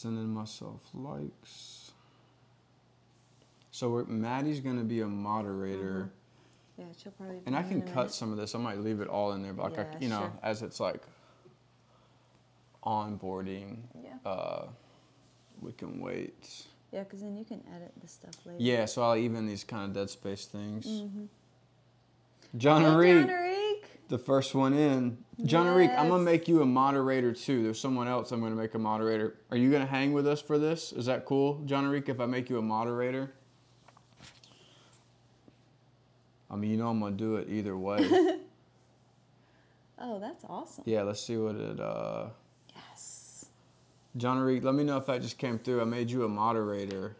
sending myself likes. So we're, Maddie's gonna be a moderator, Yeah, she'll probably. be and I can cut some of this. I might leave it all in there, but like I, Yeah, you know, as it's like onboarding, Yeah. uh, we can wait. Yeah, because then you can edit the stuff later. Yeah, so I'll even these kind of dead space things. Mm-hmm. John Hey, Enrique, John Enrique. The first one in. John Enrique, I'm gonna make you a moderator too. There's someone else I'm gonna make a moderator. Are you gonna hang with us for this? Is that cool, John Enrique? If I make you a moderator? I mean, you know I'm gonna do it either way. Oh, that's awesome. yeah, let's see what it. uh Yes. John Enrique, let me know if that just came through. I made you a moderator.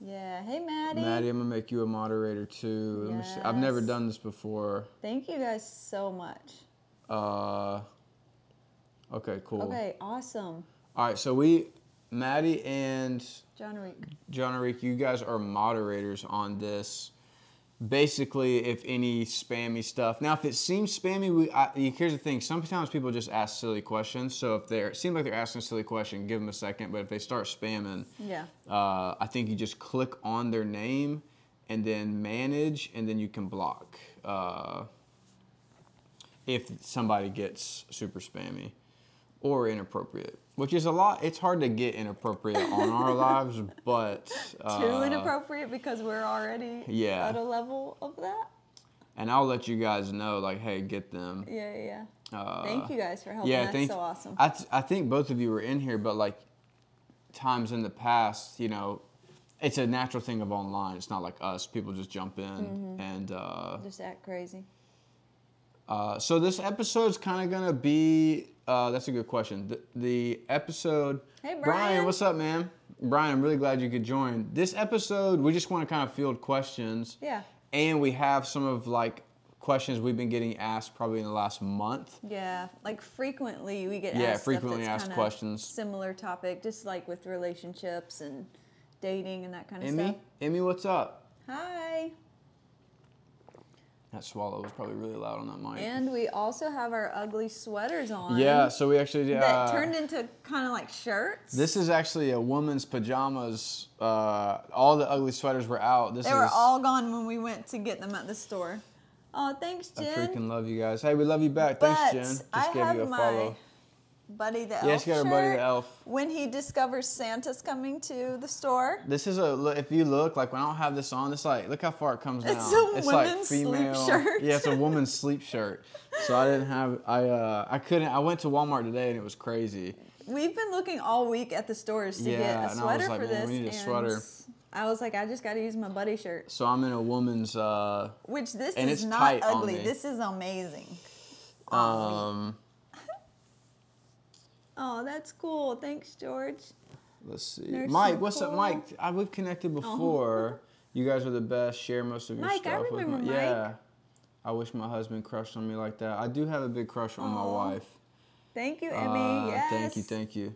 Yeah. Hey, Maddie. Maddie, I'm gonna make you a moderator too. Let me see. I've never done this before. Thank you guys so much. Uh, okay, cool. Okay, awesome. All right, so we, Maddie and John Enrique. John you guys are moderators on this. Basically, if any spammy stuff. Now, if it seems spammy, we I, here's the thing. Sometimes people just ask silly questions. So if they seem like they're asking a silly question, give them a second. But if they start spamming, Yeah. uh, I think you just click on their name and then manage, and then you can block uh, if somebody gets super spammy or inappropriate, which is a lot. It's hard to get inappropriate on our lives, but uh, Too inappropriate because we're already yeah. at a level of that. And I'll let you guys know, like, hey, get them. Yeah, yeah. Uh, Thank you guys for helping. yeah, That's thank- so awesome. I, th- I think both of you were in here, but like times in the past, you know, it's a natural thing of online. It's not like us. People just jump in. Mm-hmm. And uh, Just act crazy. uh, so this episode's kind of going to be uh, that's a good question. The, the episode. Hey, Brian. what's up, man? Brian, I'm really glad you could join. This episode, we just want to kind of field questions. Yeah. And we have some of like questions we've been getting asked probably in the last month. Yeah, like frequently we get Yeah, asked frequently asked questions. Similar topic, just like with relationships and dating and that kind of Emmy, stuff. Emmy, what's up? Hi. That swallow was probably really loud on that mic. And we also have our ugly sweaters on. yeah, so we actually uh, That turned into kind of like shirts. This is actually a woman's pajamas. Uh, all the ugly sweaters were out. This they is were all gone when we went to get them at the store. Oh, thanks, Jen. I freaking love you guys. Hey, we love you back. but Thanks, Jen. Just I gave have you a my follow. Buddy the elf Yeah, she got her buddy the shirt. elf. When he discovers Santa's coming to the store. This is a look. If you look, like when I don't have this on, it's like look how far it comes down. It's a like women's sleep female. shirt. Yeah, it's a woman's sleep shirt. So I didn't have. I uh, I couldn't. I went to Walmart today and it was crazy. We've been looking all week at the stores to Yeah, get a and I was sweater like, for "Man, this. we need a and sweater." I was like, I just got to use my buddy shirt. So I'm in a woman's. Uh, Which this And is it's not tight on ugly. me. This is amazing. um, Oh, that's cool. Thanks, George. let's see. There's Mike, what's up, Mike? I, we've connected before. You guys are the best. Share most of your Mike, I stuff with remember my. Mike. Yeah. I wish my husband crushed on me like that. I do have a big crush on my wife. Thank you, Uh, Emmy. yes. Thank you, thank you.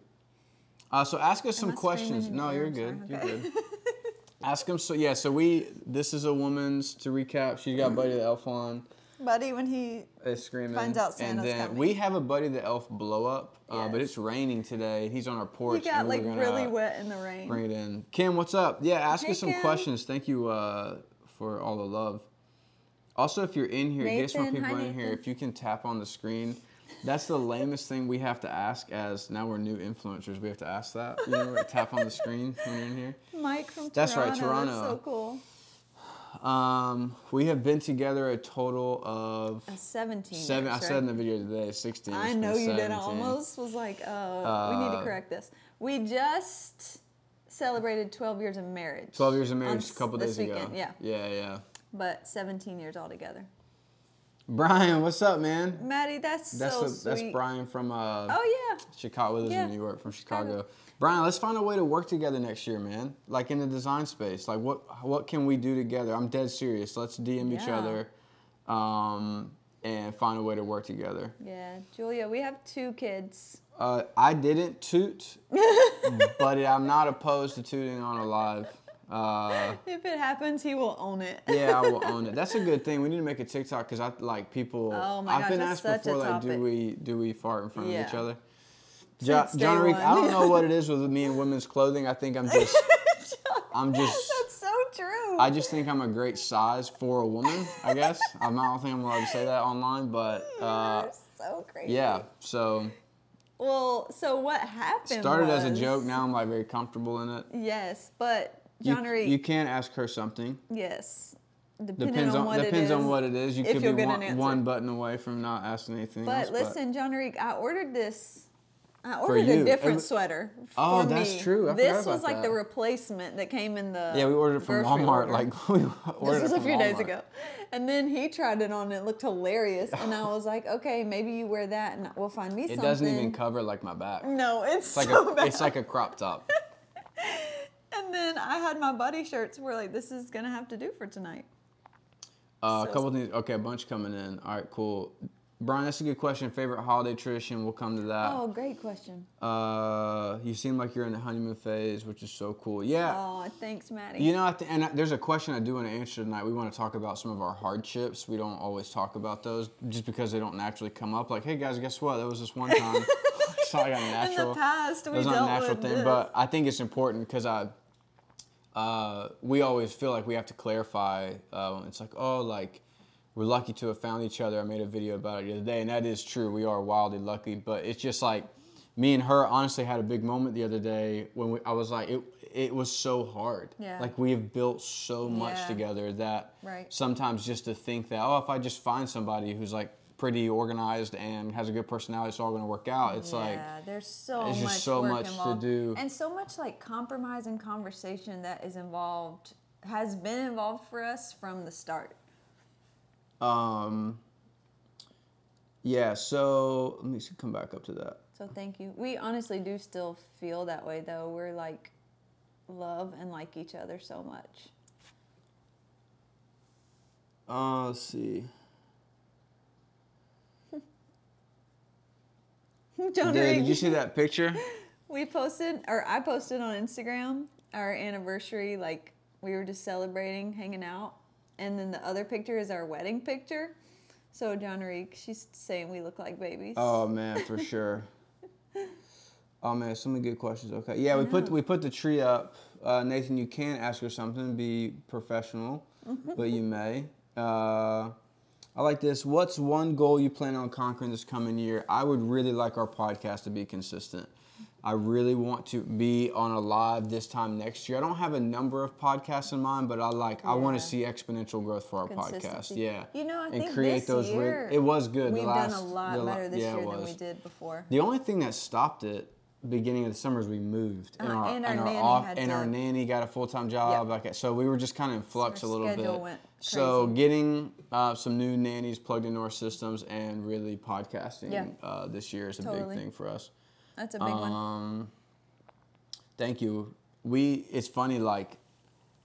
Uh, so ask us Am some I questions. No, you're good. I'm You're good. ask them. So yeah, so we. This is a woman's. To recap, she's got Buddy the Elf on. Buddy, when he Is screaming. Finds out and then coming. we have a Buddy the Elf blow up, uh, but it's raining today. He's on our porch. he got like really wet in the rain. Bring it in. Kim, what's up? Yeah, ask Hey, us some Kim. questions. Thank you uh, for all the love. Also, if you're in here, get some people hi, in here. If you can tap on the screen, that's the lamest thing we have to ask. As now we're new influencers, we have to ask that. You know, tap on the screen when you're in here. Mike from Toronto. That's right, Toronto. Toronto. That's so cool. Um, we have been together a total of Uh, 17 seven. years, I right? said in the video today, 16. I know you did. I almost was like, uh, we need to Uh, correct this. We just celebrated 12 years of marriage. 12 years of marriage s- a couple days ago. weekend, Yeah, Yeah, yeah. but 17 years altogether. Brian, what's up, man? Maddie, that's, That's so the, sweet. that's Brian from uh, Oh yeah, Chicago. Lives Yeah, in New York from Chicago. Chicago. Brian, let's find a way to work together next year, man. Like in the design space. Like what what can we do together? I'm dead serious. Let's DM each other, um, and find a way to work together. yeah. Julia, we have two kids. Uh, I didn't toot, but I'm not opposed to tooting on a live. Uh, If it happens, he will own it. yeah, I will own it. That's a good thing. We need to make a TikTok because I like people. Oh my I've gosh, been asked before, like, do we do we fart in front of each other? Jo- John Reek, I don't know what it is with me and women's clothing. I think I'm just, I'm just, That's so true. I just think I'm a great size for a woman. I guess I'm not, I don't think I'm allowed to say that online, but uh, so crazy. yeah. So Well, so what happened? started as a joke. Now I'm like very comfortable in it. Yes, but John Reek. you can ask her something. yes. Depending Depends on, on, what depends it on what it is. You if could be an one, answer. one button away from not asking anything else. But listen, John Reek, I ordered this. I ordered a different sweater. Oh, for that's me. true. I this was like the replacement that came in the. yeah, we ordered it from Walmart. order. Like we ordered This was a few days ago. And then he tried it on and it looked hilarious. And I was like, okay, maybe you wear that and we'll find me It something. It doesn't even cover like my back. No, it's, It's like so a bad. it's like a crop top. and then I had my buddy shirts We're like, this is going to have to do for tonight. Uh, a So- couple things. Okay, a bunch coming in. All right, cool. Brian, that's a good question. Favorite holiday tradition? We'll come to that. Oh, great question. Uh, you seem like you're in the honeymoon phase, which is so cool. Yeah. Oh, thanks, Maddie. You know, th- and I- there's a question I do want to answer tonight. We want to talk about some of our hardships. We don't always talk about those just because they don't naturally come up. Like, hey guys, guess what? There was this one time. it's not like a natural. in the past, we It's not a dealt natural with thing, this. but I think it's important because I, uh, we always feel like we have to clarify. Uh, it's like, oh, like we're lucky to have found each other. I made a video about it the other day, and that is true. We are wildly lucky, but it's just like me and her honestly had a big moment the other day when we, I was like, it, it was so hard. Yeah. Like we have built so much Yeah. together that Right. sometimes just to think that, oh, if I just find somebody who's like pretty organized and has a good personality, it's all going to work out. It's like, there's so it's just much so work much to involved. do. and so much like compromise and conversation that is involved has been involved for us from the start. Um, yeah, so let me see, come back up to that. So thank you. We honestly do still feel that way though. We're like love and like each other so much. Uh, let's see. Don't Did, did you see that picture? We posted, or I posted on Instagram our anniversary. Like we were just celebrating, hanging out, and then the other picture is our wedding picture. So John Reek, she's saying we look like babies. Oh man, for sure. Oh man, so many good questions. Okay, yeah, we put we put the tree up. Uh, Nathan, you can ask her something. Be professional, but you may. Uh, I like this. What's one goal you plan on conquering this coming year? I would really like our podcast to be consistent. I really want to be on a live this time next year. I don't have a number of podcasts in mind, but I like I want to see exponential growth for our podcast. Yeah, You know, I and think create those. rig- year it was good. We've last, done a lot better this yeah, year than we did before. The only thing that stopped it beginning of the summer is we moved and Uh, our and our nanny off, and our nanny got a full time job. Like so, we were just kind of in flux our a little bit. So getting uh, some new nannies plugged into our systems and really podcasting Yeah. uh, this year is a Totally. big thing for us. That's a big one. Um, thank you. We it's funny like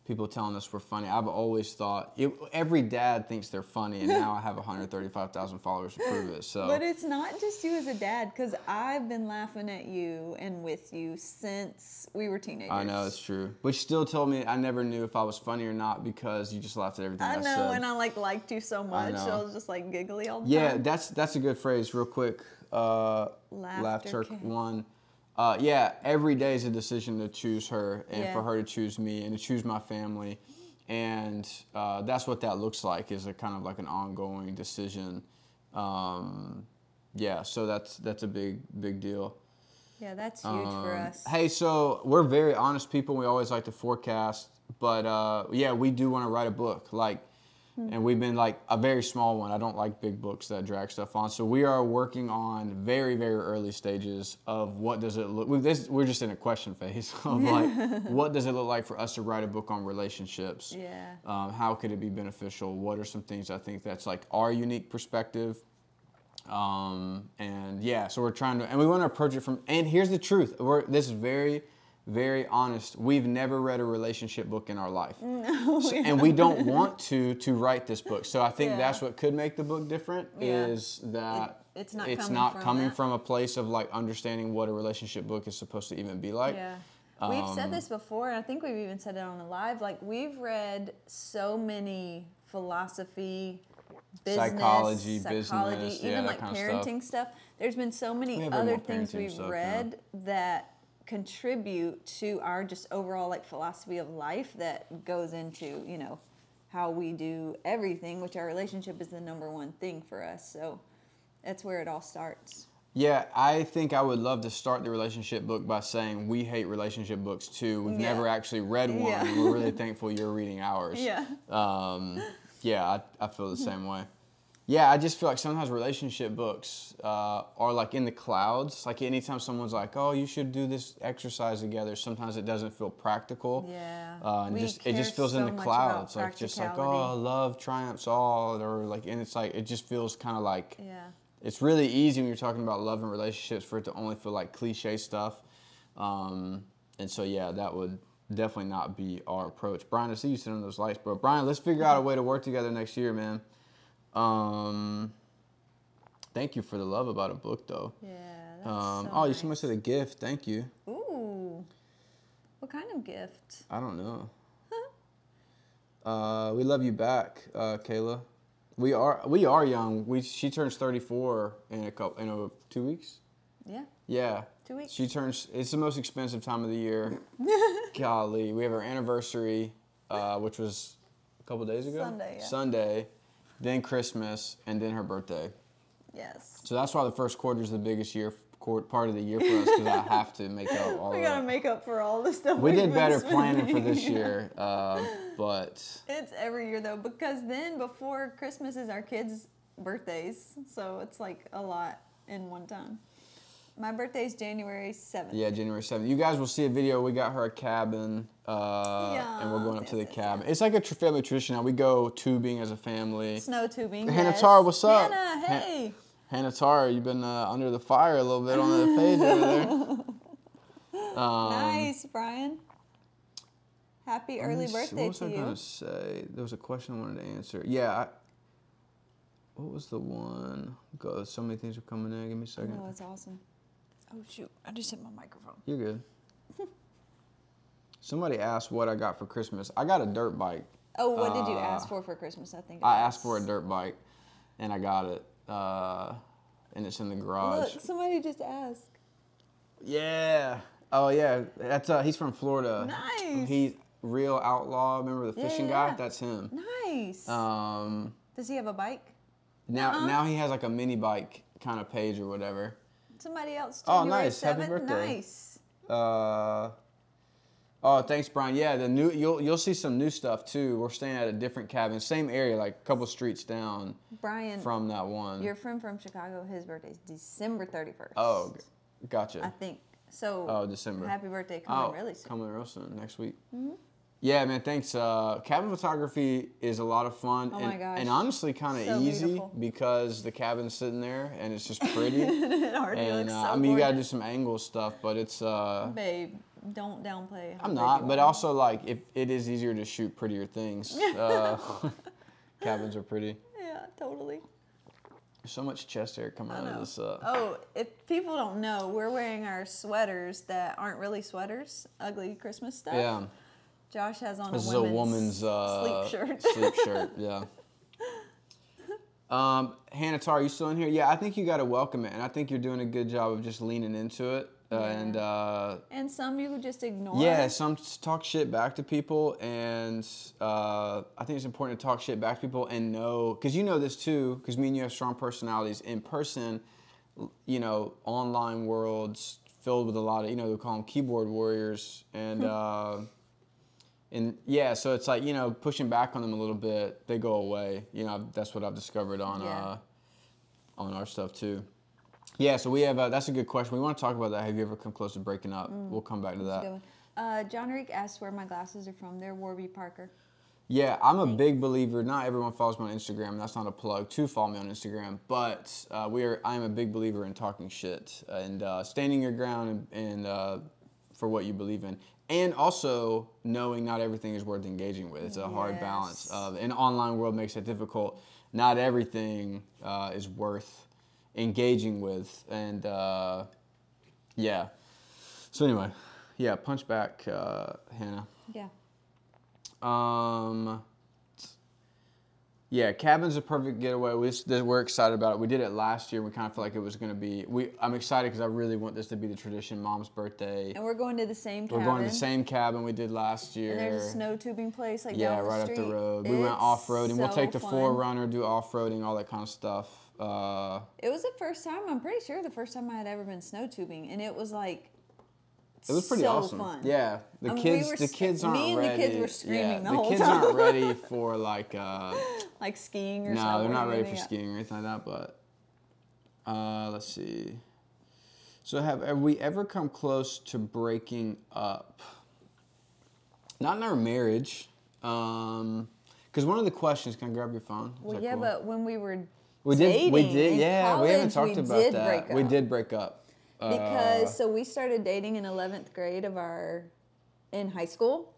people telling us we're funny. I've always thought it, every dad thinks they're funny, and now I have 135,000 followers to prove it. So But it's not just you as a dad, because I've been laughing at you and with you since we were teenagers. I know it's true, but you still told me I never knew if I was funny or not because you just laughed at everything I, I know, said. and I like liked you so much. So I was just like giggly all the yeah, time. that's that's a good phrase. Real quick, uh, Laughter laughter can- one. Uh, yeah, every day is a decision to choose her and Yeah. for her to choose me and to choose my family, and uh, that's what that looks like is a kind of like an ongoing decision. Um, yeah, so that's that's a big big deal. Yeah, that's huge for Um, us. Hey, so we're very honest people. We always like to forecast, but uh, yeah, we do want to write a book. Like, Hmm. and we've been like a very small one. I don't like big books that drag stuff on. So we are working on very very early stages of what does it look. we this, we're just in a question phase of like, what does it look like for us to write a book on relationships? Yeah. Um, how could it be beneficial? What are some things I think that's like our unique perspective? Um, and yeah, so we're trying to, and we want to approach it from, and here's the truth. We're, this is very, very honest. We've never read a relationship book in our life. No, and we don't want to, to write this book. So I think Yeah. that's what could make the book different Yeah. is that It- it's not it's coming not from coming from a place of like understanding what a relationship book is supposed to even be like. Yeah. We've Um, said this before, and I think we've even said it on the live. Like, we've read so many philosophy business, Psychology, psychology, business, even that like of stuff. parenting stuff. There's been so many other things we've stuff, yeah. read that contribute to our just overall like philosophy of life that goes into you know how we do everything, which our relationship is the number one thing for us. So that's where it all starts. Yeah, I think I would love to start the relationship book by saying we hate relationship books too. We've Yeah. never actually read one. Yeah. We're really thankful you're reading ours. Yeah. Um, yeah, I, I feel the same way. Yeah, I just feel like sometimes relationship books uh, are like in the clouds. Like anytime someone's like, "Oh, you should do this exercise together," sometimes it doesn't feel practical. Yeah. Uh, and We just it just care feels in the clouds, like just like, "Oh, love triumphs all," or like, and it's like it just feels kind of like Yeah. it's really easy when you're talking about love and relationships for it to only feel like cliche stuff. Um, and so, yeah, that would definitely not be our approach. Brian, I see you sitting on those lights, bro. Brian, let's figure out a way to work together next year, man. Um, thank you for the love about a book, though. Yeah. Um, so oh, you nice. someone said a gift. Thank you. Ooh. What kind of gift? I don't know. Uh, we love you back, uh, Kayla. We are we are young. We she turns 34 in a couple in a, two weeks. Yeah. Yeah. Two weeks. She turns. It's the most expensive time of the year. Golly, we have our anniversary, uh, which was a couple days ago. Sunday, yeah. Sunday, then Christmas, and then her birthday. Yes. So that's why the first quarter is the biggest year part of the year for us because I have to make up all We gotta that. make up for all the stuff We did better planning for this year, uh, but It's every year though, because then before Christmas is our kids' birthdays, so it's like a lot in one time. My birthday's January seventh. yeah, January 7th. You guys will see a video. We got her a cabin, uh, and we're going up to the Yes, yes, cabin. It's like a tr- family tradition now. We go tubing as a family. Snow tubing. Hannah yes. Tara, what's up? Hannah, Han- hey. Hannah Tara, you've been uh, under the fire a little bit on the page over there. Um, nice, Brian. Happy early see, birthday What was I gonna say? There was a question I wanted to answer. Yeah. I, what was the one? Go. So many things are coming in. Give me a second. Oh, that's awesome. Oh shoot! I just hit my microphone. You're good. Somebody asked what I got for Christmas. I got a dirt bike. Oh, what did you Uh, ask for for Christmas? I think. I asked for a dirt bike, and I got it. Uh, and it's in the garage. Look, somebody just asked. Yeah. Oh yeah. That's uh. He's from Florida. Nice. He's real outlaw. Remember the Yeah, fishing yeah, guy? yeah. That's him. Nice. Um. Does he have a bike? Now Uh-uh. now he has like a mini bike kind of page or whatever. Somebody else. Oh, January nice. Happy 7th? birthday. Nice. Uh. Oh, thanks, Brian. Yeah, the new you'll you'll see some new stuff too. We're staying at a different cabin, same area, like a couple streets down Brian, from that one. your friend from Chicago, his birthday's December 31st. Oh, gotcha. I think. So, Oh, December. happy birthday coming Oh, really soon. Mm-hmm. coming real soon next week. Yeah, man. Thanks. Uh, cabin photography is a lot of fun, Oh and, my gosh. and honestly, kind of So easy beautiful. because the cabin's sitting there and it's just pretty. it already and looks uh, so I mean, you gotta do some angle stuff, but it's. Uh, Babe, don't downplay. How I'm not, but are. also like if it is easier to shoot prettier things. Uh, cabins are pretty. Yeah, totally. So much chest hair coming out of this. Uh, Oh, if people don't know, we're wearing our sweaters that aren't really sweaters, ugly Christmas stuff. yeah, Josh has on this a is a woman's uh, sleep shirt. sleep shirt. Yeah. Um, Hannah Tar, are you still in here? Yeah, I think you got to welcome it, and I think you're doing a good job of just leaning into it. Uh, And uh, and some you just ignore. yeah, some talk shit back to people, and uh, I think it's important to talk shit back to people and know, because you know this too, because me and you have strong personalities in person. You know, online worlds filled with a lot of you know they call them keyboard warriors, and uh, and yeah, so it's like you know pushing back on them a little bit, they go away. You know, that's what I've discovered on Yeah. uh, on our stuff too. Yeah, so we have uh, that's a good question. We want to talk about that. Have you ever come close to breaking up? We'll come back to that. Uh, John Reek asks where my glasses are from. They're Warby Parker. Yeah, I'm a big believer. Not everyone follows me on Instagram. That's not a plug to follow me on Instagram, but uh, we are. I am a big believer in talking shit and uh, standing your ground and, and uh, for what you believe in, and also knowing not everything is worth engaging with. It's a hard balance. Of, an online world makes it difficult. Not everything uh, is worth engaging with, and uh, yeah. So anyway, yeah, punch back, uh, Hannah. Yeah. Um, Yeah, cabin's a perfect getaway. We, this- we're excited about it. We did it last year. We kind of feel like it was going to be. We I'm excited because I really want this to be the tradition. Mom's birthday. And we're going to the same cabin. We're cabin. going to the same cabin we did last year. And there's a snow tubing place like yeah, down the right street. up the road. We went off roading. we'll take the fun. Forerunner, do off roading, all that kind of stuff. Uh, It was the first time. I'm pretty sure the first time I had ever been snow tubing, and it was like. It was pretty so awesome. Fun. Yeah, the I mean, we kids, were the kids aren't me and the ready. kids were screaming yeah, the the kids time. aren't ready for like. Uh, Like skiing or no, something. No, they're not ready for skiing or anything like that. But uh, let's see. So have, have we ever come close to breaking up? Not in our marriage. Um, because one of the questions, can I grab your phone? Is Well, yeah, cool? but when we were we did. We did. Yeah, we haven't talked we about that. We did break up. Uh, because so we started dating in 11th grade of our in high school,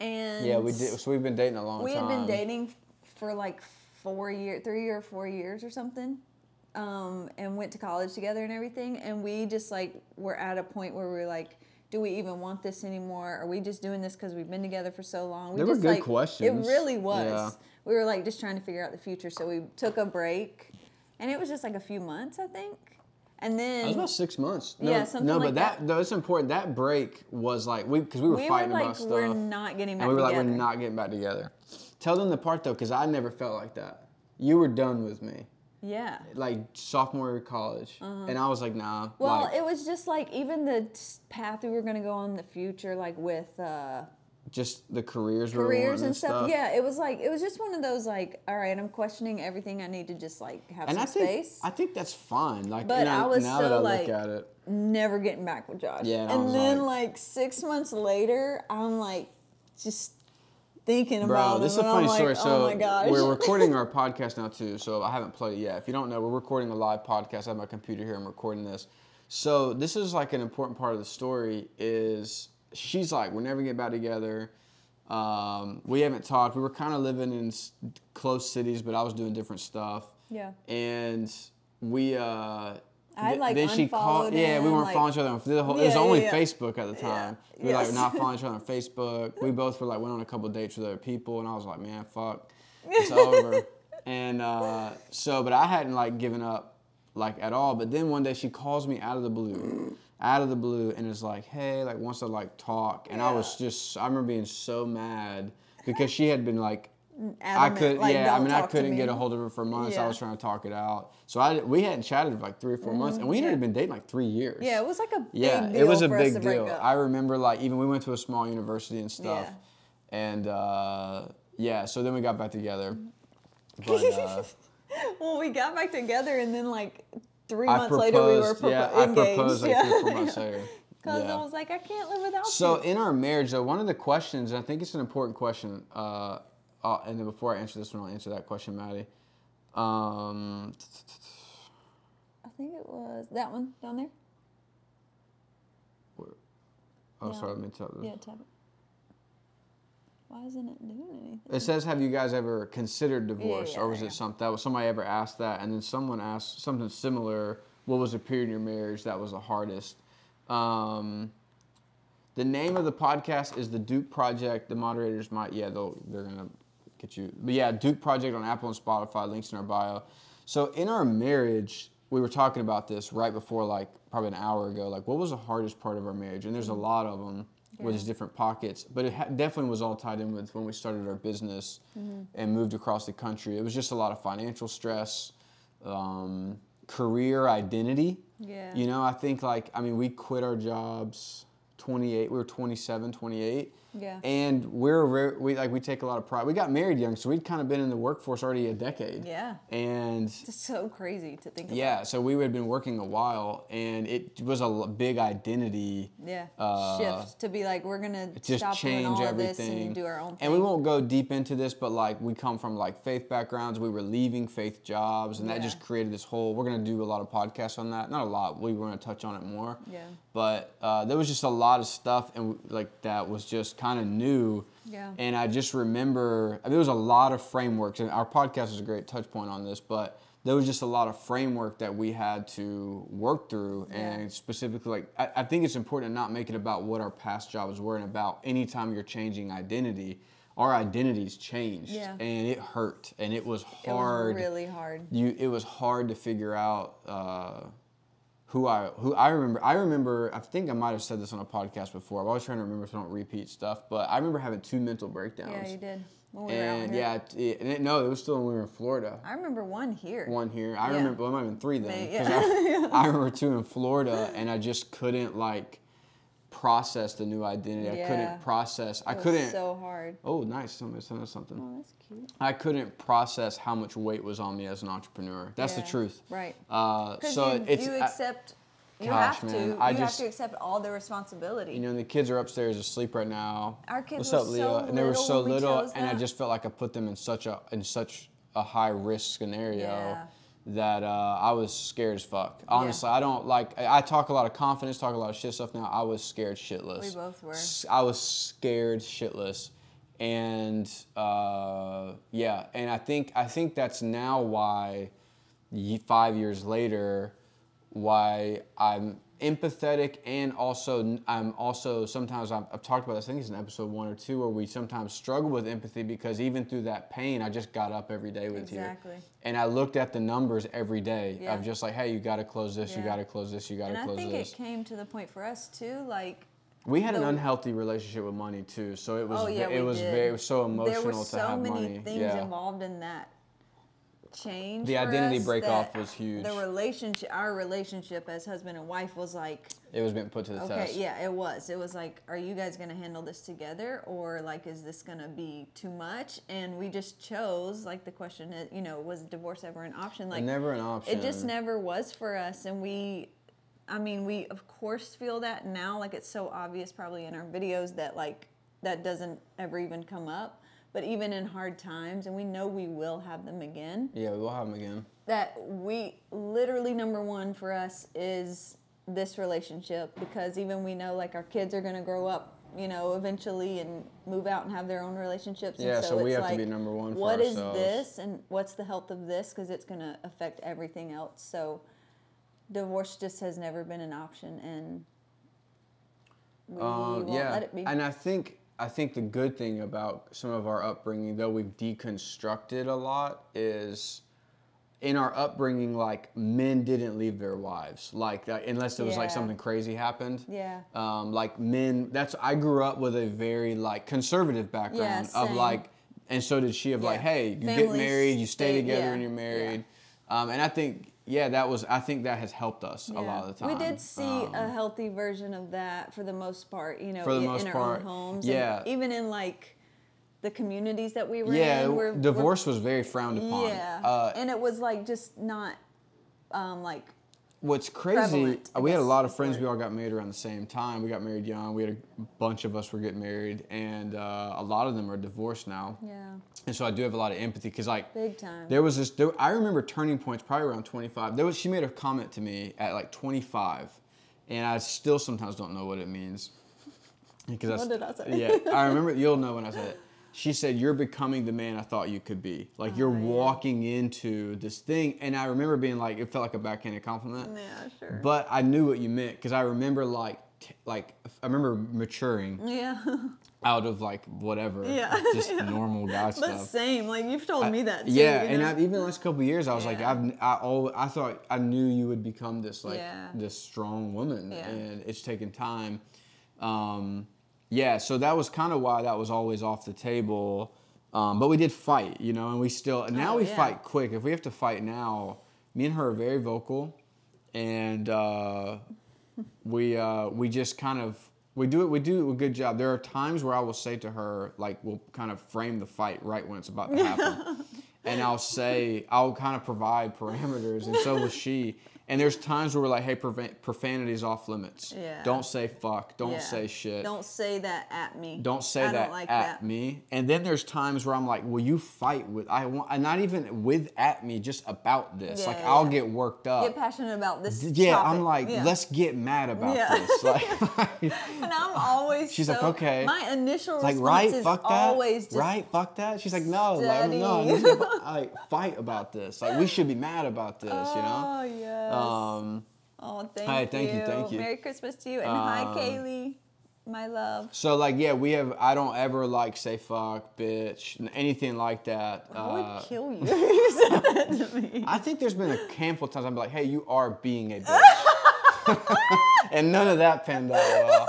and yeah, we did. So we've been dating a long we time. had been dating for like four year, three or four years or something, um, and went to college together and everything. And we just like were at a point where we are like, do we even want this anymore? Are we just doing this because we've been together for so long? We They were just, good like, questions. It really was. Yeah. We were like just trying to figure out the future, so we took a break, and it was just like a few months, I think. And then It was about six months. No, Yeah, something no, like but that, that. no, it's important. That break was like we because we were we were fighting like, about stuff. we're not getting back and we were like, we're not getting back together. Tell them the part though, because I never felt like that. You were done with me, Yeah. like sophomore year of college, and I was like, nah. Uh-huh. Well, like, it was just like even the path we were gonna go on in the future, like with uh, just the careers, careers wanting and stuff. Yeah, it was like it was just one of those like, all right, I'm questioning everything. I need to just like have And some I think space. I think that's fine. Like, But and I was now so, that I like, look at it, Never getting back with Josh. Yeah, and and then like- like, six months later, I'm like just thinking Bro, about this is a and funny like, story. Oh so oh my gosh. we're recording our podcast now too. So I haven't played it yet. If you don't know, we're recording a live podcast. I have my computer here. I'm recording this. So this is like an important part of the story. Is she's like, we're never getting back together. Um, we haven't talked. We were kind of living in s- close cities, but I was doing different stuff. Yeah. And we. Uh, I, th- like, then she called. unfollowed Yeah, we weren't like- following each other on. The whole, it was Yeah, only yeah, yeah. Facebook at the time. We were Yes. like not following each other on Facebook. We both were like went on a couple dates with other people, and I was like, man, fuck, it's over. And uh, so, but I hadn't like given up like at all. But then one day she calls me out of the blue, out of the blue, and is like, hey, like wants to like talk, and I was just, I remember being so mad because she had been like. I could, like, yeah. I mean, I couldn't get a hold of her for months. I was trying to talk it out. So I, we hadn't chatted for like three or 4 months, and we yeah. had been dating like three years. yeah, it was like a big Yeah, deal it was a big deal. I remember like even we went to a small university and stuff, Yeah. and uh, yeah. So then we got back together. But uh, well, we got back together, and then like three I months proposed. later, we were propo- yeah, I engaged. proposed like yeah. three, four months later. Because Yeah. I was like, I can't live without So you. in our marriage, though, one of the questions, and I think it's an important question, uh, uh, and then before I answer this one, I'll answer that question, Maddie. Um, I think it was that one down there. oh, Yeah. sorry, let me tell this. Yeah, tap it. Why isn't it doing anything? It says, "Have you guys ever considered divorce, yeah, or was there it something that was somebody ever asked that?" And then someone asked something similar. What was the period in your marriage that was the hardest? Um, the name of the podcast is the Duke Project. The moderators might, yeah, they'll they're gonna get you. But yeah, Duke Project on Apple and Spotify. Links in our bio. So in our marriage, we were talking about this right before, like probably an hour ago. Like, what was the hardest part of our marriage? And there's a lot of them. With Yeah. its different pockets, but it ha- definitely was all tied in with when we started our business and moved across the country. It was just a lot of financial stress, um, career identity. Yeah. You know, I think like, I mean, we quit our jobs 28, we were 27, 28. Yeah. And we're, very- we like, we take a lot of pride. We got married young, so we'd kind of been in the workforce already a decade. Yeah. And It's so crazy to think yeah, so we had been working a while and it was a big identity. Yeah. uh, Shift to be like, we're gonna just stop doing change all everything of this and do our own thing. And we won't go deep into this, but like we come from like faith backgrounds. We were leaving faith jobs, and that just created this whole. We're gonna do a lot of podcasts on that. Not a lot. We were gonna touch on it more. Yeah. But uh, there was just a lot of stuff, and like that was just kind of new. Yeah. And I just remember I mean, there was a lot of frameworks, and our podcast is a great touch point on this, but. There was just a lot of framework that we had to work through, Yeah. and specifically, like I, I think it's important to not make it about what our past jobs were, and about anytime you're changing identity, our identities changed, Yeah. and it hurt, and it was It was hard. really hard. you it was hard to figure out uh, who I who I remember. I remember. I think I might have said this on a podcast before. I'm always trying to remember so I don't repeat stuff. But I remember having two mental breakdowns. Yeah, you did. When we and yeah, it, and it, no, it was still when we were in Florida. I remember one here. One here. I Yeah. remember. Well, it might have been three then. May- 'cause yeah. I, I remember two in Florida, and I just couldn't like process the new identity. I couldn't process. I couldn't. So hard. oh, nice. Somebody sent us something. Oh, that's cute. I couldn't process how much weight was on me as an entrepreneur. That's the truth. Right. Uh, so you, it's you I- accept. You Gosh, have man, to. I you just- have to accept all the responsibility. you know, the kids are upstairs asleep right now. Our kids What's were up, Leah? so and they were so we little, and I just felt like I put them in such a in such a high risk scenario Yeah. That uh, I was scared as fuck. Honestly, I don't like. I talk a lot of confidence, talk a lot of shit stuff now. I was scared shitless. We both were. I was scared shitless, and uh, yeah, and I think I think that's now why, five years later, why I'm empathetic and also I'm also sometimes I've, I've talked about this. I think it's in episode one or two where we sometimes struggle with empathy because even through that pain, I just got up every day with Exactly. you, and I looked at the numbers every day Yeah. of just like, hey, you got to close this, you got to close this, you got to close this. and I think this. it came to the point for us too, like. We had an unhealthy relationship with money too, so it was oh yeah, it was did. very it was so emotional There were so many money. things yeah. involved in that change. The identity us break-off was huge. The relationship, our relationship as husband and wife, was like. It was being put to the Okay, test. yeah, it was. It was like, are you guys gonna handle this together, or like, is this gonna be too much? And we just chose, like, the question, is, you know, was divorce ever an option? Like, never an option. it just never was for us, and we, I mean, we of course feel that now. Like, it's so obvious, probably in our videos, that like that doesn't ever even come up. But even in hard times, and we know we will have them again Yeah, we will have them again. that we literally number one for us is this relationship because even we know like our kids are going to grow up you know eventually and move out and have their own relationships Yeah, and so we it's have to be like, number one for what is this and what's the health of this? Because it's going to affect everything else. So divorce just has never been an option and we Um, won't yeah, let it be. and I think I think the good thing about some of our upbringing, though we've deconstructed a lot, is in our upbringing, like men didn't leave their wives, like uh, unless there was like Yeah. something crazy happened. yeah um, like men that's i grew up with a very like conservative background of same. like and so did she of like Yeah. hey you get Families married you stay stay- together yeah, and you're yeah. married um, and i think yeah that was i think that has helped us a lot of the time We did see a Um, healthy version of that for the most part, you know, For the in, most in our part, own homes. yeah. And even in like the communities that we were yeah in. We're, divorce was very frowned upon yeah. uh, and it was like just not um, like What's crazy, I we had a lot of friends. We all got married around the same time. We got married young. We had a bunch of us were getting married, and uh, a lot of them are divorced now. yeah, And so I do have a lot of empathy because, like, big time. There was this. There, I remember turning points probably around 25. There was. She made a comment to me at like 25, and I still sometimes don't know what it means. Because What did I say? Yeah, I remember. You'll know when I said it. She said, "You're becoming the man I thought you could be. Like you're Oh, yeah. walking into this thing." And I remember being like, it felt like a backhanded compliment. yeah, sure. But I knew what you meant because I remember like, t- like I remember maturing yeah, out of like whatever, Yeah, just yeah. normal guy but stuff. same. Like you've told me that. Too, Yeah, you and know? I, even the last couple of years, I was like, I've, I, al I thought I knew you would become this like Yeah. this strong woman, Yeah. and it's taken time. Um, yeah, so that was kind of why that was always off the table. Um, but we did fight, you know, and we still now Oh, we yeah. fight quick. If we have to fight now, me and her are very vocal, and uh, we uh, we just kind of we do it. We do a good job. There are times where I will say to her, like, we'll kind of frame the fight right when it's about to happen, and I'll say I'll kind of provide parameters, and so will she. And there's times where we're like, hey, profanity is off limits. Yeah. Don't say fuck. Don't Yeah. say shit. Don't say that at me. Don't say I that don't like at that. me. And then there's times where I'm like, will you fight with I want not even with at me, just about this. Yeah, like yeah, I'll get worked up. Get passionate about this. yeah, topic. I'm like, Yeah. let's get mad about Yeah. this. Like, And I'm always. She's like, okay. My initial like response right, is fuck that. right, fuck that. She's like, no, like, no, I Steady. need to, like fight about this. Like we should be mad about this, you know? Oh yes. Um oh, thank hi, you. thank you, thank you. Merry Christmas to you, and hi, Um, Kaylee. my love. So like yeah, we have. I don't ever like say fuck, bitch, anything like that. I would Uh, kill you if you said that to me. I think there's been a handful of times I'm like, hey, you are being a bitch, and none of that panned out well.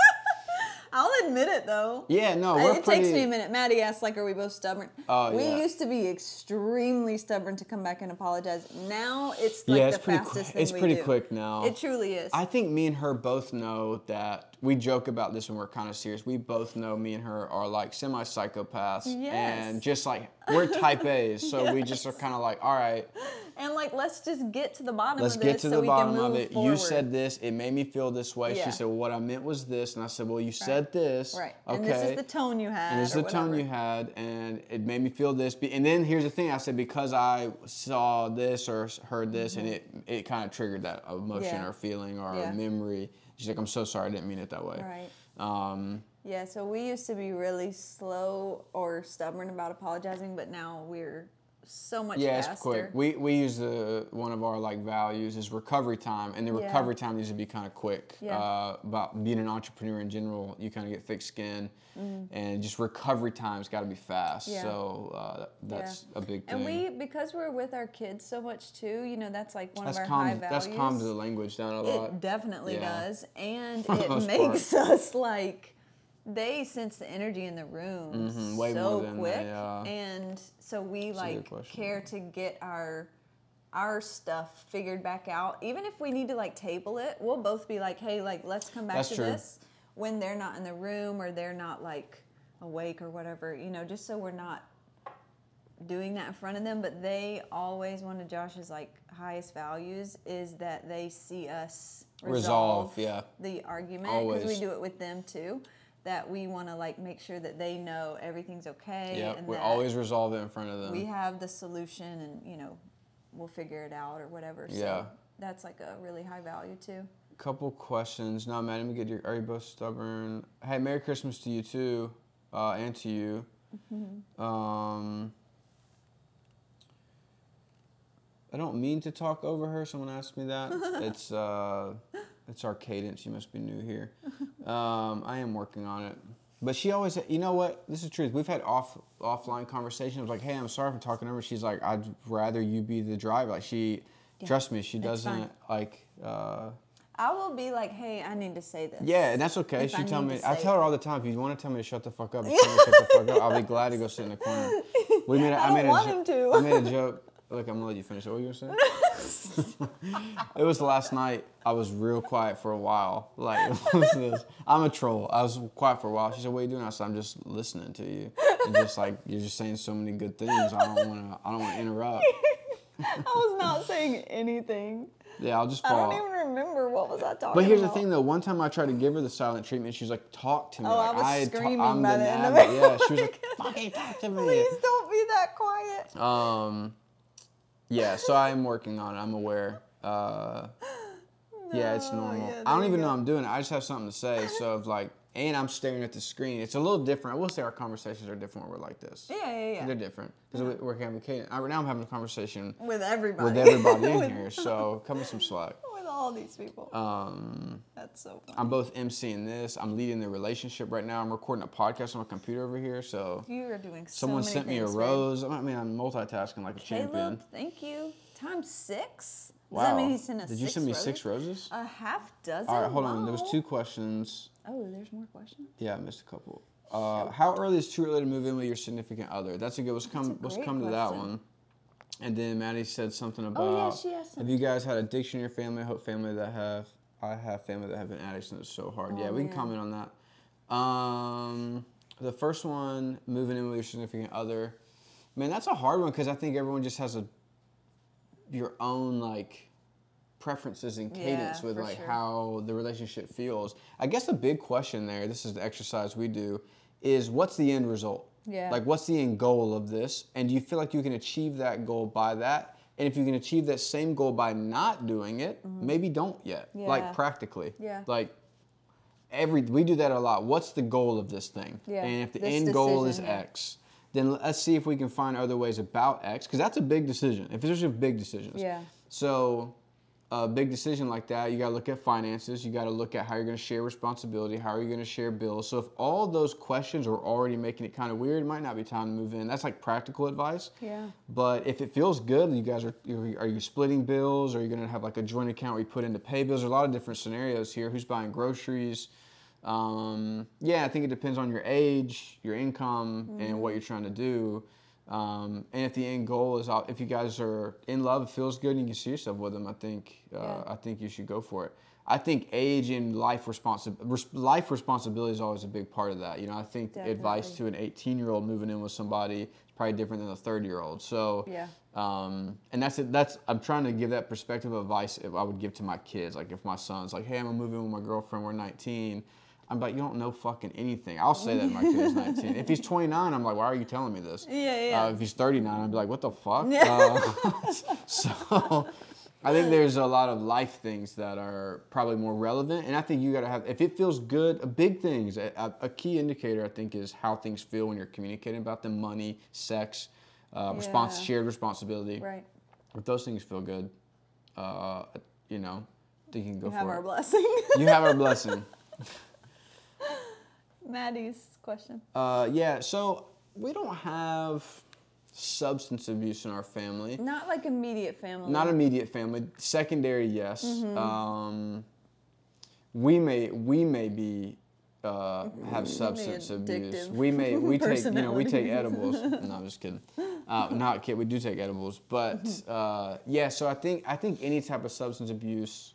Admit it though. Yeah, no, we're it pretty. takes me a minute. Maddie asked, like, are we both stubborn? Oh, we yeah. used to be extremely stubborn to come back and apologize. Now it's like yeah, it's the pretty. fastest Quick. thing It's we pretty do. quick now. It truly is. I think me and her both know that we joke about this when we're kind of serious. We both know me and her are like semi psychopaths, Yes. and just like we're type A's, so we just are kind of like, all right, and like, let's just get to the bottom let's of get this to so the bottom of it. forward. You said this, it made me feel this way. Yeah. She said, well, what I meant was this, and I said, well, you said this, right. Okay. And this is the tone you had. And this is the tone you had, and it made me feel this. And then here's the thing: I said because I saw this or heard this, and it it kind of triggered that emotion Mm-hmm. Yeah. or feeling or Yeah. memory. She's like, "I'm so sorry, I didn't mean it that way." Right. Um, Yeah, so we used to be really slow or stubborn about apologizing, but now we're so much yeah, faster. it's quick. We we use the one of our like values is recovery time, and the Yeah. recovery time needs to be kind of quick. Yeah. Uh, about being an entrepreneur in general, you kind of get thick skin, and just recovery time's got to be fast. Mm-hmm. Yeah. So uh, that's a big thing. And we, because we're with our kids so much too, you know, that's like one that's of our high values. that's calmed the language down a lot. It definitely Yeah. does, and it makes us like they sense the energy in the room Mhm, way so more than they, quick, uh, and so we good like question. care to get our our stuff figured back out. Even if we need to like table it, we'll both be like, "Hey, like let's come back That's to true. this." When they're not in the room or they're not like awake or whatever, you know, just so we're not doing that in front of them, but they always one of Josh's like highest values is that they see us Resolve, resolve, yeah. the argument because we do it with them too. That we want to like make sure that they know everything's okay Yeah, we always resolve it in front of them. we have the solution and you know we'll figure it out or whatever. Yeah. So that's like a really high value too. Couple questions. No, man, let me get your. Are you both stubborn? Hey, Merry Christmas to you too, uh, and to you. Mm-hmm. Um, I don't mean to talk over her. Someone asked me that. it's uh, it's our cadence. You must be new here. Um, I am working on it. But she always, you know what? This is the truth. We've had off offline conversations. I was like, "Hey, I'm sorry for talking over." She's like, "I'd rather you be the driver." Like she, trust me, she doesn't like. Uh, I will be like, hey, I need to say this. yeah, and that's okay. If she I tell me. I tell her all the time. If you want to tell me to shut the fuck up, tell me to shut the fuck up, I'll be glad to go sit in the corner. We made. A, I don't made a want jo- him. I made a joke. Look, I'm gonna let you finish. What were you gonna say? It was last night. I was real quiet for a while. Like, what was this? I'm a troll. I was quiet for a while. She said, "What are you doing?" I said, "I'm just listening to you." And just like you're just saying so many good things. I don't want to. I don't want to interrupt. I was not saying anything. Yeah, I'll just I don't even remember what was I talking about. But here's the thing, though. One time I tried to give her the silent treatment. She's like, "Talk to me." Oh, like, I was ta- screaming I'm by the end of it. Yeah, she was like, "Fucking talk to me." Please don't be that quiet. Um, yeah. So I am working on it. I'm aware. Uh, yeah, it's normal. yeah, I don't even know go. I'm doing it. I just have something to say. So if like, and I'm staring at the screen. It's a little different. I will say our conversations are different when we're like this. Yeah, yeah, yeah. They're different because we're having a cadence. I- Now I'm having a conversation With everybody. with everybody in With- here. So cut me some slack. All these people. Um, That's so fun. I'm both emceeing this. I'm leading the relationship right now. I'm recording a podcast on my computer over here. So you are doing so someone sent me a rose. I mean, I'm multitasking like a champion. Caleb, thank you. Times six. Does Wow. that mean he sent us Did you send me roses? six roses? A half dozen. All right, hold on. There was two questions. Oh, there's more questions. Yeah, I missed a couple. Uh, how early is too early to move in with your significant other? That's a good. Let's come. Let's come to that one. And then Maddie said something about. Oh, yeah, she asked Have you guys had addiction in your family? I hope family that have. I have family that have been addicts and it's so hard. yeah, Oh, we can comment on that. Um, the first one, moving in with your significant other. Man, that's a hard one because I think everyone just has a your own like preferences and cadence Yeah, with like sure. how the relationship feels. I guess the big question there, this is the exercise we do, is what's the end result? Yeah. Like what's the end goal of this? And do you feel like you can achieve that goal by that? And if you can achieve that same goal by not doing it, maybe don't yet. Mm-hmm. Yeah. Like practically. Yeah. Like every we do that a lot. What's the goal of this thing? Yeah, And if the this end goal is yeah. X, then let's see if we can find other ways about X, because that's a big decision. If there's a big decisions. Yeah. So a big decision like that, you got to look at finances. You got to look at how you're going to share responsibility. How are you going to share bills? So if all those questions are already making it kind of weird, it might not be time to move in. That's like practical advice. Yeah. But if it feels good, you guys are are you splitting bills? Are you going to have like a joint account where you put in to pay bills? There's a lot of different scenarios here. Who's buying groceries? Um, yeah, I think it depends on your age, your income, and what you're trying to do. Um, and if the end goal is, if you guys are in love, it feels good, and you can see yourself with them, I think, uh, Yeah. I think you should go for it. I think age and life responsi- res- life responsibility is always a big part of that. You know, I think advice to an 18 year old moving in with somebody is probably different than a 30 year old. So, Yeah. um, and that's it. That's I'm trying to give that perspective of advice if I would give to my kids. Like if my son's like, "Hey, I'm gonna in with my girlfriend. We're 19." I'm like, "You don't know fucking anything." I'll say that to my kid is 19. If he's 29, I'm like, "Why are you telling me this?" Yeah, yeah. Uh, if he's 39, I'd be like, "What the fuck?" Yeah. Uh, so. I think there's a lot of life things that are probably more relevant, and I think you got to have. If it feels good, a big things. A, a- key indicator, I think, is how things feel when you're communicating about them: money, sex, uh, response, Yeah. shared responsibility. Right. If those things feel good, uh, you know, I think you can go You have for our blessing. you have our blessing. Maddie's question. Uh, yeah, so we don't have substance abuse in our family. Not like immediate family. Not immediate family. Secondary, yes. Mm-hmm. Um, we may we may be uh, have substance abuse. We may we take you know we take edibles. no, I'm just kidding. Uh, not kid. We do take edibles, but Mm-hmm. uh, yeah. So I think I think any type of substance abuse.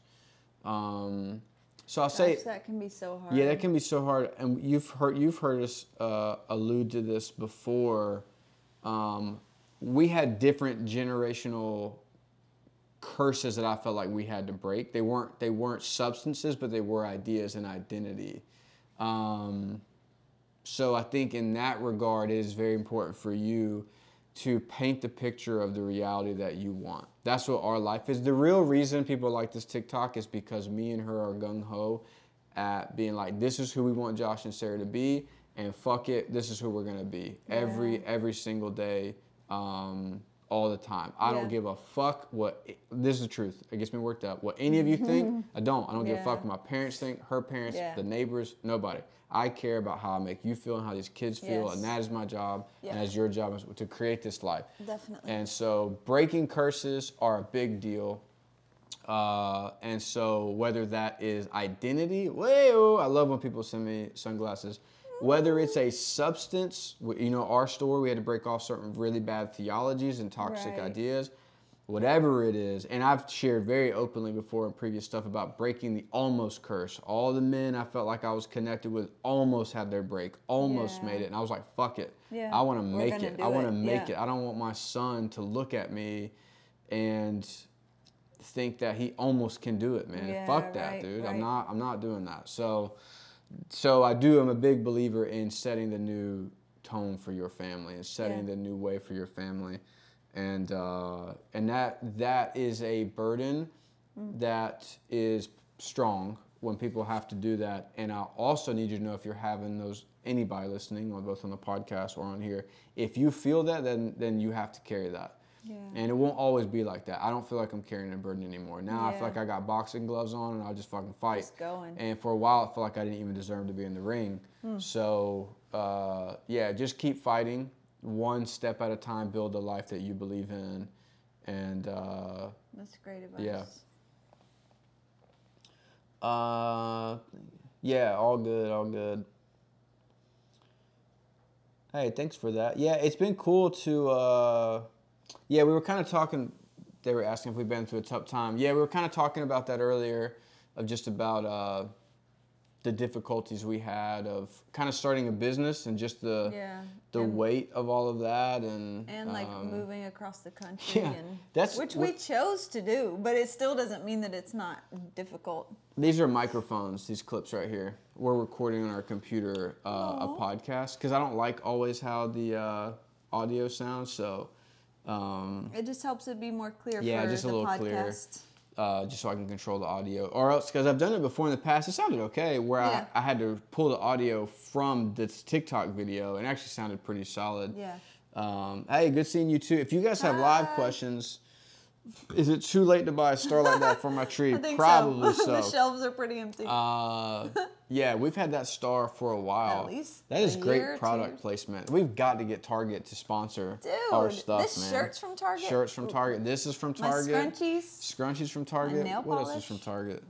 Um, so I'll say that can be so hard. yeah, that can be so hard, and you've heard you've heard us uh, allude to this before. Um, we had different generational curses that I felt like we had to break. They weren't they weren't substances, but they were ideas and identity. Um, so I think in that regard, it is very important for you to paint the picture of the reality that you want. That's what our life is. The real reason people like this TikTok is because me and her are gung ho at being like, this is who we want Josh and Sarah to be, and fuck it, this is who we're gonna be every every single day, um, all the time. I Yeah. don't give a fuck what. This is the truth. It gets me worked up. What any of you think, I don't. I don't give a fuck what my parents think, her parents, Yeah. the neighbors, nobody. I care about how I make you feel and how these kids feel, Yes. and that is my job, Yeah. and that's your job to create this life. Definitely. And so breaking curses are a big deal. Uh, and so whether that is identity, whoa, I love when people send me sunglasses. Whether it's a substance, you know, our store, we had to break off certain really bad theologies and toxic Right. ideas. Whatever it is, and I've shared very openly before in previous stuff about breaking the almost curse. All the men I felt like I was connected with almost had their break, almost Yeah. made it, and I was like, "Fuck it, Yeah, I want to make it. I want to make Yeah. it. I don't want my son to look at me and think that he almost can do it, man. Yeah, Fuck that, right, dude. right. I'm not. I'm not doing that. So, so I do. I'm a big believer in setting the new tone for your family and setting the new way for your family, and uh, and that that is a burden Mm. that is strong when people have to do that. And I also need you to know if you're having those anybody listening, or both on the podcast or on here, if you feel that, then then you have to carry that. Yeah. And it won't always be like that. I don't feel like I'm carrying a burden anymore. Now yeah. I feel like I got boxing gloves on and I'll just fucking fight. Just going. And for a while, I felt like I didn't even deserve to be in the ring. Hmm. So, uh, yeah, just keep fighting. One step at a time, build the life that you believe in. And uh, That's great advice. Yeah. uh, yeah, all good, all good. Hey, thanks for that. Yeah, it's been cool to. Uh, yeah, we were kind of talking. They were asking if we've been through a tough time. Yeah, we were kind of talking about that earlier, of just about uh, the difficulties we had of kind of starting a business and just the Yeah. The and, weight of all of that and and like um, moving across the country yeah, and that's which we chose to do, but it still doesn't mean that it's not difficult. These are microphones. These clips right here. We're recording on our computer uh, a podcast because I don't like always how the uh, audio sounds. So. Um, It just helps it be more clear Yeah, for just a the little podcast. clearer. Uh, just so I can control the audio. Or else, because I've done it before in the past, it sounded okay. Where Yeah. I, I had to pull the audio from this TikTok video, and actually sounded pretty solid. Yeah. Um, hey, good seeing you too. If you guys have live questions, Is it too late to buy a star like that for my tree? Probably so. so. the shelves are pretty empty. Uh, yeah, we've had that star for a while. At least that is great product placement. We've got to get Target to sponsor Dude, our stuff, this man. shirt's from Target. Shirts from Target. This is from Target. My scrunchies. Scrunchies from Target. nail what else is polish. from Target?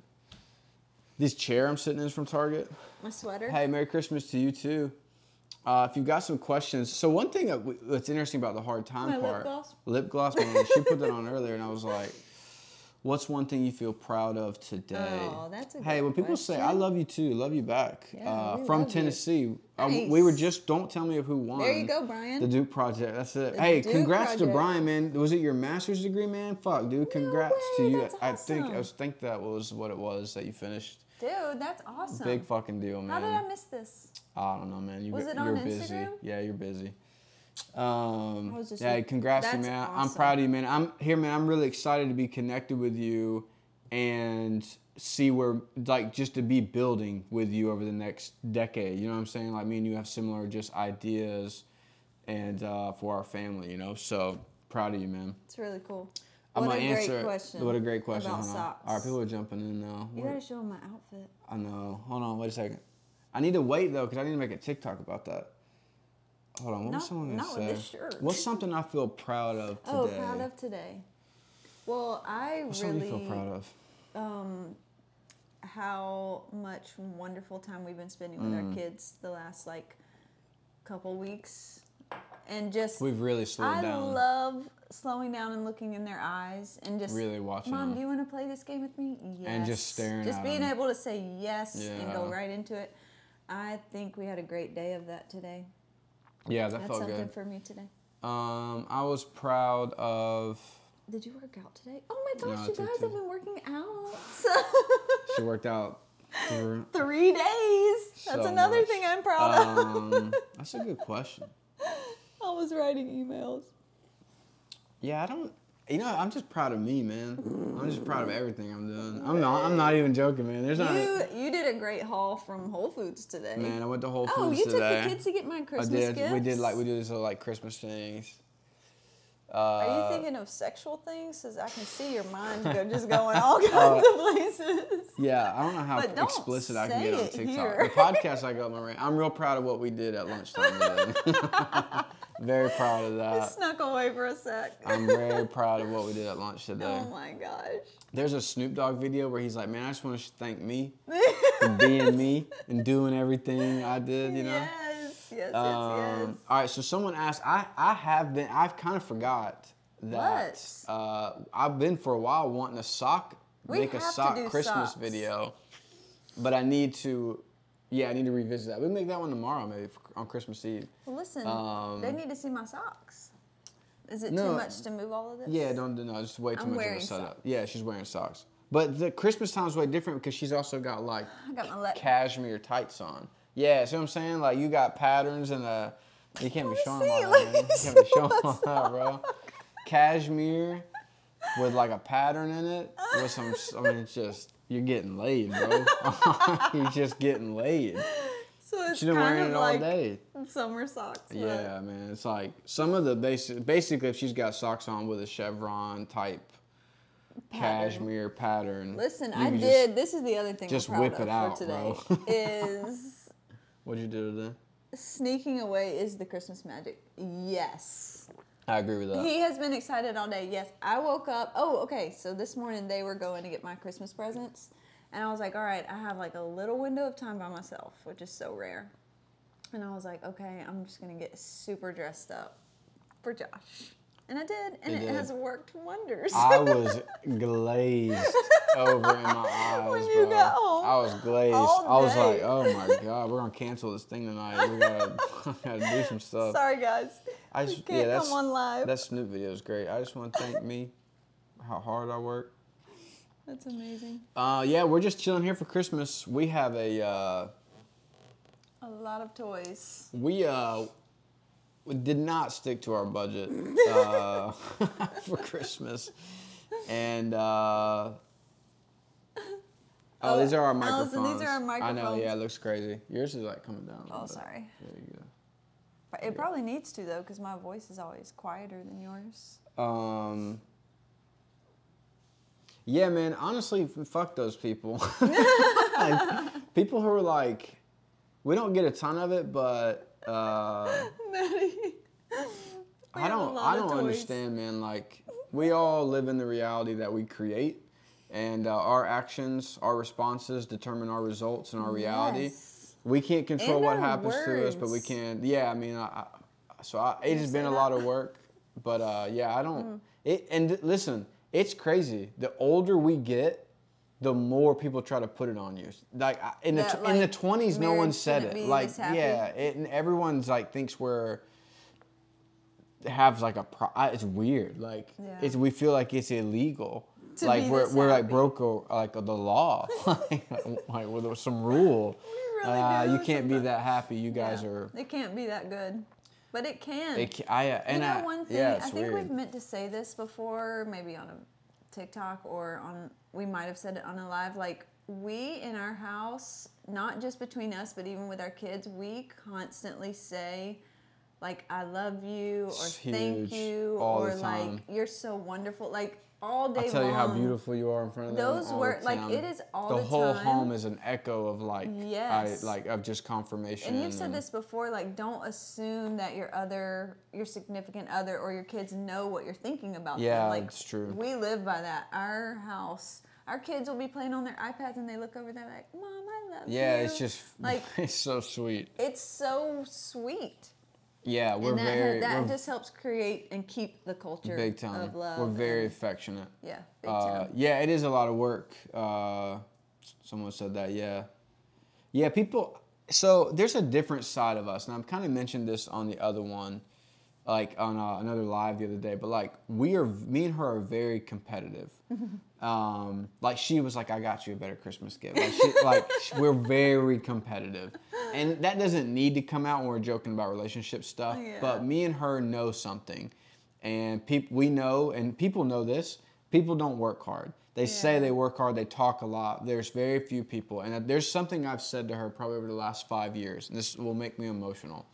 This chair I'm sitting in is from Target. My sweater. Hey, Merry Christmas to you too. Uh, if you've got some questions, so one thing that w- that's interesting about the hard time My lip part, gloss? lip gloss, man, she put that on earlier, and I was like, "What's one thing you feel proud of today?" Oh, that's a Hey, when people say, "I love you too," love you back. Yeah, uh, from. Tennessee, Uh, we were just don't tell me who won. There you go, Brian. The Duke Project. That's it. The hey, Duke congrats to Brian, man. Was it your master's degree, man? Fuck, dude. Congrats to way, you. that's I think I was think that was what it was that you finished. Dude, that's awesome. Big fucking deal, man. How did I miss this? I don't know, man. You Was it on you're busy. Instagram? Yeah, you're busy. Um, I was yeah, look- congrats, to you, man. I'm proud of you, man. I'm here, man. I'm really excited to be connected with you and see where, like, just to be building with you over the next decade. You know what I'm saying? Like, me and you have similar just ideas, and uh, for our family, you know. So proud of you, man. It's really cool. I'm what a gonna great answer. question. What a great question. About socks. All right, people are jumping in now. You What- gotta show them my outfit. I know. Hold on, wait a second. I need to wait though, because I need to make a TikTok about that. Hold on, what was someone gonna not with say? this shirt. What's something I feel proud of today? Oh, proud of today. Well, I What's really feel proud of? um how much wonderful time we've been spending with Mm. our kids the last like couple weeks and just We've really slowed I down. love slowing down and looking in their eyes and just Really watching Mom, them. do you want to play this game with me? Yes. And just staring Just being 'em. able to say yes and go right into it. I think we had a great day of that today. yeah, that That's felt something good. for me today. Um, I was proud of. Did you work out today? Oh my gosh, I you guys have been working out. She worked out. for- Three days. That's So another much. thing I'm proud of. Um, that's a good question. I was writing emails. Yeah, I don't. You know, I'm just proud of me, man. I'm just proud of everything I'm doing. I'm not. I'm not even joking, man. There's not. You you did a great haul from Whole Foods today. Man, I went to Whole Foods today. oh, you today. took the kids to get my I Christmas did. gifts. We did like we did these little like Christmas things. Uh, Are you thinking of sexual things? Because I can see your mind go, just going all kinds of places. Yeah, I don't know how But don't explicit I can get on it TikTok. here. The podcast I got my rant. I'm real proud of what we did at lunchtime today. very proud of I that. snuck away for a sec. I'm very proud of what we did at lunch today. oh my gosh. There's a Snoop Dogg video where he's like, "Man, I just want to thank me for being me and doing everything I did." You know. Yes, yes, yes, Um, yes. All right, so someone asked. I I have been. I've kind of forgot that. What? Uh, I've been for a while wanting a sock, We make a sock Christmas socks. video, but I need to. Yeah, I need to revisit that. We can make that one tomorrow, maybe for, on Christmas Eve. Well, listen, um, they need to see my socks. Is it too much to move all of this? Yeah, don't no, just way too I'm much of a setup. socks. Yeah, she's wearing socks. But the Christmas time's way different because she's also got like I got cashmere tights on. Yeah, see what I'm saying? Like you got patterns and uh you can't be showing all that, man. You can't be showing all that, bro. Cashmere with like a pattern in it with some. I mean, it's just you're getting laid, bro. you're just getting laid. So it's She's been kind wearing of it all like day. summer socks. but- Yeah, man. It's like some of the basic. Basically, if she's got socks on with a chevron type Pattern. cashmere pattern. Listen, you I can did. Just, this is the other thing just I'm proud whip of it out, for today bro. is what'd you do today? sneaking away is the Christmas magic. Yes. I agree with that. He has been excited all day. Yes, I woke up. Oh, okay. So this morning they were going to get my Christmas presents, and I was like, all right, I have like a little window of time by myself, which is so rare. And I was like, okay, I'm just gonna get super dressed up for Josh, and I did, and You it did. has worked wonders. I was glazed over in my eyes, When you bro. got home I was glazed. I was like, oh my god, we're gonna cancel this thing tonight. We gotta, gotta do some stuff. Sorry, guys. I We just, can't yeah, that's, come on live. that Snoop video is great. I just want to thank me, how hard I work. That's amazing. Uh, yeah, we're just chilling here for Christmas. We have a, uh, A lot of toys. we, uh, we did not stick to our budget uh, for Christmas. And, uh, oh, these are our Allison, microphones. these are our microphones. I know, yeah, it looks crazy. Yours is like coming down. Oh, sorry. There you go. It probably needs to though, because my voice is always quieter than yours. Um, Yeah, man. Honestly, fuck those people. Like, people who are like, we don't get a ton of it, but uh. I don't. I don't understand, man. Like, we all live in the reality that we create, and uh, our actions, our responses determine our results and our reality. Yes. We can't control what happens to us, but we can. Yeah, I mean, I, I, so I, it has been a lot of work, but uh, yeah, I don't. Mm. It and listen, it's crazy. The older we get, the more people try to put it on you. Like in the That, tw- in the twenties, no one said it. Like yeah, it, and everyone's like thinks we're have like a pro. It's weird. Like Yeah. it's we feel like it's illegal. To like we're we're like happy. broke o- like the law. like like well, there was some rule. Really uh, you can't be that happy. You guys Yeah. are. It can't be that good, but it can. It, ca- I uh, and you know, I, one thing yeah, I think weird. we've meant to say this before, maybe on a TikTok or on we might have said it on a live. Like we in our house, not just between us, but even with our kids, we constantly say. Like I love you, or It's thank huge, you, or like you're so wonderful. Like all day I tell long. you how beautiful you are in front of them. Those were- the like, it is all the the whole time. home is an echo of like Yes. I like of just confirmation. And you've said and- this before, like don't assume that your other, your significant other, or your kids know what you're thinking about Yeah, them. Like it's true. We live by that. Our house, our kids will be playing on their iPads, and they look over, they're like, "Mom, I love you." Yeah, it's just like it's so sweet. it's so sweet. Yeah, we're and that very that just helps create and keep the culture big time. of love. we're very and- affectionate. yeah, big Uh, time. yeah, it is a lot of work. Uh, someone said that. Yeah, yeah. People. So there's a different side of us, and I've kind of mentioned this on the other one, like on uh, another live the other day. But like we are, me and her are very competitive. um, like she was like, "I got you a better Christmas gift." Like, she, like we're very competitive, and that doesn't need to come out when we're joking about relationship stuff. Yeah. But me and her know something, and people we know, and people know this. People don't work hard. They say they work hard. They talk a lot. There's very few people, and there's something I've said to her probably over the last five years, and this will make me emotional.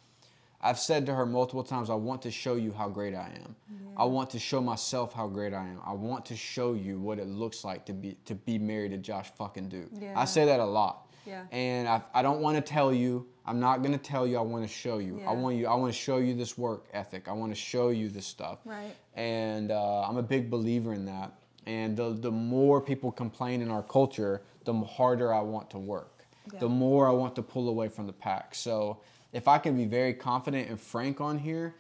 I've said to her multiple times, I want to show you how great I am. I want to show myself how great I am. I want to show you what it looks like to be to be married to Josh fucking Duke. Yeah. I say that a lot. Yeah. And I, I don't want to tell you. I'm not going to tell you. I want to show you. I want you. I want to show you this work ethic. I want to show you this stuff. Right. And uh, I'm a big believer in that. And the the more people complain in our culture, the harder I want to work. Yeah. The more I want to pull away from the pack. So if I can be very confident and frank on here,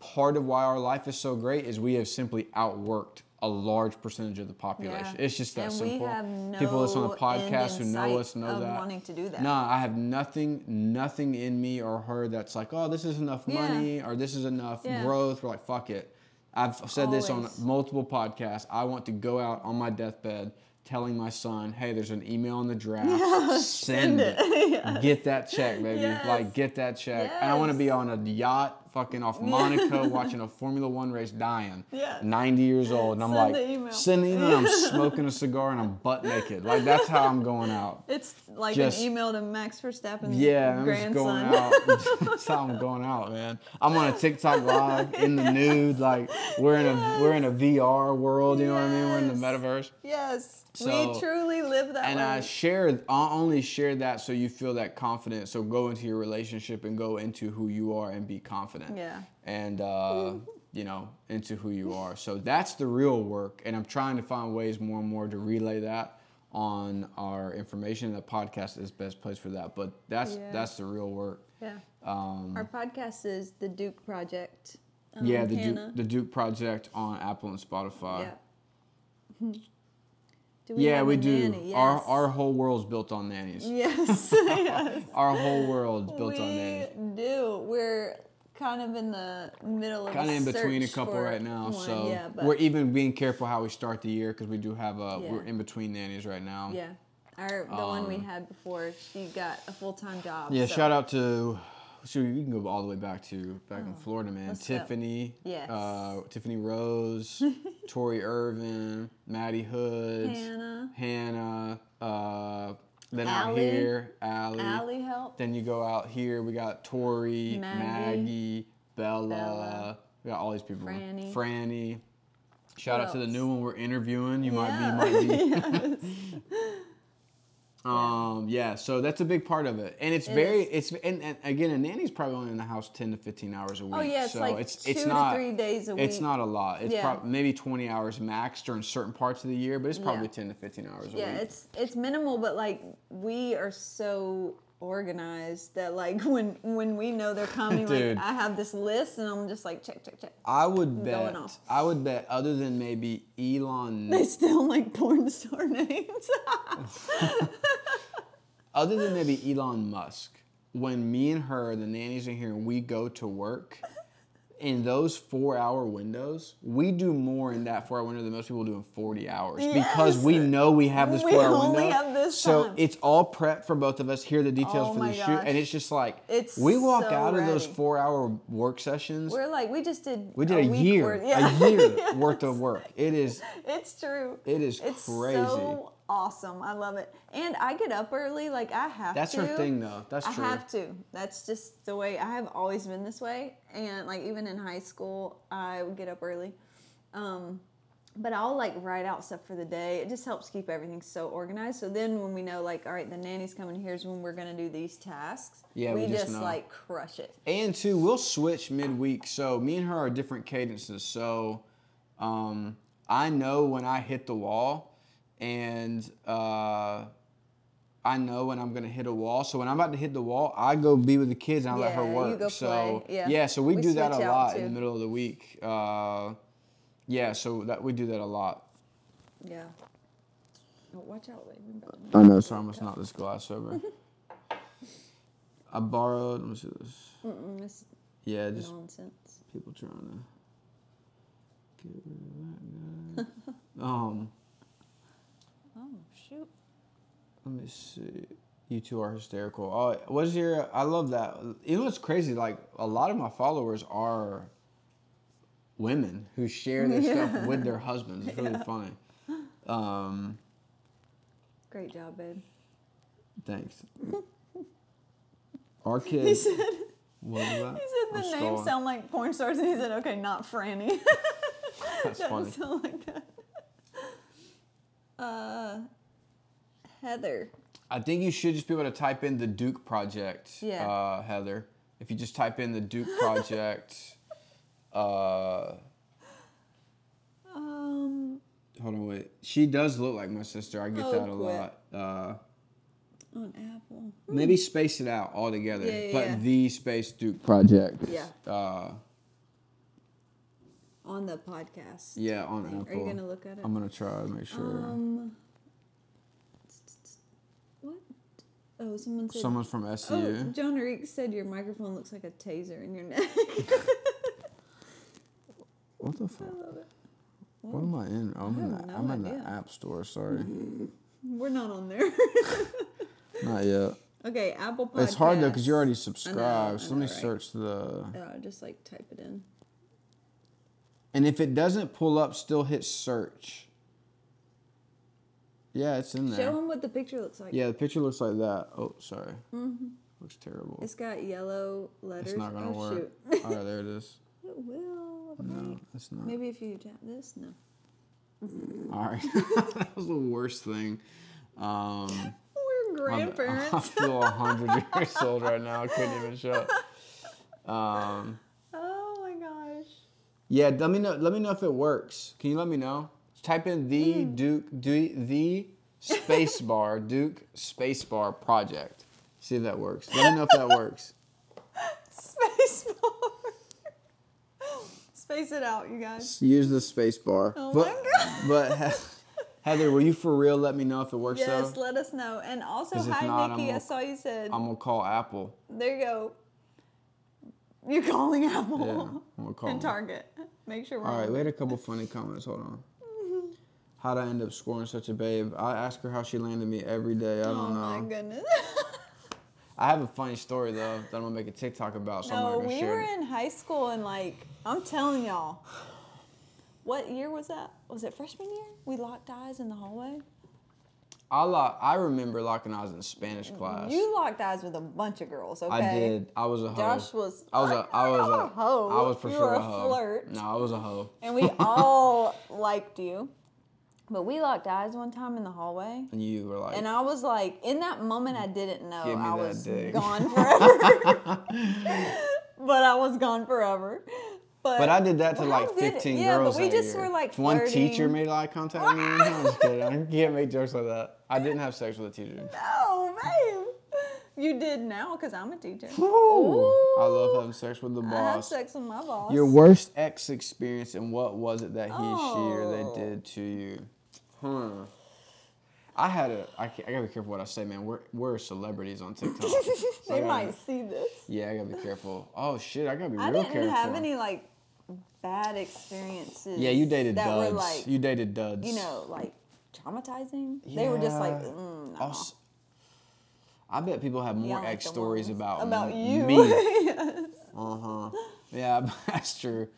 part of why our life is so great is we have simply outworked a large percentage of the population. Yeah. It's just that and simple. no People listen on the podcast who know us know that. wanting to do that. No, I have nothing, nothing in me or her that's like, oh, this is enough Yeah. money or this is enough Yeah. growth. We're like, fuck it. I've said this on multiple podcasts. I want to go out on my deathbed telling my son, hey, there's an email in the draft. send, send it. it. Get that check, baby. Yes. Like, get that check. And I want to be on a yacht fucking off Monaco watching a Formula One race dying. Yeah. 90 years old. And I'm Send like, the email. send the email. I'm smoking a cigar and I'm butt naked. Like, that's how I'm going out. It's like Just- an email to Max Verstappen's Yeah, I'm just grandson. going out. That's how I'm going out, man. I'm on a TikTok live in the nude, like we're in a we're in a VR world. You know what I mean? We're in the metaverse. yes, So- we truly live that And. I share, I only share that so you feel that confidence. So go into your relationship and go into who you are and be confident. Yeah. And uh, you know, into who you are. So that's the real work. And I'm trying to find ways more and more to relay that on our information. The podcast is best place for that. But that's Yeah. that's the real work. yeah. Um, Our podcast is the Duke Project. um, yeah, the Hannah. Duke, the Duke Project on Apple and Spotify. Yeah. Do we Yeah, have we a do. nanny? Our Yes. our whole world's built on nannies. yes, yes. Our whole world's built we on nannies. do. We're kind of in the middle of Kind of in between a couple right now, one, so yeah, we're even being careful how we start the year because we do have a Yeah. we're in between nannies right now. yeah. Our the one we Um, had before, she got a full time job. Yeah, so- shout out to. So you can go all the way back to back in Florida, man. Oh. Tiffany, Yes. uh, Tiffany Rose, Tori Irvin, Maddie Hood, Hannah. Hannah. Uh, then out here, Allie. Allie helped. Then you go out here. We got Tori, Maggie. Maggie, Bella. Bella. We got all these people. Franny. Franny. Shout What out to the new one we're interviewing. You Yeah. might be, might be. Yes. Um, yeah, so that's a big part of it, and it's It very, is. it's and, and again, a nanny's probably only in the house ten to fifteen hours a week. Oh yeah, it's so like it's two it's to not three days a week. it's not a lot. It's Yeah. prob- maybe twenty hours max during certain parts of the year, but it's probably Yeah. ten to fifteen hours a Yeah, week. Yeah, it's it's minimal, but like we are so organized that like when when we know they're coming, Dude. like I have this list and I'm just like check check check. I would going bet. off. I would bet, other than maybe Elon, They still like porn star names. other than maybe Elon Musk, when me and her, the nannies are here, and we go to work, in those four hour windows, we do more in that four hour window than most people do in 40 hours because we know we have this We four hour window. so time. it's all prep for both of us. Here are the details Oh for the shoot. And it's just like, It's we walk so out of those four hour work sessions. We're like we just did. we did a, week year, worth- yeah. a year Yes. worth of work. It is, It's true. it is It's crazy. so awesome. I love it. And I get up early. Like I have That's to. her thing, though. That's I true. I have to. That's just the way I have always been this way. And like even in high school, I would get up early. Um, but I'll like write out stuff for the day. It just helps keep everything so organized. So then when we know like, all right, the nanny's coming, here's when we're gonna do these tasks. Yeah, we, we just just like crush it. And two, we'll switch midweek. So me and her are different cadences. So um, I know when I hit the wall, and uh, I know when I'm gonna hit a wall. So when I'm about to hit the wall, I go be with the kids and I let her Yeah, you work. go so play. Yeah. so we, We do that a switch out, lot in the middle of the week. Uh, yeah, so that we do that a lot. Yeah. Oh, watch out, baby. I'm about to- know. Sorry, I must knock this glass over. I borrowed. Let me see this. Mm-mm, it's Yeah, just nonsense. people trying to get rid of that guy. um, Oh shoot. Let me see. You two are hysterical. Oh, what's your? I love that. You know what's crazy? Like a lot of my followers are women who share their stuff with their husbands. It's really funny. Um, Great job, babe. thanks. Our kids. He said, What was that? he said the names sound like porn stars, and he said, "Okay, not Franny." That's Doesn't funny. sound like that. Uh, Heather. I think you should just be able to type in the Duke Project, Yeah. uh, Heather. If you just type in the Duke Project, uh, Um, hold on, wait. She does look like my sister. I get Oh, that a quit. lot. Uh, on Apple. maybe space it out altogether. Yeah, yeah, but yeah. the Space Duke Project. Yeah. Uh, On the podcast. yeah, on. Apple. Are you gonna look at it? I'm gonna try to make sure. Um. What? Oh, someone said. Someone's from Oh, SCU. John Reek said your microphone looks like a taser in your neck. What the fuck? I. What am I in? I'm in, the, no I'm in the. App Store. Sorry, We're not on there. not yet. okay, Apple Podcasts. It's hard though because you're already subscribed. I so let me right? search the. Uh, just like type it in. And if it doesn't pull up, still hit search. Yeah, it's in there. Show them what the picture looks like. Yeah, the picture looks like that. Oh, sorry. Mm-hmm. Looks terrible. It's got yellow letters. It's not gonna oh, work. Shoot. All right, there it is. it will. No, it's not. Maybe if you tap this, no. All right, that was the worst thing. Um, We're grandparents. I'm- I feel a hundred years old right now. I couldn't even show. it. Um, oh my gosh. yeah, let me know. Let me know if it works. Can you let me know? Type in the Hmm. Duke du, the space bar Duke space bar project. See if that works. Let me know if that works. Space bar. Space it out, you guys. Use the space bar. Oh but, my God. but Heather, will you for real let me know if it works Yes, though? let us know. And also, hi, not, Nikki. I'm I saw you said. I'm gonna call Apple. there you go. You're calling Apple Yeah, I'm gonna call and them. Target. Make sure we're All right, we had a couple funny comments. Hold on. How'd I end up scoring such a babe? I ask her how she landed me every day. I Oh don't my know. Oh my goodness. I have a funny story though that I'm gonna make a TikTok about. So no, we were it. in high school and like I'm telling y'all. What year was that? Was it freshman year? We locked eyes in the hallway. I lock, I remember locking eyes in Spanish class. You locked eyes with a bunch of girls, okay? I did. I was a hoe. Josh was. I was a. I was a. a hoe. I was for You sure were a a hoe. flirt. No, I was a hoe. And we all liked you. But we locked eyes one time in the hallway. And you were like, And I was like, in that moment, I didn't know I was dick. gone forever. but I was gone forever. But, But I did that to like how did 15 yeah, girls. but we just year. were like One teacher made eye contact with me. I'm just kidding. I can't make jokes like that. I didn't have sex with a teacher. No, babe. You did now because I'm a teacher. Ooh, I love having sex with the boss. I have sex with my boss. Your worst ex experience and what was it that he, she, or Oh. they did to you? Huh. I had a. I, ca- I gotta be careful what I say, man. We're we're celebrities on TikTok. So they gotta- might see this. Yeah, I gotta be careful. Oh shit, I gotta be I real didn't careful. have any like bad experiences. yeah, you dated that duds. were like you dated duds. you know like traumatizing. They were just like, mm, no. Also- I bet people have more Yeah, like ex stories ones about about you. me. Yes. Uh huh. Yeah, that's true.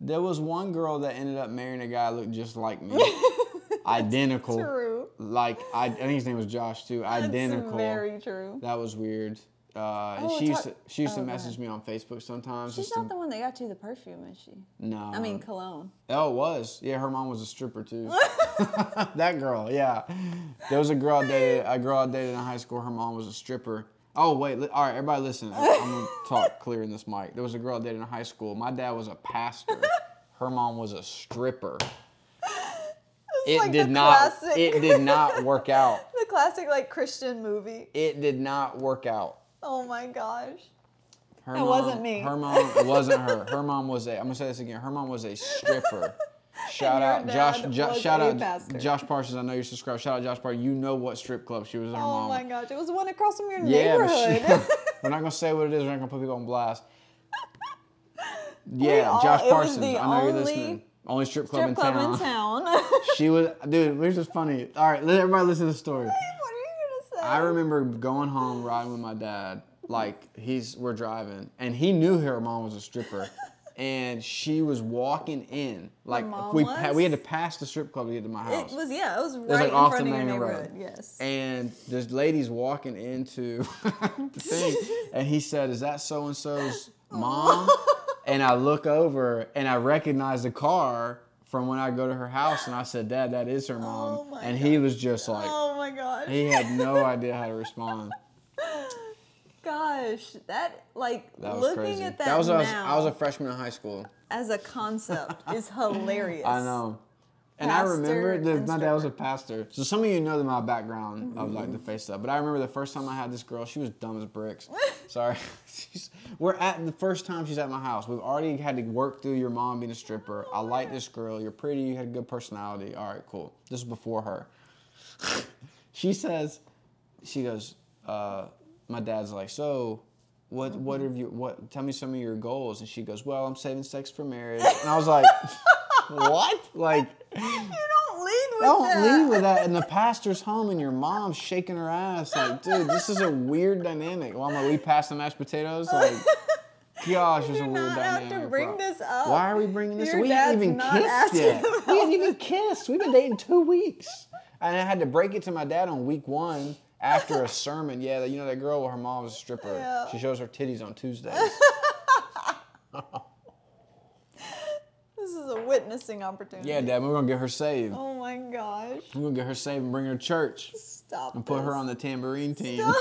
There was one girl that ended up marrying a guy looked just like me, identical. True. Like I, I think his name was Josh too. Identical. That's very true. That was weird. Uh, and Oh, she used to, she used to oh, go message me on Facebook sometimes. She's not to, the one that got you the perfume, is she? no. I mean, cologne. Oh, it was. Yeah, her mom was a stripper too. that girl, yeah. There was a girl I dated. A girl I dated in high school. Her mom was a stripper. Oh wait, all right, everybody listen. I'm gonna talk clear in this mic. There was a girl I dated in high school. My dad was a pastor. Her mom was a stripper. It like did not. classic. It did not work out. The classic like Christian movie. It did not work out. Oh my gosh. Her That mom, wasn't me. Her mom it wasn't her. Her mom was a. I'm gonna say this again. Her mom was a stripper. Shout out Josh. dad Jo- was shout out pastor. Josh Parsons. I know you're subscribed. Shout out Josh Parsons. You know what strip club she was in her mom. Oh mom. my gosh. It was the one across from your Yeah, neighborhood. she, we're not gonna say what it is. We're not gonna put people on blast. Yeah, all- Josh Parsons. I know you're listening. Only strip club Strip in club town. in town. She was, dude. Here's just funny. All right, let everybody listen to the story. are you gonna say? I remember going home riding with my dad. Like he's we're driving, and he knew her mom was a stripper, and she was walking in. Like mom we was? we had to pass the strip club to get to my house. It was yeah. It was right like, in off front the of your main road. Yes. and this lady's walking into the thing, and he said, "Is that so and so's mom?" and I look over, and I recognize the car from when I go to her house, and I said, "Dad, that is her mom." Oh and he was just like, oh my gosh. he had no idea how to respond. Gosh, that like That looking crazy. at that, That was I was, I was a freshman in high school. as a concept is hilarious. I know. And I remember that and my dad was a pastor. So some of you know my background of like the face stuff. But I remember the first time I had this girl, she was dumb as bricks. Sorry. She's, we're at the first time she's at my house. We've already had to work through your mom being a stripper. I like this girl. You're pretty. You had a good personality. All right, cool. This is before her. she says, she goes, uh, my dad's like, so what what have you what tell me some of your goals? And she goes, Well, I'm saving sex for marriage. And I was like, What? Like don't lead with that. don't that. leave with that in the pastor's home and your mom's shaking her ass. Like, dude, this is a weird dynamic. Well, I'm like, we past the mashed potatoes. Like, gosh, it's You a weird not have dynamic. to bring bro. this up. Why are we bringing this? Your we haven't even kissed yet. We haven't even kissed. We've been dating two weeks, and I had to break it to my dad on week one after a sermon. Yeah, you know that girl, her mom was a stripper. Yeah. She shows her titties on Tuesdays. This is a witnessing opportunity. yeah, Dad, we're gonna get her saved. Oh my gosh. We're gonna get her saved and bring her to church Stop. and put her on the tambourine team.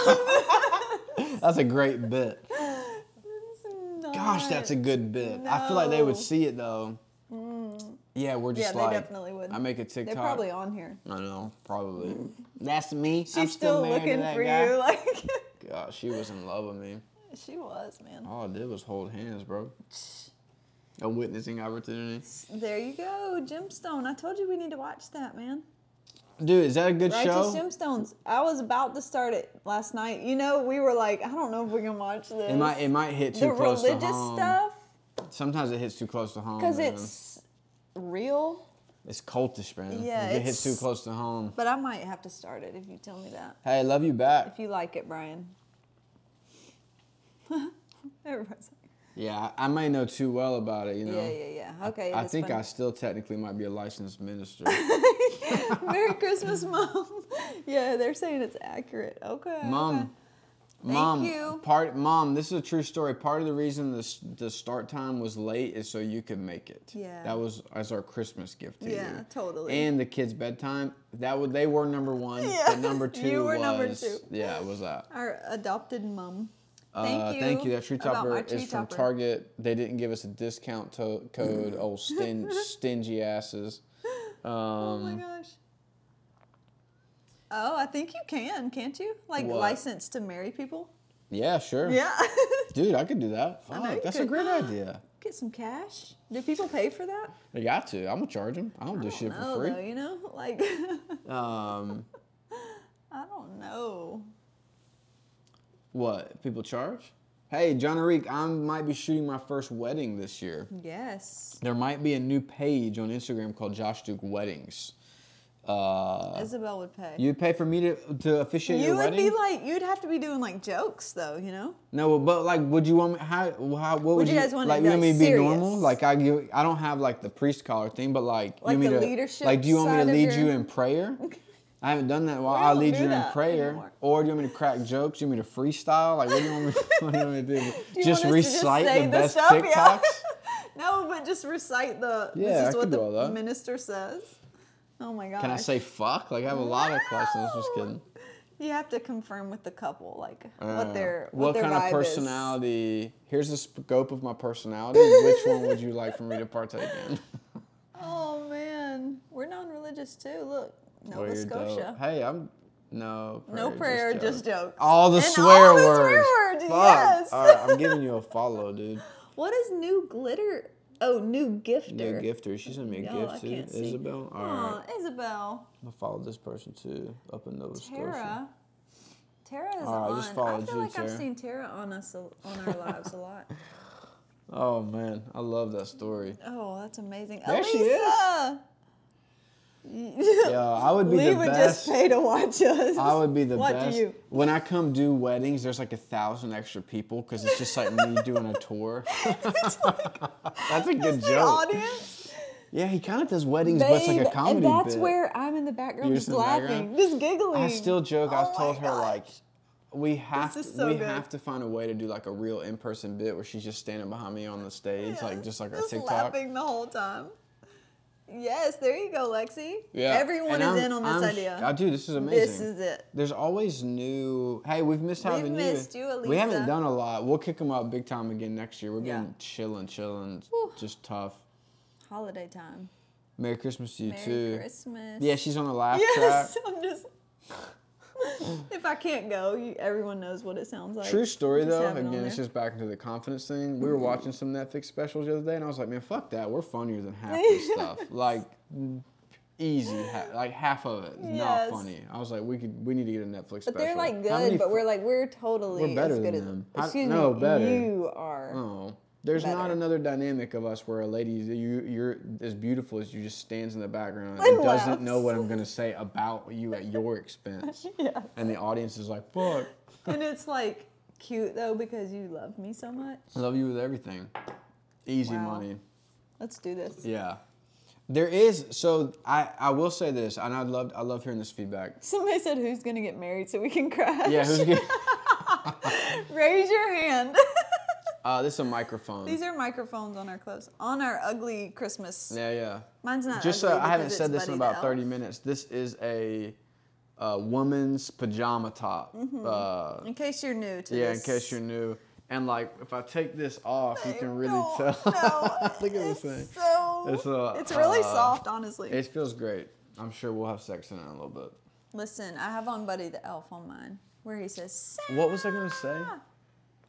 That's a great bit. It's Gosh, that's a good bit. I feel like they would see it though. Mm. Yeah, we're just Yeah, just they definitely would. I make a TikTok. They're probably on here. I know, probably. That's me. She's I'm still, to looking that for guy. you. Like God, she was in love with me. she was, man. All I did was hold hands, bro. A witnessing opportunity. There you go, Gemstone. I told you we need to watch that, man. Dude, is that a good Righteous show? Gemstones. I was about to start it last night. You know, we were like, I don't know if we can watch this. It might it might hit too the close to home. The religious stuff, Sometimes it hits too close to home. because it's real. it's cultish, man. Yeah, it hits too close to home. But I might have to start it if you tell me that. Hey, love you back. If you like it, Brian. Everybody's Yeah, I I may know too well about it. You know. Yeah, yeah, yeah. Okay. I is think fun. I still technically might be a licensed minister. Merry Christmas, Mom. yeah, they're saying it's accurate. Okay. Mom, okay. mom, you. part mom. This is a true story. Part of the reason the the start time was late is so you could make it. Yeah. That was as our Christmas gift to you. Yeah, totally. And the kids' bedtime. That would they were number one. Yeah, But number two you were was number two. yeah, it was that. Our adopted mom. Thank uh, you. Thank you. That tree topper is from. Target. They didn't give us a discount to- code. old sting, stingy asses. Um, Oh my gosh. Oh, I think you can, can't you? Like What? license to marry people? Yeah, sure. Yeah. Dude, I could do that. Fuck, that's a great idea. Get some cash. Do people pay for that? I got to. I'm gonna charge them. I don't do I shit don't for know, free. though, you know, like Um, I don't know. What people charge? Hey, John Arik, I might be shooting my first wedding this year. Yes. There might be a new page on Instagram called Josh Duke Weddings. Uh, Isabel would pay. you'd pay for me to to officiate You your would be like, you'd have to be doing like jokes though, you know? no, but like, would you want me? How? how what would, you guys want like? to You want me to be normal? Like I give. I don't have like the priest collar thing, but like, Like you want me to, leadership Like, do you want me to lead your- you in prayer? I haven't done that. Well, I'll lead you in prayer, anymore. or do you want me to crack jokes? Do you want me to freestyle? Like, what do you want me, what do, you want me to do? just want us to just recite say the the best stuff? Yeah. No, but just recite the Yeah, this is could what the minister says. Oh my god. Can I say fuck? Like, I have a lot of questions. Just kidding. You have to confirm with the couple, like Uh, what their what, what their kind of is. personality? Here's the scope of my personality. Which one would you like for me to partake in? Oh man, we're non-religious too. Look, Nova you're dope. Scotia. Hey, I'm no No prayer, joke. just jokes. All the And swear all the words. swear words, yes. All right, I'm giving you a follow, dude. What is new glitter? Oh, new gifter. New gifter. She sent me a I gift too. Isabel. All right. Aw, Isabel. I'm gonna follow this person too up in Nova Scotia. Tara. Tara is right, I on. just I followed feel you, like I've seen Tara on us a, on our lives a lot. Oh man, I love that story. Oh, that's amazing. There she is. Yeah, I would be Lee the would best. just pay to watch us. I would be the What best. do you? When I come do weddings, there's like a thousand extra people because it's just like me doing a tour. That's a good the joke. audience. Yeah, he kind of does weddings, but it's like a comedy and that's bit. where I'm in the background You're just in laughing, background? just giggling. I still joke. I Oh my told her gosh. like, we have to, so we good. have to find a way to do like a real in-person bit where she's just standing behind me on the stage, like just like a just TikTok. laughing the whole time. Yes, there you go, Lexi. Yeah, Everyone and is I'm- in on this I'm idea. I do. This is amazing. This is it. There's always new. Hey, we've missed We've having missed you. you, We haven't done a lot. We'll kick them out big time again next year. We've Yeah. been chilling, chilling, Whew. just tough. Holiday time. Merry Christmas to you Merry too. Christmas. Yeah, she's on the laugh Yes, track. I'm just. if I can't go, you, everyone knows what it sounds like. True story Just though. Again, it's just back into the confidence thing. We were mm-hmm. watching some Netflix specials the other day, and I was like, man, fuck that. We're funnier than half this stuff. Like, easy. Ha- like half of it is Yes. not funny. I was like, we could, we need to get a Netflix But special. they're like good, but fu- we're like we're totally We're better as good than as them. How- Excuse no, me, better. you are. Oh, there's not another dynamic of us where a lady you you're as beautiful as you just stands in the background And and doesn't know what I'm gonna say about you at your expense, Yeah. and the audience is like, "Fuck, and it's like cute though because you love me so much. I love you with everything." Easy Wow. money. Let's do this. Yeah. There is so I I will say this, and I love I love hearing this feedback. Somebody said who's gonna get married so we can crash. Yeah, who's good? Raise your hand. uh, this is a microphone. These are microphones on our clothes. On our ugly Christmas. yeah, yeah. Mine's not Just so I haven't said this in about 30 minutes. This is a, uh woman's pajama top. Mm-hmm. Uh, In case you're new to Yeah, this. Yeah, in case you're new. And like, if I take this off, you can really tell. No, Look at it's this thing. So, It's, uh, it's really uh, soft, honestly. It feels great. I'm sure we'll have sex in it in a little bit. Listen, I have on Buddy the Elf on mine, where he says, What was I gonna say?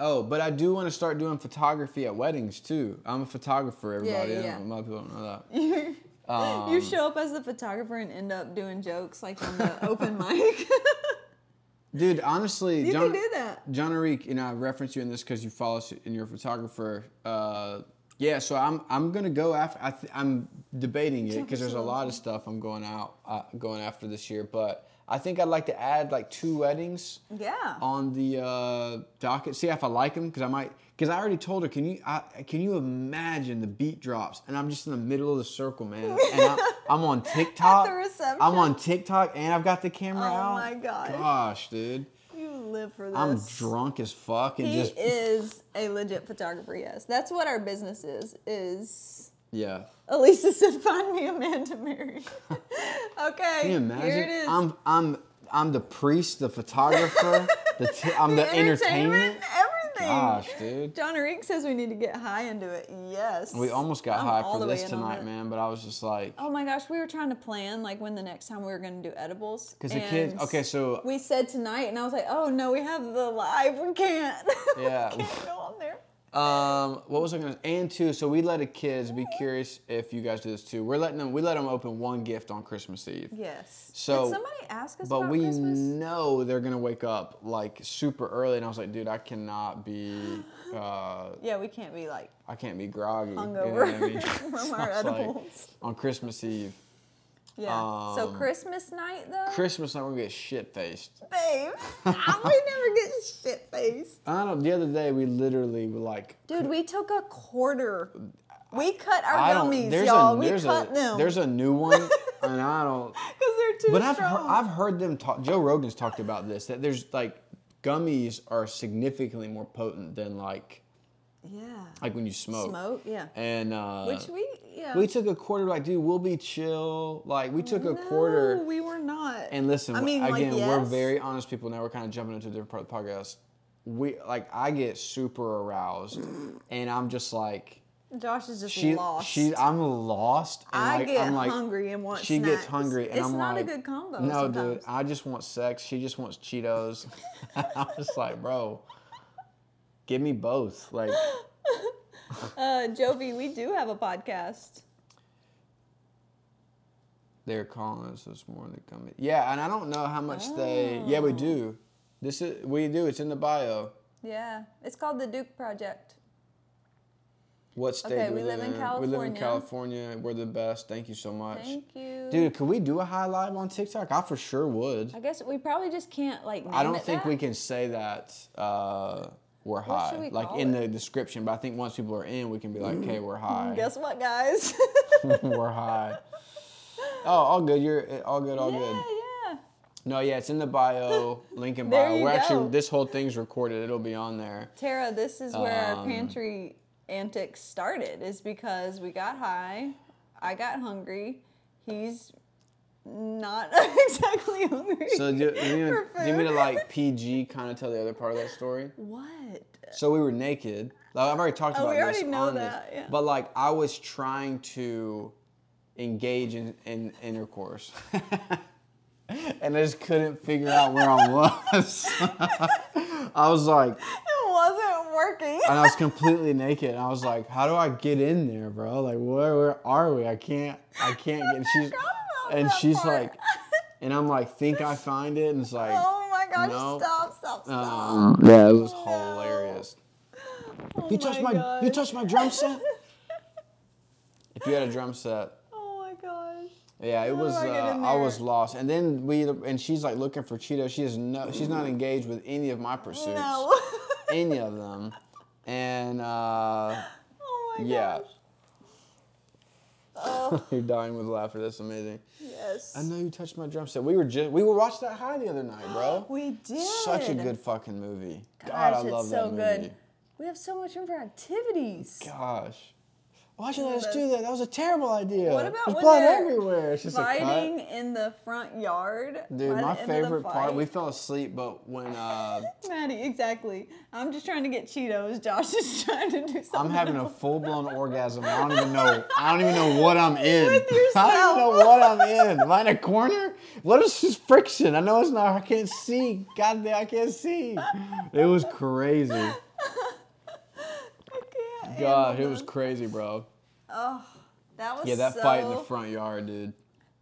Oh, but I do want to start doing photography at weddings too. I'm a photographer, everybody. yeah. Don't- A lot of people don't know that. you Um, you show up as the photographer and end up doing jokes like on the open mic. Dude, honestly, you John, can do that. John Arik, you know, I reference you in this because you follow us and you're a photographer. Uh, yeah, so I'm I'm gonna go after. I th- I'm debating it because there's a lot of stuff I'm going out uh, going after this year, but I think I'd like to add like two weddings Yeah. on the uh, docket. See if I like them because I might. Because I already told her, can you I, can you imagine the beat drops and I'm just in the middle of the circle, man, and I'm, I'm on TikTok. The reception? I'm on TikTok and I've got the camera Oh out. my gosh. Gosh, dude, You live for this. I'm drunk as fuck and He just is a legit photographer. Yes, that's what our business is. Is yeah. Elisa said, "Find me a man to marry." okay, Can you imagine? here it is. I'm I'm I'm the priest, the photographer, the t- I'm the, entertainment. everything. Gosh, dude. John Arik says we need to get high into it. Yes. We almost got I'm high for the this tonight, man, but I was just like, Oh my gosh, we were trying to plan like when the next time we were going to do edibles. because the kids. Okay, so We said tonight, and I was like, "Oh no, we have the live. We can't. Yeah. we can't go on there." Um, what was I gonna? And two, so we let the kids be curious if you guys do this too. We're letting them. We let them open one gift on Christmas Eve. Yes. So- Did somebody ask us But we Christmas? know they're gonna wake up like super early, and I was like, dude, I cannot be. Uh, Yeah, we can't be like I can't be groggy. you know hungover I mean? from our was like, on Christmas Eve, yeah. so um, Christmas night though, Christmas night we're gonna get shit faced. babe, we never get shit faced. I don't know. The other day we literally were like, Dude, we took a quarter. We cut our I gummies, y'all. a we cut a them. there's a new one, and I don't. because they're too But I've heard. I've heard them talk. Joe Rogan's talked about this that there's like gummies are significantly more potent than like yeah. like when you smoke. Smoke, yeah. And uh, Which we, yeah. we took a quarter. Like, dude, we'll be chill. Like, we took a quarter. we were not. And listen, I mean, like, again, we're very honest people. Now we're kind of jumping into a different part of the podcast. We like I get super aroused, and I'm just like Josh is just she lost. she I'm lost. And I like, get I'm like, hungry and want She snacks. gets hungry, and it's I'm not like, a good combo. No, sometimes. dude, I just want sex. She just wants Cheetos. I'm just like, bro, give me both. Like, Uh, Jovi, we do have a podcast. they're calling us this morning in. Yeah, and I don't know how much they. Yeah, we do. This is we do. It's in the bio. Yeah, it's called the Duke Project. What state Okay, do we live in We live in California. California. We're the best. Thank you so much. Thank you, Dude, could we do a high live on TikTok? I for sure would. I guess we probably just can't like. I don't think that. we can say that uh, we're high, like in it? the description. But I think once people are in, we can be like, "Okay, we're high. Guess what, guys? we're high." Oh, all good. You're all good. All yeah, good. yeah. Yeah. No, yeah, it's in the bio. Link in bio. We're go. actually this whole thing's recorded. It'll be on there. Tara, this is where our Um, pantry antics started. Is because we got high, I got hungry. He's not exactly hungry. So do, do, you, do you mean to like PG kind of tell the other part of that story? what? So we were naked. Like, I've already talked Oh, about we already this know on that, this, yeah. but like I was trying to engage in, in intercourse, and I just couldn't figure out where I was. I was like, It wasn't working. and I was completely naked. And I was like, how do I get in there, bro? Like, where where are we? I can't I can't get. She's and she's part. like, and I'm like, think I find it, and it's like. oh my gosh! no. Stop! Stop! Stop! Um, yeah, it was No. hilarious. Oh You touched my, you touched my drum set. if you had a drum set, oh my gosh! yeah, it How was. I Uh, I was lost, and then we and she's like looking for Cheetos. She is no, she's not engaged with any of my pursuits, No. any of them, and uh, oh my yeah, gosh! Oh you're dying with laughter. That's amazing. yes. I know you touched my drum set. We were just we were watching that high the other night, bro. We did. Such a good fucking movie. God, Gosh, I love it's that so movie. good. We have so much room for activities. Gosh. Why'd you let us do that? That was a terrible idea. What about There's blood everywhere. It's just Fighting in the front yard. Dude, my the end of the favorite part, we fell asleep, but when uh, Maddie, exactly. I'm just trying to get Cheetos. Josh is trying to do something. I'm having a full blown orgasm, I don't even know. I don't even know what I'm in. With yourself. I don't even know what I'm in. Am I in a corner? What is this friction? I know it's not. I can't see. God damn, I can't see. It was crazy. Can't God, it was crazy, bro. Oh, that was Yeah, that so, fight in the front yard, dude.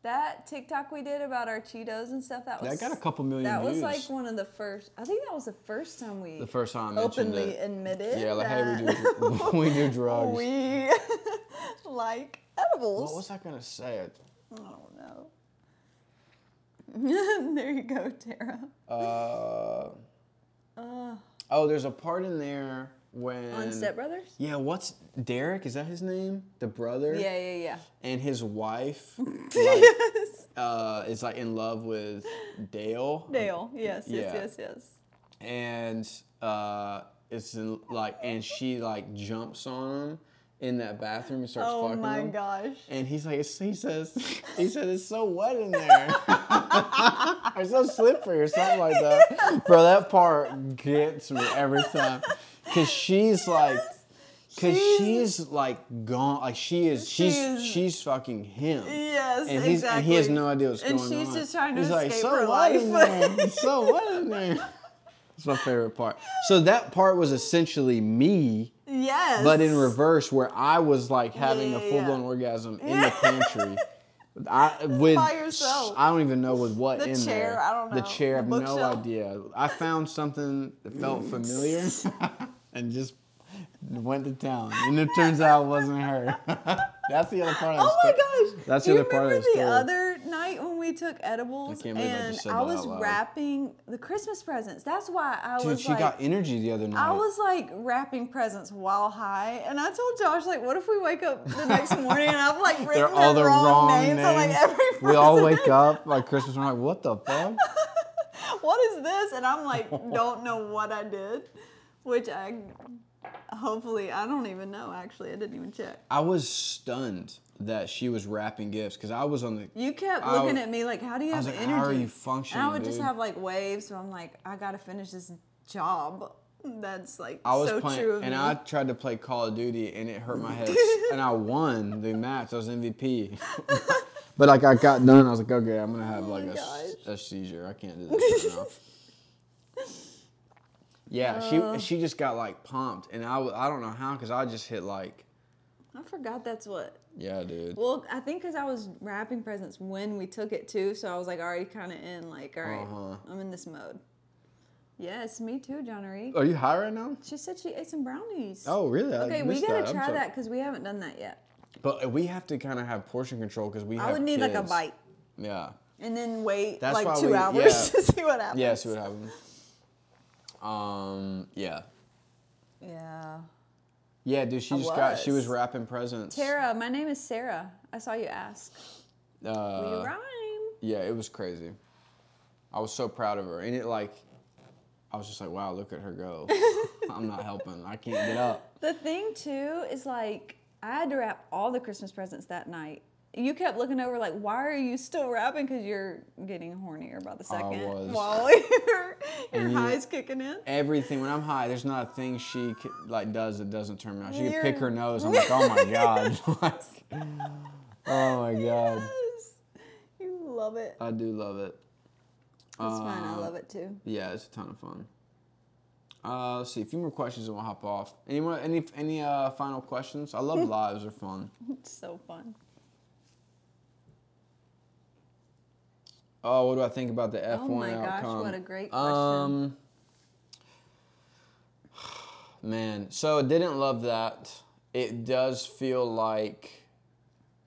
That TikTok we did about our Cheetos and stuff. That was That got a couple million That was like one of the first. I think that was the first time we The first time I openly it. admitted. Yeah, like, hey, we do, we do drugs. we like edibles. What was I gonna say? I don't know. there you go, Tara. Uh, Uh, oh, there's a part in there when. on Step Brothers? Yeah, what's Derek? Is that his name? The brother. Yeah, yeah, yeah. And his wife, like, yes. uh, is like in love with Dale. Dale. Yes, yes, Yeah. yes, yes. and uh, it's in, like, and she like jumps on him in that bathroom and starts fucking. Oh fucking my him. gosh. And he's like, he says, he said it's so wet in there, or so slippery, or something like that. Bro, that part gets me every time, cause she's like, cause She's- she's, like gone, like she is, She she's she's fucking him. Yes, And he's exactly. and he has no idea what's And going on. And she's just trying to he's like, escape so her life." So what in there? It's my favorite part. So that part was essentially me, Yes. but in reverse, where I was like having Yeah, a full blown yeah. orgasm in the pantry. I with By yourself. I don't even know with what The in chair, there. I don't know. The chair, I have no idea. I found something that felt familiar, and just went to town. And it turns out it wasn't her. That's the other part of the Oh my gosh! That's the you other part of remember the the other night when we took edibles I I and I that was wrapping the Christmas presents? That's why I Dude, was she like, got energy the other night. I was like wrapping presents while high, and I told Josh like, what if we wake up the next morning and I've like written all the wrong, wrong names, on like every present. we all wake up like Christmas. We're like, what the fuck? what is this? And I'm like, don't know what I did, which I hopefully I don't even know. Actually, I didn't even check. I was stunned that she was wrapping gifts because I was on the. You kept I looking w- at me like, how do you I have was like, energy? how are you And functioning, I would just have like waves, so I'm like, I gotta finish this job. That's like I was so playing, true of and me. I tried to play Call of Duty, and it hurt my head, and I won the match. I was MVP. but like I got done, I was like, okay, I'm gonna have oh like Oh my a, a seizure. I can't do this right now. Yeah, Uh. she she just got like pumped, and I, I don't know how because I just hit like I forgot that's what. yeah, dude. Well, I think because I was wrapping presents when we took it too, so I was like already kind of in like, all right, Uh-huh. I'm in this mode. Yes, me too, John Marie. Are you high right now? She said she ate some brownies. Oh, really? I Okay, we gotta that. Try that because we haven't done that yet. But we have to kind of have portion control because we have I would need like a bite Yeah. and then wait That's like two we- hours yeah. to see what happens. Yeah, see what happens. Um, yeah. Yeah. Yeah, dude, she I just got, she was wrapping presents. Tara, my name is Sarah. I saw you ask. Will you Uh, rhyme? yeah, it was crazy. I was so proud of her. And it like, I was just like, wow, look at her go. I'm not helping. I can't get up. The thing too is like I had to wrap all the Christmas presents that night. You kept looking over like, why are you still rapping? Because you're getting hornier by the second I was. while your, your you- high's kicking in. Everything, when I'm high, there's not a thing she like does that doesn't turn me on. She can You're- pick her nose. I'm like, oh my God. Like, oh my God. Yes. You love it. I do love it. It's fine. I Uh, love it too. Yeah, it's a ton of fun. Uh, let's see, a few more questions and we'll hop off. Any more, any any uh, final questions? I love lives; they're fun. It's so fun. Oh, what do I think about the F1 outcome? Oh my gosh, what a great question. Um, man, so I didn't love that. It does feel like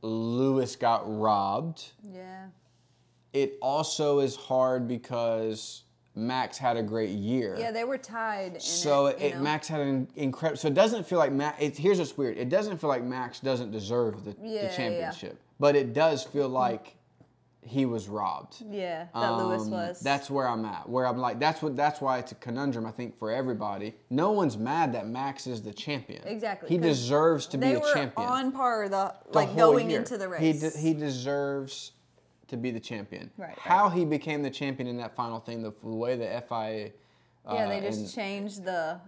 Lewis got robbed. Yeah. It also is hard because Max had a great year. Yeah, they were tied. In So it, it. Max had an incredible. So it doesn't feel like Max. It, here's what's weird. It doesn't feel like Max doesn't deserve the, Yeah, the yeah. championship, but it does feel like he was robbed. Yeah, that Lewis Um, was. That's where I'm at. Where I'm like, that's what. That's why it's a conundrum. I think for everybody. No one's mad that Max is the champion. Exactly, He deserves to be a champion. They were on par the, the like going year. into the He race. de- he deserves to be the champion. Right, right. How he became the champion in that final thing, the, the way the FIA. Uh, yeah, they just and- changed the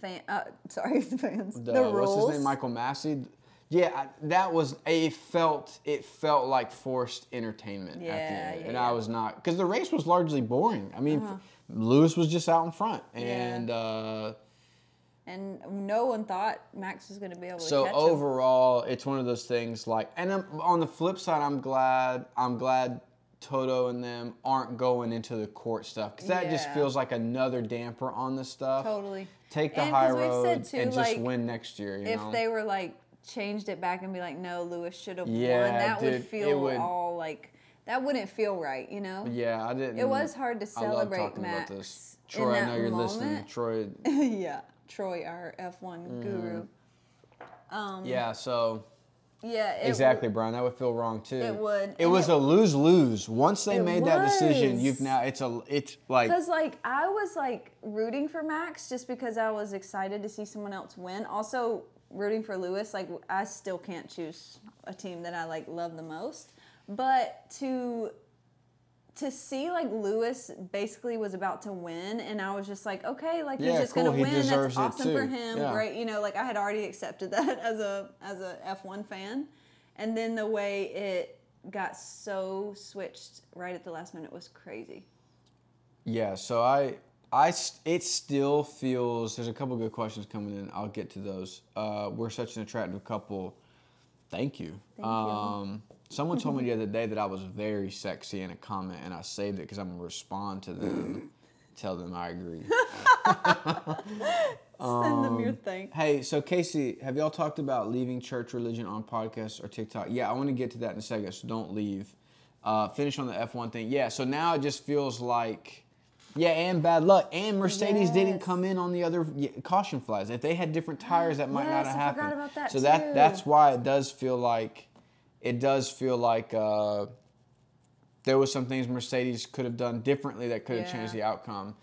fan. Uh, sorry, the fans. The, the, rules. what's his name, Michael Masi. Yeah, I- that was it. Felt it felt like forced entertainment at the end, yeah, and yeah. Uh-huh. I was not because the race was largely boring. I mean, Lewis was just out in front, and uh, And no one thought Max was going to be able to so catch him. overall, it's one of those things. Like, and I'm, on the flip side, I'm glad. I'm glad Toto and them aren't going into the court stuff because that just feels like another damper on the stuff. Totally. Take the And high 'cause we've said road too, and just like, win next year. You If know? they were like changed it back and be like, no, Lewis should have Yeah, won, that would dude, it feel would- all like that wouldn't feel right, you know. Yeah, I didn't. It was hard to celebrate Max. about this. in Troy, I know you're listening. Troy, yeah, Troy, our F1 Mm-hmm. guru. Um, yeah. So yeah, it exactly, Brian. That would feel wrong too. It would, It was it- a lose lose. Once they made that decision, you've now it's a it's like Because like I was like rooting for Max just because I was excited to see someone else win. Also rooting for Lewis. Like I still can't choose a team that I like love the most, but to to see like Lewis basically was about to win, and I was just like, okay, like Yeah, he's just cool, gonna win. That's awesome for him. Yeah. Great, you know, like I had already accepted that as a as a F1 fan, and then the way it got so switched right at the last minute was crazy. Yeah, so I, I, it still feels. There's a couple good questions coming in. I'll get to those. Uh, we're such an attractive couple. Thank you. Thank you. um, Someone told me the other day that I was very sexy in a comment, and I saved it because I'm gonna respond to them, tell them I agree. Send them your thanks. Hey, so Casey, have y'all talked about leaving church religion on podcasts or TikTok? Yeah, I want to get to that in a second, so don't leave. Uh, finish on the F1 thing. Yeah, so now it just feels like, yeah, and bad luck. And Mercedes didn't come in on the other caution flags. If they had different tires, that might not have I happened. forgot about that so that too. that's why it does feel like, it does feel like uh, there was some things Mercedes could have done differently that could have changed the outcome.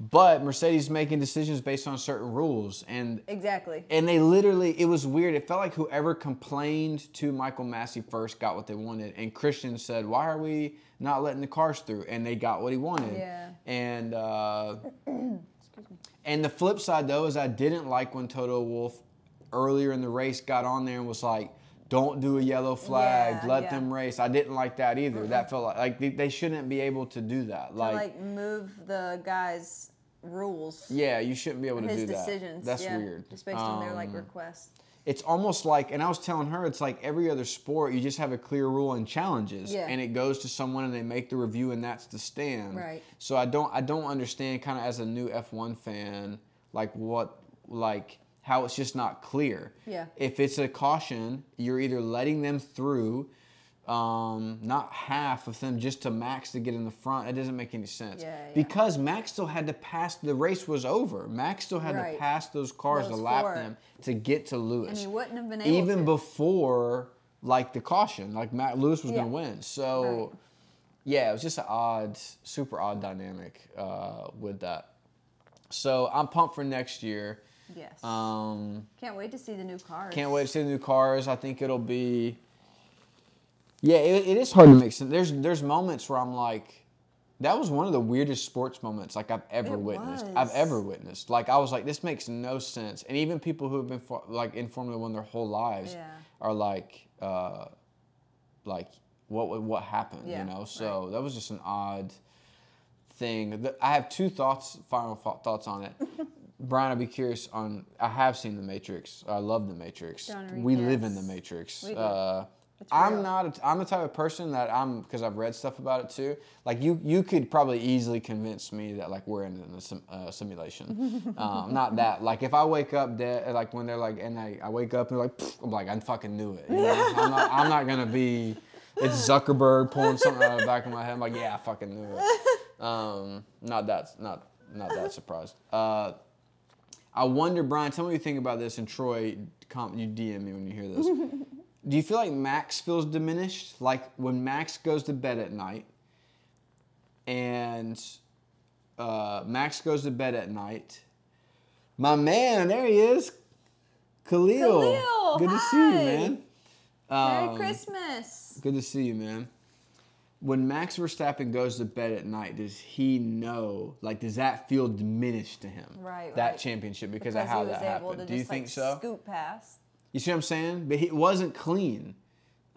But Mercedes making decisions based on certain rules, and Exactly. and they literally, it was weird. It felt like whoever complained to Michael Masi first got what they wanted. And Christian said, Why are we not letting the cars through? And they got what he wanted. Yeah. And, uh, and the flip side, though, is I didn't like when Toto Wolff earlier in the race got on there and was like, don't do a yellow flag. Yeah, let yeah. them race. I didn't like that either. That felt like like they, they shouldn't be able to do that. to Like, like move the guy's rules, yeah, you shouldn't be able to his do that. decisions. That's yeah, weird. Just based on their like Um, requests. it's almost like and i was telling her it's like every other sport you just have a clear rule and challenges Yeah. and it goes to someone and they make the review and that's the stand Right. so i don't i don't understand kind of as a new f1 fan like what like how it's just not clear Yeah. if it's a caution you're either letting them through um, not half of them just to Max to get in the front. It doesn't make any sense. Yeah, yeah. Because Max still had to pass. The race was over. Max still had to pass those cars to lap four. them to get to Lewis And he wouldn't have been able even to. before like the caution, like Matt Lewis was Yeah. gonna win. So Right. yeah, it was just an odd, super odd dynamic uh, with that. So I'm pumped for next year. yes. Um, Can't wait to see the new cars. can't wait to see the new cars. I think it'll be. Yeah, it, it is hard to make sense. There's there's moments where I'm like, that was one of the weirdest sports moments like I've ever It witnessed. I've ever witnessed. Like I was like, this makes no sense. And even people who have been for, like in Formula One their whole lives Yeah. are like, uh, like what what- happened? Yeah, you know. So that was just an odd thing. I have two thoughts, final thoughts on it. Brian, I'd be curious on. I have seen The Matrix. I love The Matrix. We live in. The Matrix. We do. Uh, I'm not. A, I'm the type of person that I'm because I've read stuff about it too. Like you, you could probably easily convince me that like we're in a sim, uh, simulation. um, not that. Like if I wake up dead, like when they're like, and I, I wake up and like, I'm like, I fucking knew it. You know? I'm not. I'm not gonna be. It's Zuckerberg pulling something out of the back of my head. I'm like, yeah, I fucking knew it. Um, not that. Not not that surprised. Uh, I wonder, Brian. Tell me what you think about this. And Troy, you DM me when you hear this. Do you feel like Max feels diminished? Like when Max goes to bed at night, and uh, Max goes to bed at night. My man, there he is, Khalil. Khalil, Good to see you, hi. man. Merry Um, Christmas. Good to see you, man. When Max Verstappen goes to bed at night, does he know? Like, does that feel diminished to him? Right, That right. championship because, Because of how that happened. Do you just think like so? scoot past. You see what I'm saying? But he it wasn't clean.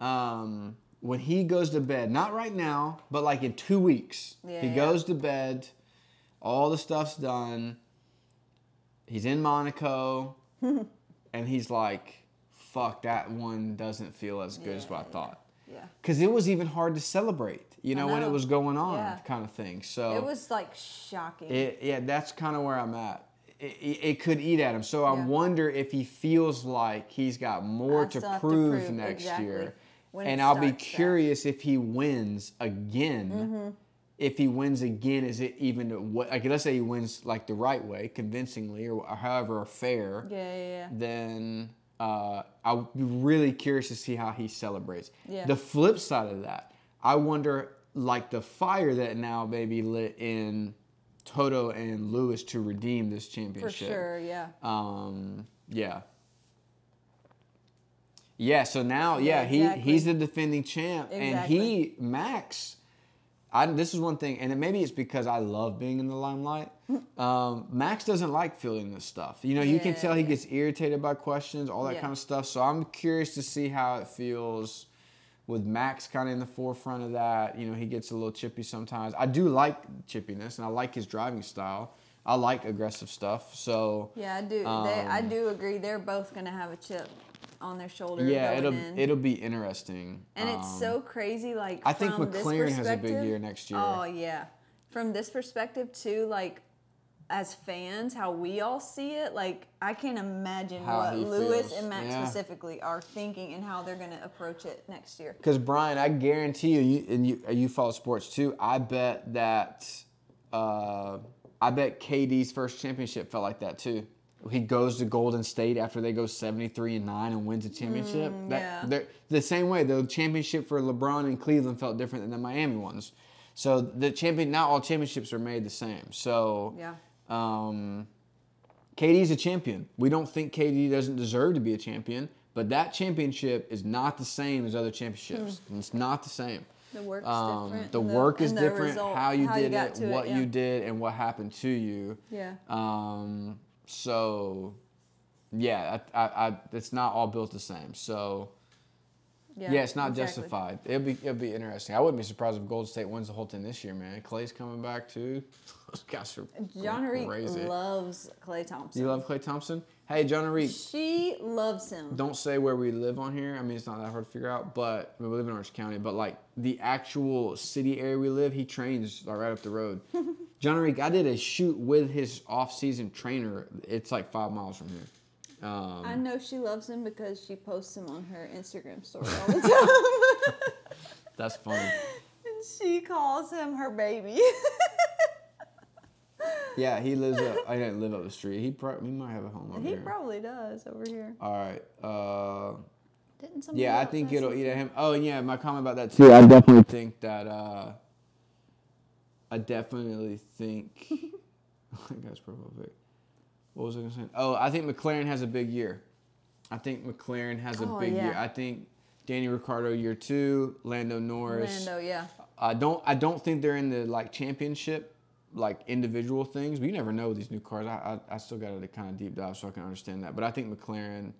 Um, when he goes to bed, not right now, but like in two weeks, Yeah, he yeah. goes to bed. All the stuff's done. He's in Monaco, and he's like, "Fuck, that one doesn't feel as good as Yeah, what I thought." Yeah. Because it was even hard to celebrate, you know, when it was going on, kind of thing. So It was like shocking. it, yeah, that's kind of where I'm at. It, it, could eat at him. So I wonder if he feels like he's got more to have to prove, prove, next exactly. year. and I'll be starts that. curious if he wins again. Mm-hmm. If he wins again, is it even what? Like, let's say he wins like the right way, convincingly, or, or however fair. Yeah, yeah, yeah. Then uh, I'll be really curious to see how he celebrates. Yeah. The flip side of that, I wonder, like the fire that now maybe lit in Toto and Lewis to redeem this championship. For sure, yeah. Um, yeah. Yeah, so now, Yeah, yeah, he he's the defending champ, and he Max. I this is one thing, and it, maybe it's because I love being in the limelight. Um, Max doesn't like feeling this stuff. You know, you can tell he yeah. gets irritated by questions, all that Yeah. kind of stuff. So I'm curious to see how it feels with Max kind of in the forefront of that. You know, he gets a little chippy sometimes. I do like chippiness, and I like his driving style. I like aggressive stuff. So Yeah, I do. they, I Um, do agree. They're both gonna have a chip on their shoulder. Yeah, it'll in. it'll be interesting. and it's Um, so crazy. Like I think from this McLaren has a big year next year. Oh yeah, from this perspective too, like as fans, how we all see it, like I can't imagine How what he Lewis feels, and Max yeah. specifically are thinking and how they're gonna approach it next year. Because Brian, I guarantee you, you and you you follow sports too. I bet that uh, I bet KD's first championship felt like that too. He goes to Golden State after they go seventy three and nine and wins a championship. Mm, That- yeah. they're- the same way the championship for LeBron and Cleveland felt different than the Miami ones. So the champion, not all championships are made the same. So Yeah. Um, KD's a champion. We don't think KD doesn't deserve to be a champion, but that championship is not the same as other championships. It's not the same. The work's Um, different. the and work is the different. result, how you how did got it, what yeah. you did, and what happened to you. Yeah. Um, so, yeah, I, I, I, it's not all built the same. So, yeah, it's not exactly. justified. It'll be it'll be interesting. I wouldn't be surprised if Golden State wins the whole thing this year, man. Klay's coming back too. Those guys are John crazy. loves Klay Thompson. You love Klay Thompson? Hey, John Reek, She loves him. don't say where we live on here. I mean, it's not that hard to figure out, but I mean, we live in Orange County. But like the actual city area we live, he trains like, right up the road. John Reek, I did a shoot with his off-season trainer. It's like five miles from here. Um, I know she loves him because she posts him on her Instagram story all the time. that's funny. and she calls him her baby. Yeah, he lives up. I didn't live up the street. He probably he might have a home over he here. He probably does over here. All right. Uh, Didn't somebody Yeah, I think it'll something? eat at him. Oh, yeah, my comment about that too. I definitely think that. Uh, I definitely think. that guy's profile pic. What was I gonna say? Oh, I think McLaren has a big year. I think McLaren has a Oh, big year. I think Danny Ricciardo year two, Lando Norris. Lando, yeah. I don't. I don't think they're in the like championship, like individual things. But you never know with these new cars. I I, I still got to kind of deep dive so I can understand that. But I think McLaren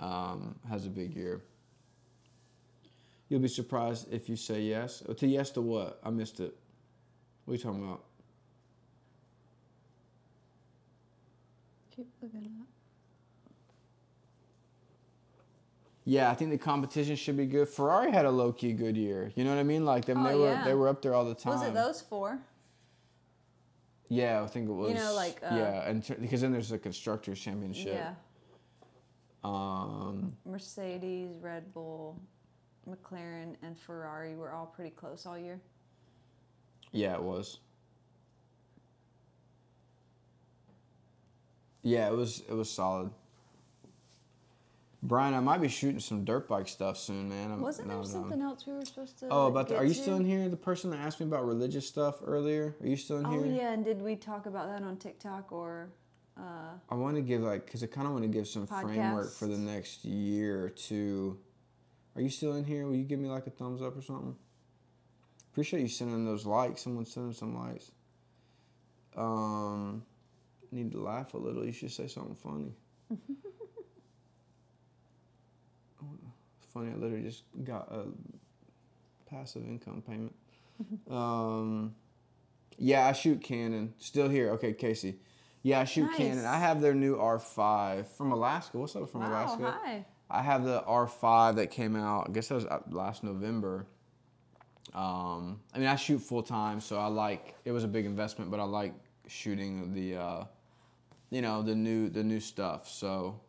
um, has a big year. You'll be surprised if you say yes. Oh, To yes to what? I missed it. What are you talking about? Keep looking up. Yeah, I think the competition should be good. Ferrari had a low key good year. You know what I mean? Like them, Oh, they were yeah. they were up there all the time. Was it those four? Yeah, I think it was. You know, like, uh, yeah, and t- because then there's the constructors championship. Yeah. Um, Mercedes, Red Bull, McLaren, and Ferrari were all pretty close all year. Yeah, it was. Yeah, it was it was solid. Brian, I might be shooting some dirt bike stuff soon, man. I'm, Wasn't no, there no. something else we were supposed to? Oh, about the, are you to? still in here? The person that asked me about religious stuff earlier. Are you still in Oh here? Oh yeah, and did we talk about that on TikTok or? Uh, I want to give like, cause I kind of want to give some framework for the next year or two. Are you still in here? Will you give me like a thumbs up or something? Appreciate you sending those likes. Someone sending some likes. Um, need to laugh a little. You should say something funny. Oh, funny. I literally just got a passive income payment. um, yeah, I shoot Canon. Still here. Okay, Casey. Yeah, I shoot Canon. I have their new R5 from Alaska. What's up from wow, Alaska? hi. I have the R5 that came out. I guess that was uh, last November. Um, I mean, I shoot full time, so I like. It was a big investment, but I like shooting the, uh, you know, the new the new stuff. So,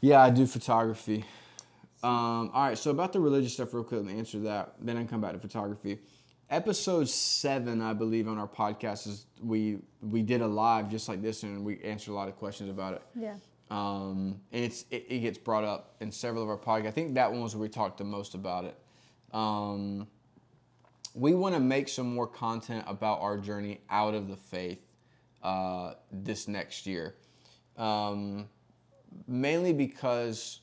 yeah, I do photography. Um, all right, so about the religious stuff, real quick, let me answer that. Then I come back to photography. Episode seven, I believe, on our podcast is we we did a live just like this, and we answered a lot of questions about it. Yeah. Um, and it's it, it gets brought up in several of our podcasts. I think that one was where we talked the most about it. Um, we want to make some more content about our journey out of the faith uh, this next year, um, mainly because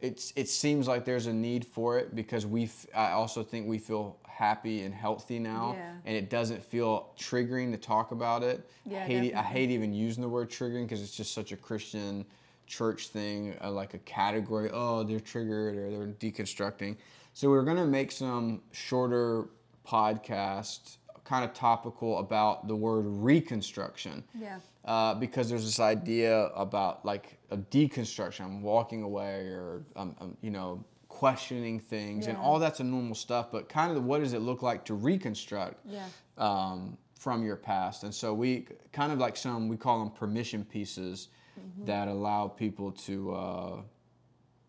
it's it seems like there's a need for it because we I also think we feel happy and healthy now Yeah. and it doesn't feel triggering to talk about it. Yeah, I hate I hate even using the word triggering because it's just such a Christian church thing, uh, like a category. Oh, they're triggered or they're deconstructing. So we're gonna make some shorter podcasts, kind of topical about the word reconstruction Yeah. uh, because there's this idea about like a deconstruction. I'm walking away, or um, um, you know, questioning things, and all that's a normal stuff. But kind of what does it look like to reconstruct Yeah. um, from your past? And so we kind of like some we call them permission pieces Mm-hmm. that allow people to. Uh,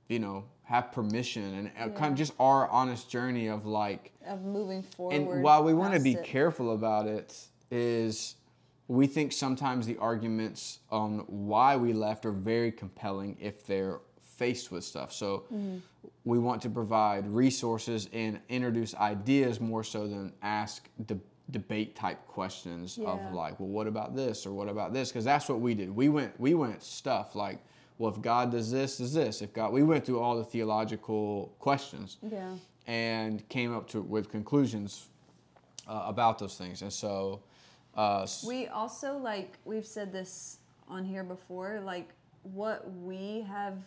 you know, have permission and uh, kind of just our honest journey of like, Of moving forward. and while we want to be it. careful about it, is we think sometimes the arguments on why we left are very compelling if they're faced with stuff. So Mm-hmm. we want to provide resources and introduce ideas more so than ask de- debate type questions Yeah. of like, well, what about this or what about this? Because that's what we did. We went we went stuff like, well, if God does this, does this? If God, we went through all the theological questions Yeah. and came up to with conclusions uh, about those things. And so, uh, We also like we've said this on here before. Like what we have,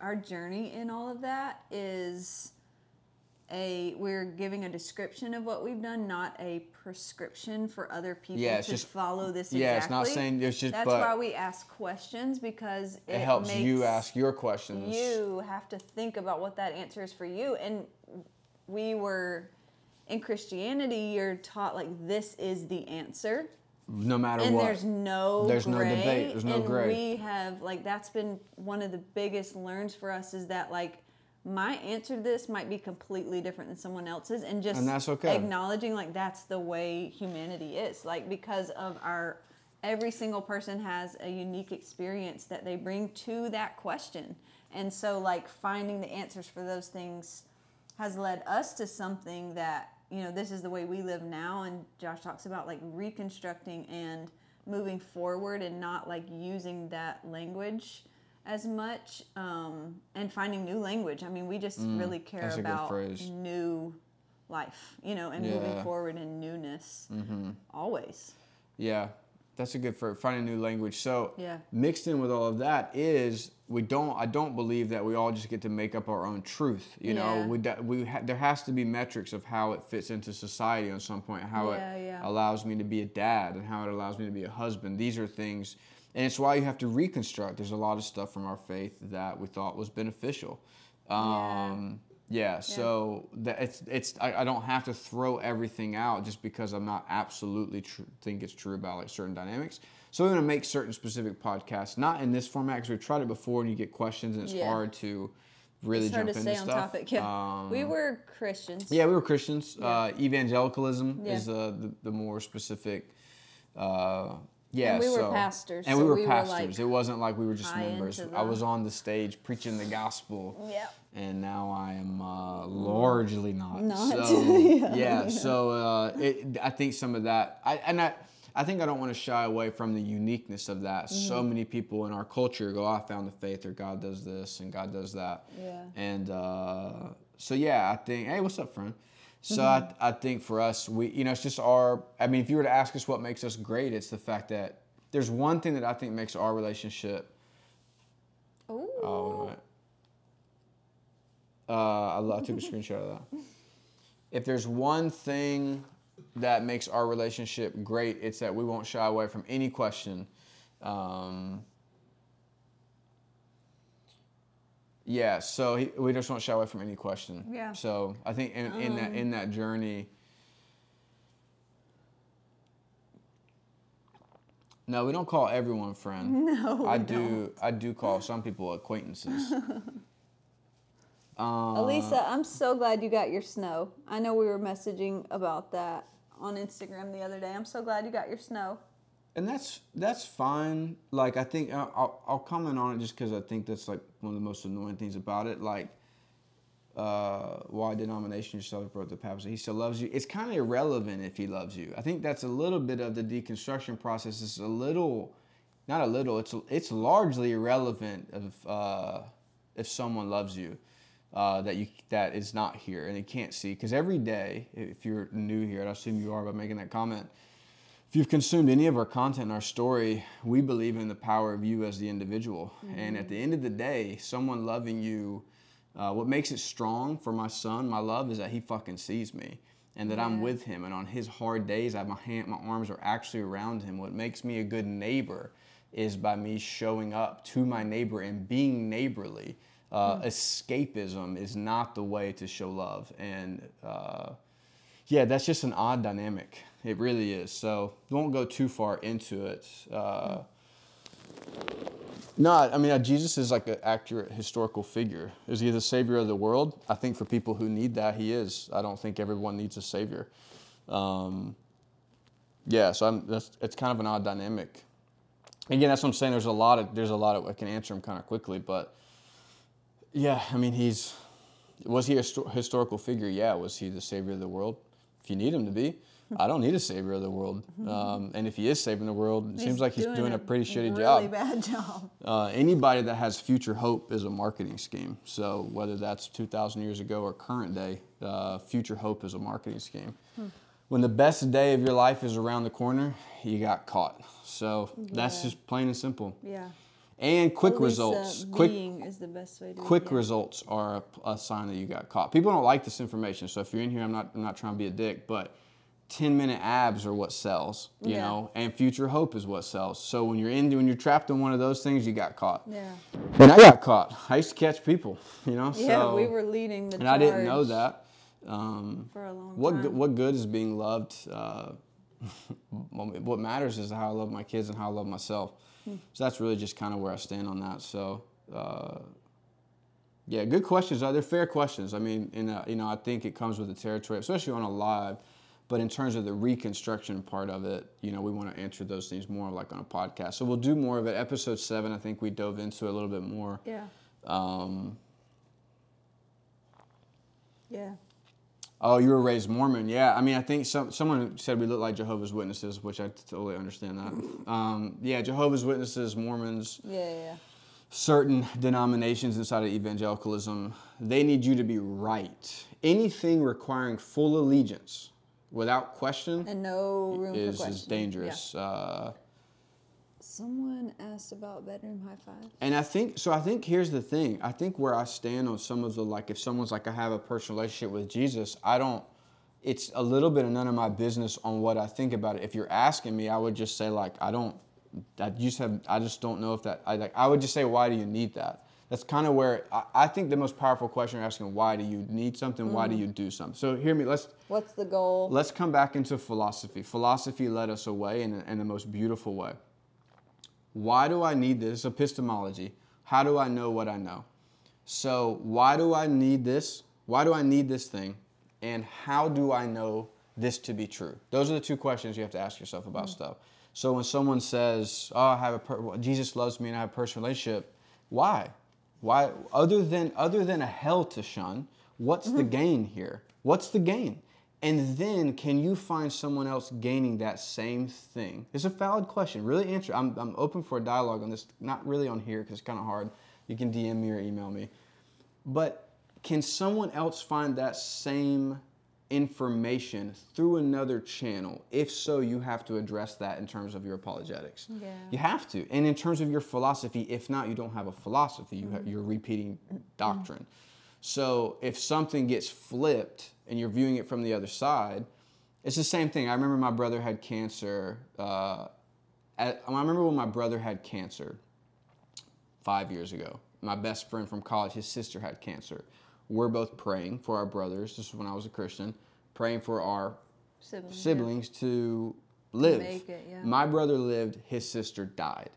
our journey in all of that is a we're giving a description of what we've done, not a prescription for other people Yeah, to just- follow this. yeah, it's exactly. not saying it's just, That's why we ask questions because it, it helps you ask your questions. You have to think about what that answer is for you. And we were in Christianity, you're taught like this is the answer no matter and what. there's no There's no debate. There's no and gray. we have like that's been one of the biggest learns for us is that like my answer to this might be completely different than someone else's and just And that's okay. acknowledging like that's the way humanity is like because of our every single person has a unique experience that they bring to that question and so like finding the answers for those things has led us to something that you know this is the way we live now and josh talks about like reconstructing and moving forward and not like using that language as much um, and finding new language i mean we just really care Mm, a good about new life you know and moving forward in newness Mm-hmm. always Yeah, that's a good for finding new language. So Yeah. mixed in with all of that is we don't. I don't believe that we all just get to make up our own truth. You know, we we ha- there has to be metrics of how it fits into society on some point. How Yeah, it yeah. allows me to be a dad and how it allows me to be a husband. These are things, and it's why you have to reconstruct. There's a lot of stuff from our faith that we thought was beneficial. Um, yeah. so that it's it's I, I don't have to throw everything out just because I'm not absolutely tr- think it's true about like certain dynamics. So we're gonna make certain specific podcasts, not in this format because we've tried it before and you get questions and it's Yeah. hard to really it's hard jump to into stay on topic yeah Um, we were christians yeah, we were Christians. Uh, evangelicalism Yeah. is uh, the, the more specific. Uh, yeah, And we were so- pastors, and so we were we were, like, it wasn't like we were just members. I was on the stage preaching the gospel, Yep. and now I am uh, largely not. Not. So Yeah, yeah, so uh, it, I think some of that, I, and I, I think I don't want to shy away from the uniqueness of that. Mm-hmm. So many people in our culture go, "I found the faith," or "God does this," and "God does that." Yeah. And uh, so yeah, I think, hey, what's up, friend? So Mm-hmm. I, I think for us, we you know it's just our. I mean, if you were to ask us what makes us great, it's the fact that there's one thing that I think makes our relationship. Ooh. Oh. Uh, I, I took a screenshot of that. If there's one thing that makes our relationship great, it's that we won't shy away from any question. Um, yeah, so he, we just won't shy away from any question. Yeah. So I think in, in that in that journey. No, we don't call everyone friend. No, I we do. I do call some people acquaintances. Uh, Elisa, I'm so glad you got your snow. I know we were messaging about that on Instagram the other day. I'm so glad you got your snow. And that's that's fine. Like I think I'll, I'll, comment on it just because I think that's like one of the most annoying things about it. Like, uh, why denomination you celebrate the papacy? He still loves you. It's kind of irrelevant if he loves you. I think that's a little bit of the deconstruction process. It's a little, not a little. It's it's largely irrelevant of uh, if someone loves you. Uh, that you that is not here and they can't see because every day if you're new here and I assume you are by making that comment if you've consumed any of our content in our story, we believe in the power of you as the individual. And at the end of the day, someone loving you, uh, what makes it strong for my son, my love, is that he fucking sees me and that I'm with him. And on his hard days, I have my hand, my arms are actually around him. What makes me a good neighbor is by me showing up to my neighbor and being neighborly. Uh, Escapism is not the way to show love. And uh, yeah, that's just an odd dynamic. It really is. So won't go too far into it. Uh, no, I mean uh, Jesus is like an accurate historical figure. Is he the savior of the world? I think for people who need that, he is. I don't think everyone needs a savior. Um, yeah, so I'm, that's it's kind of an odd dynamic. Again, that's what I'm saying. There's a lot of there's a lot of I can answer them kind of quickly, but yeah, I mean he's was he a histo- historical figure? Yeah. Was he the savior of the world? If you need him to be, I don't need a savior of the world. Um, and if he is saving the world, it seems like he's doing, a pretty shitty really job. bad job. Uh, anybody that has future hope is a marketing scheme. So whether that's 2,000 years ago or current day, uh, future hope is a marketing scheme. When the best day of your life is around the corner, you got caught. So that's just plain and simple. Yeah. And quick Elisa results. Quick is the best way to quick yeah. results are a, a sign that you got caught. People don't like this information, so if you're in here, I'm not I'm not trying to be a dick, but 10 minute abs are what sells, you Yeah. know, and future hope is what sells. So when you're in when you're trapped in one of those things, you got caught. Yeah. And I got caught. I used to catch people, you know. Yeah, so, we were leading the and I didn't know that. Um, for a long what time. what good is being loved? Uh, what matters is how I love my kids and how I love myself. Hmm. So that's really just kind of where I stand on that. So uh, yeah, good questions. They're fair questions. I mean, and uh, you know, I think it comes with the territory, especially on a live. But in terms of the reconstruction part of it, you know, we want to answer those things more like on a podcast. So we'll do more of it. Episode seven, I think we dove into a little bit more. Yeah. Um, Yeah. Oh, you were raised Mormon. Yeah, I mean, I think some someone said we look like Jehovah's Witnesses, which I totally understand that. Um, yeah, Jehovah's Witnesses, Mormons, Yeah. Yeah. yeah. certain denominations inside of evangelicalism, they need you to be right. Anything requiring full allegiance without question And no room is, for is question. dangerous. Uh, Someone asked about bedroom high five. And I think so. I think here's the thing. I think where I stand on some of the like, if someone's like, I have a personal relationship with Jesus, I don't. It's a little bit of none of my business on what I think about it. If you're asking me, I would just say like, I don't. I just have. I just don't know if that. I like. I would just say, why do you need that? That's kind of where I, I think the most powerful question you're asking. Why do you need something? Why do you mm-hmm. do something? So hear me. Let's What's the goal? let's come back into philosophy. Philosophy led us away in, in the most beautiful way. Why do I need this? Epistemology. How do I know what I know? So, why do I need this? Why do I need this thing? And how do I know this to be true? Those are the two questions you have to ask yourself about mm-hmm. stuff. So, when someone says, "Oh, I have a per- Jesus loves me and I have a personal relationship," why? Why? Other than other than a hell to shun, what's the mm-hmm. gain here? What's the gain? And then, can you find someone else gaining that same thing? It's a valid question. Really answer. I'm, I'm open for a dialogue on this. Not really on here because it's kind of hard. You can DM me or email me. But can someone else find that same information through another channel? If so, you have to address that in terms of your apologetics. Yeah. You have to. And in terms of your philosophy, if not, you don't have a philosophy. You have, you're repeating doctrine. So if something gets flipped and you're viewing it from the other side, it's the same thing. I remember my brother had cancer. Uh, at, I remember when my brother had cancer five years ago. My best friend from college, his sister had cancer. We're both praying for our brothers. This is when I was a Christian, praying for our Siblings. yeah. to live. It, yeah. My brother lived, his sister died,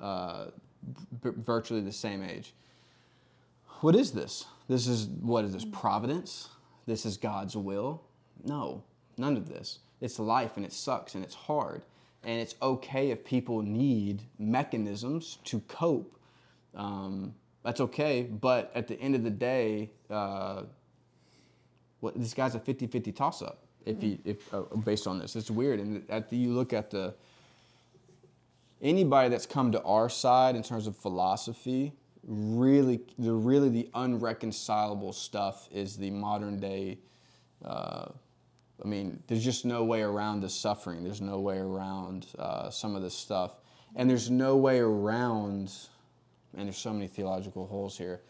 uh, v- virtually the same age. What is this? This is what is this providence? This is God's will? No, none of this. It's life and it sucks and it's hard. And it's okay if people need mechanisms to cope. Um, that's okay. But at the end of the day, uh, this guy's a 50-50 toss-up. If he, if uh, based on this, it's weird. And at the, you look at the anybody that's come to our side in terms of philosophy, really, the really the unreconcilable stuff is the modern day. Uh, I mean, there's just no way around the suffering. There's no way around uh, some of this stuff, and there's no way around. And there's so many theological holes here.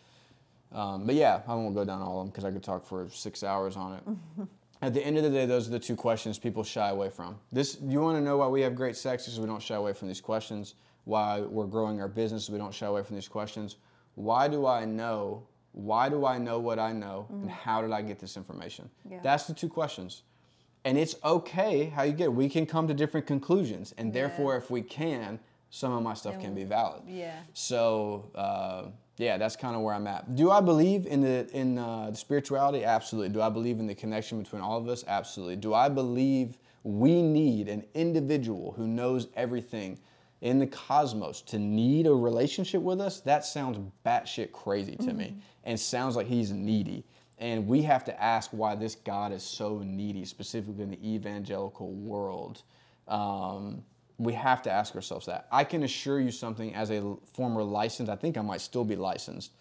Um, but yeah, I won't go down all of them because I could talk for six hours on it. At the end of the day, those are the two questions people shy away from. This, you want to know why we have great sex? Because we don't shy away from these questions. Why we're growing our business? We don't shy away from these questions. Why do I know? Why do I know what I know? And how did I get this information? Yeah. That's the two questions. And it's okay how you get it. We can come to different conclusions. And therefore, if we can, some of my stuff can be valid. Yeah. So uh, yeah, that's kind of where I'm at. Do I believe in the in uh, the spirituality? Absolutely. Do I believe in the connection between all of us? Absolutely. Do I believe we need an individual who knows everything in the cosmos to need a relationship with us? That sounds batshit crazy to me, and sounds like he's needy. And we have to ask why this God is so needy, specifically in the evangelical world. Um, we have to ask ourselves that. I can assure you something as a former licensed, I think I might still be licensed,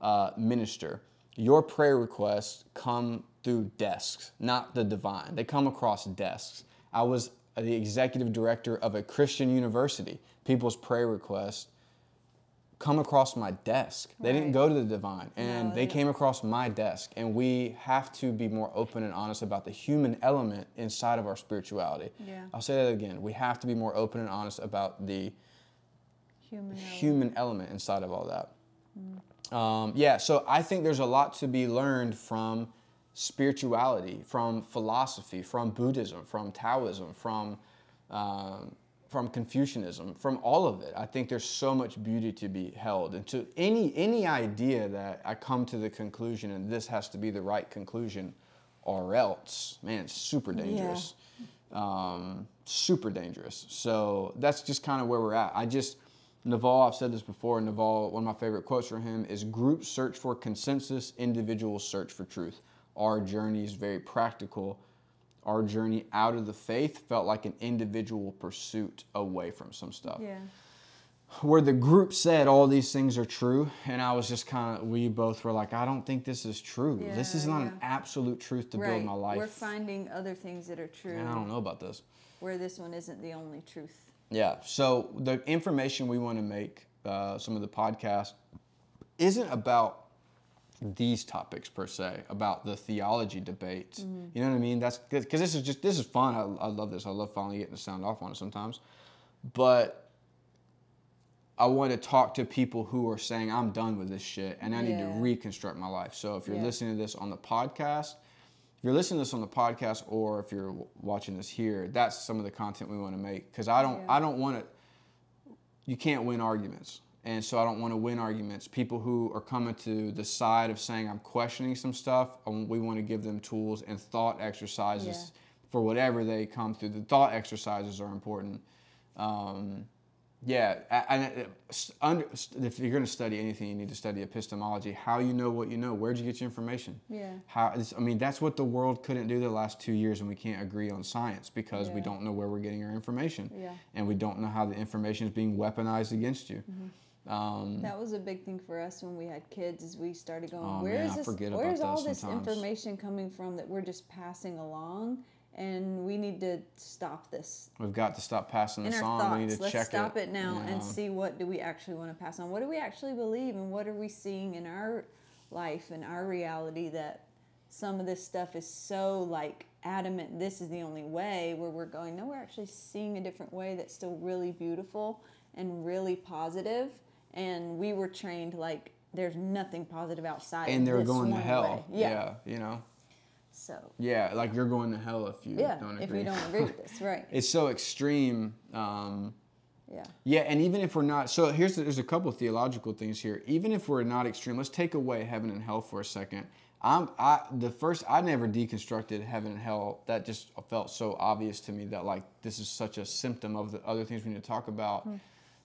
uh, minister. Your prayer requests come through desks, not the divine. They come across desks. I was the executive director of a Christian university. People's prayer requests come across my desk. They didn't go to the divine, and No, they they- came across my desk. And we have to be more open and honest about the human element inside of our spirituality. Yeah. I'll say that again. We have to be more open and honest about the Human. element. human element inside of all that. Um, yeah, so I think there's a lot to be learned from spirituality, from philosophy, from Buddhism, from Taoism, from um, from Confucianism, from all of it. I think there's so much beauty to be held, and to any any idea that I come to the conclusion and this has to be the right conclusion, or else, man, it's super dangerous. Um, super dangerous. So that's just kind of where we're at. I just Naval, I've said this before. Naval, one of my favorite quotes from him is "Groups search for consensus, individuals search for truth." Our journey is very practical. Our journey out of the faith felt like an individual pursuit away from some stuff Yeah. where the group said all these things are true and i was just kind of we both were like i don't think this is true this is Yeah, not an absolute truth to right. build my life We're finding other things that are true and i don't know about this where this one isn't the only truth. yeah so the information we want to make uh, some of the podcast isn't about these topics per se about the theology debate mm-hmm. you know what i mean that's because this is just this is fun I, I love this i love finally getting to sound off on it sometimes but I want to talk to people who are saying I'm done with this shit and I need to reconstruct my life. So if you're Yeah. listening to this on the podcast, if you're listening to this on the podcast or if you're watching this here, that's some of the content we want to make because I don't Yeah. I don't want to you can't win arguments. And so I don't want to win arguments. People who are coming to the side of saying I'm questioning some stuff, um, we want to give them tools and thought exercises Yeah. for whatever they come through. The thought exercises are important. Um, yeah, and under, if you're going to study anything, you need to study epistemology. How you know what you know? Where'd you get your information? Yeah. How? I mean, that's what the world couldn't do the last two years, and we can't agree on science because we don't know where we're getting our information, Yeah. and we don't know how the information is being weaponized against you. Um, That was a big thing for us when we had kids. Is we started going, Oh, where man, is this? Where's all this sometimes. information coming from that we're just passing along? And we need to stop this we've got to stop passing in this on. thoughts. we need to Let's check stop it, now you and see what do we actually want to pass on. What do we actually believe, and what are we seeing in our life and our reality that some of this stuff is so like adamant. This is the only way. Where we're going, no, we're actually seeing a different way that's still really beautiful and really positive. And we were trained like there's nothing positive outside. and they're going to hell. way. yeah, you know. So Yeah, like you're going to hell if you yeah, don't agree. if we don't agree with this, right? it's so extreme. Um, Yeah. Yeah, and even if we're not, so here's there's a couple of theological things here. Even if we're not extreme, let's take away heaven and hell for a second. I'm I the first I never deconstructed heaven and hell. That just felt so obvious to me that like this is such a symptom of the other things we need to talk about.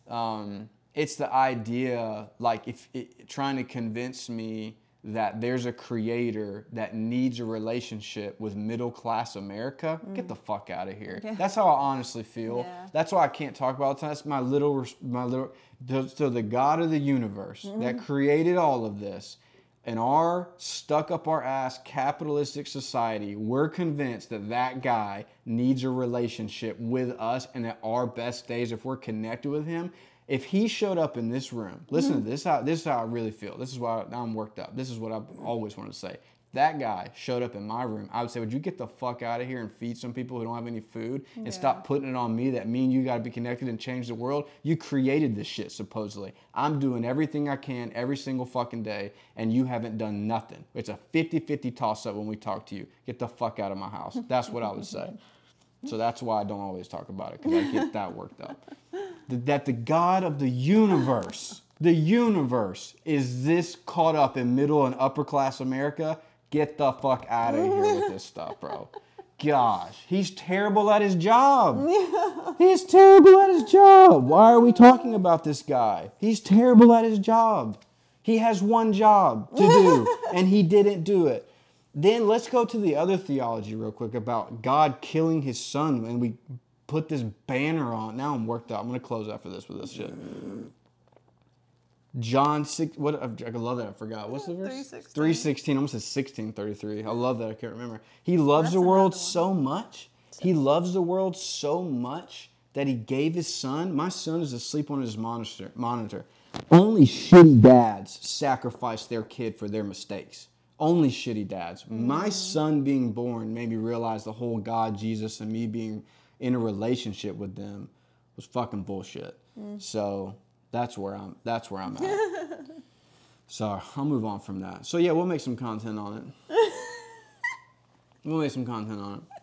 Um, it's the idea like if it, trying to convince me that there's a creator that needs a relationship with middle class America, mm. get the fuck out of here. Yeah. That's how I honestly feel. Yeah. That's why I can't talk about it. That's my little, my little. So the God of the universe that mm-hmm. created all of this, in our stuck up our ass capitalistic society, we're convinced that that guy needs a relationship with us, and that our best days, if we're connected with him, if he showed up in this room, listen mm-hmm. to this. How this is how I really feel. This is why I'm worked up. This is what I've always wanted to say. That guy showed up in my room. I would say, would you get the fuck out of here and feed some people who don't have any food and stop putting it on me that mean you got to be connected and change the world? You created this shit supposedly. I'm doing everything I can every single fucking day, and you haven't done nothing. It's a 50-50 toss up when we talk to you. Get the fuck out of my house. That's what I would say. So that's why I don't always talk about it because I get that worked up. That the God of the universe, the universe, is this caught up in middle and upper class America. Get the fuck out of here with this stuff, bro. Gosh, he's terrible at his job. He's terrible at his job. Why are we talking about this guy? He's terrible at his job. He has one job to do, and he didn't do it. Then let's go to the other theology real quick about God killing his son, and we put this banner on. Now I'm worked up. I'm gonna close after this with this shit. John six. What I love that I forgot. What's the verse? 3:16. Three sixteen. Almost said sixteen thirty three. I love that I can't remember. He loves the world so much. He loves the world so much that he gave his son. My son is asleep on his monitor. Monitor. Only shitty dads sacrifice their kid for their mistakes. Only shitty dads. My mm-hmm. son being born made me realize the whole God, Jesus, and me being in a relationship with them was fucking bullshit. Mm. So that's where I'm. That's where I'm at. so I'll move on from that. So yeah, we'll make some content on it. we'll make some content on it.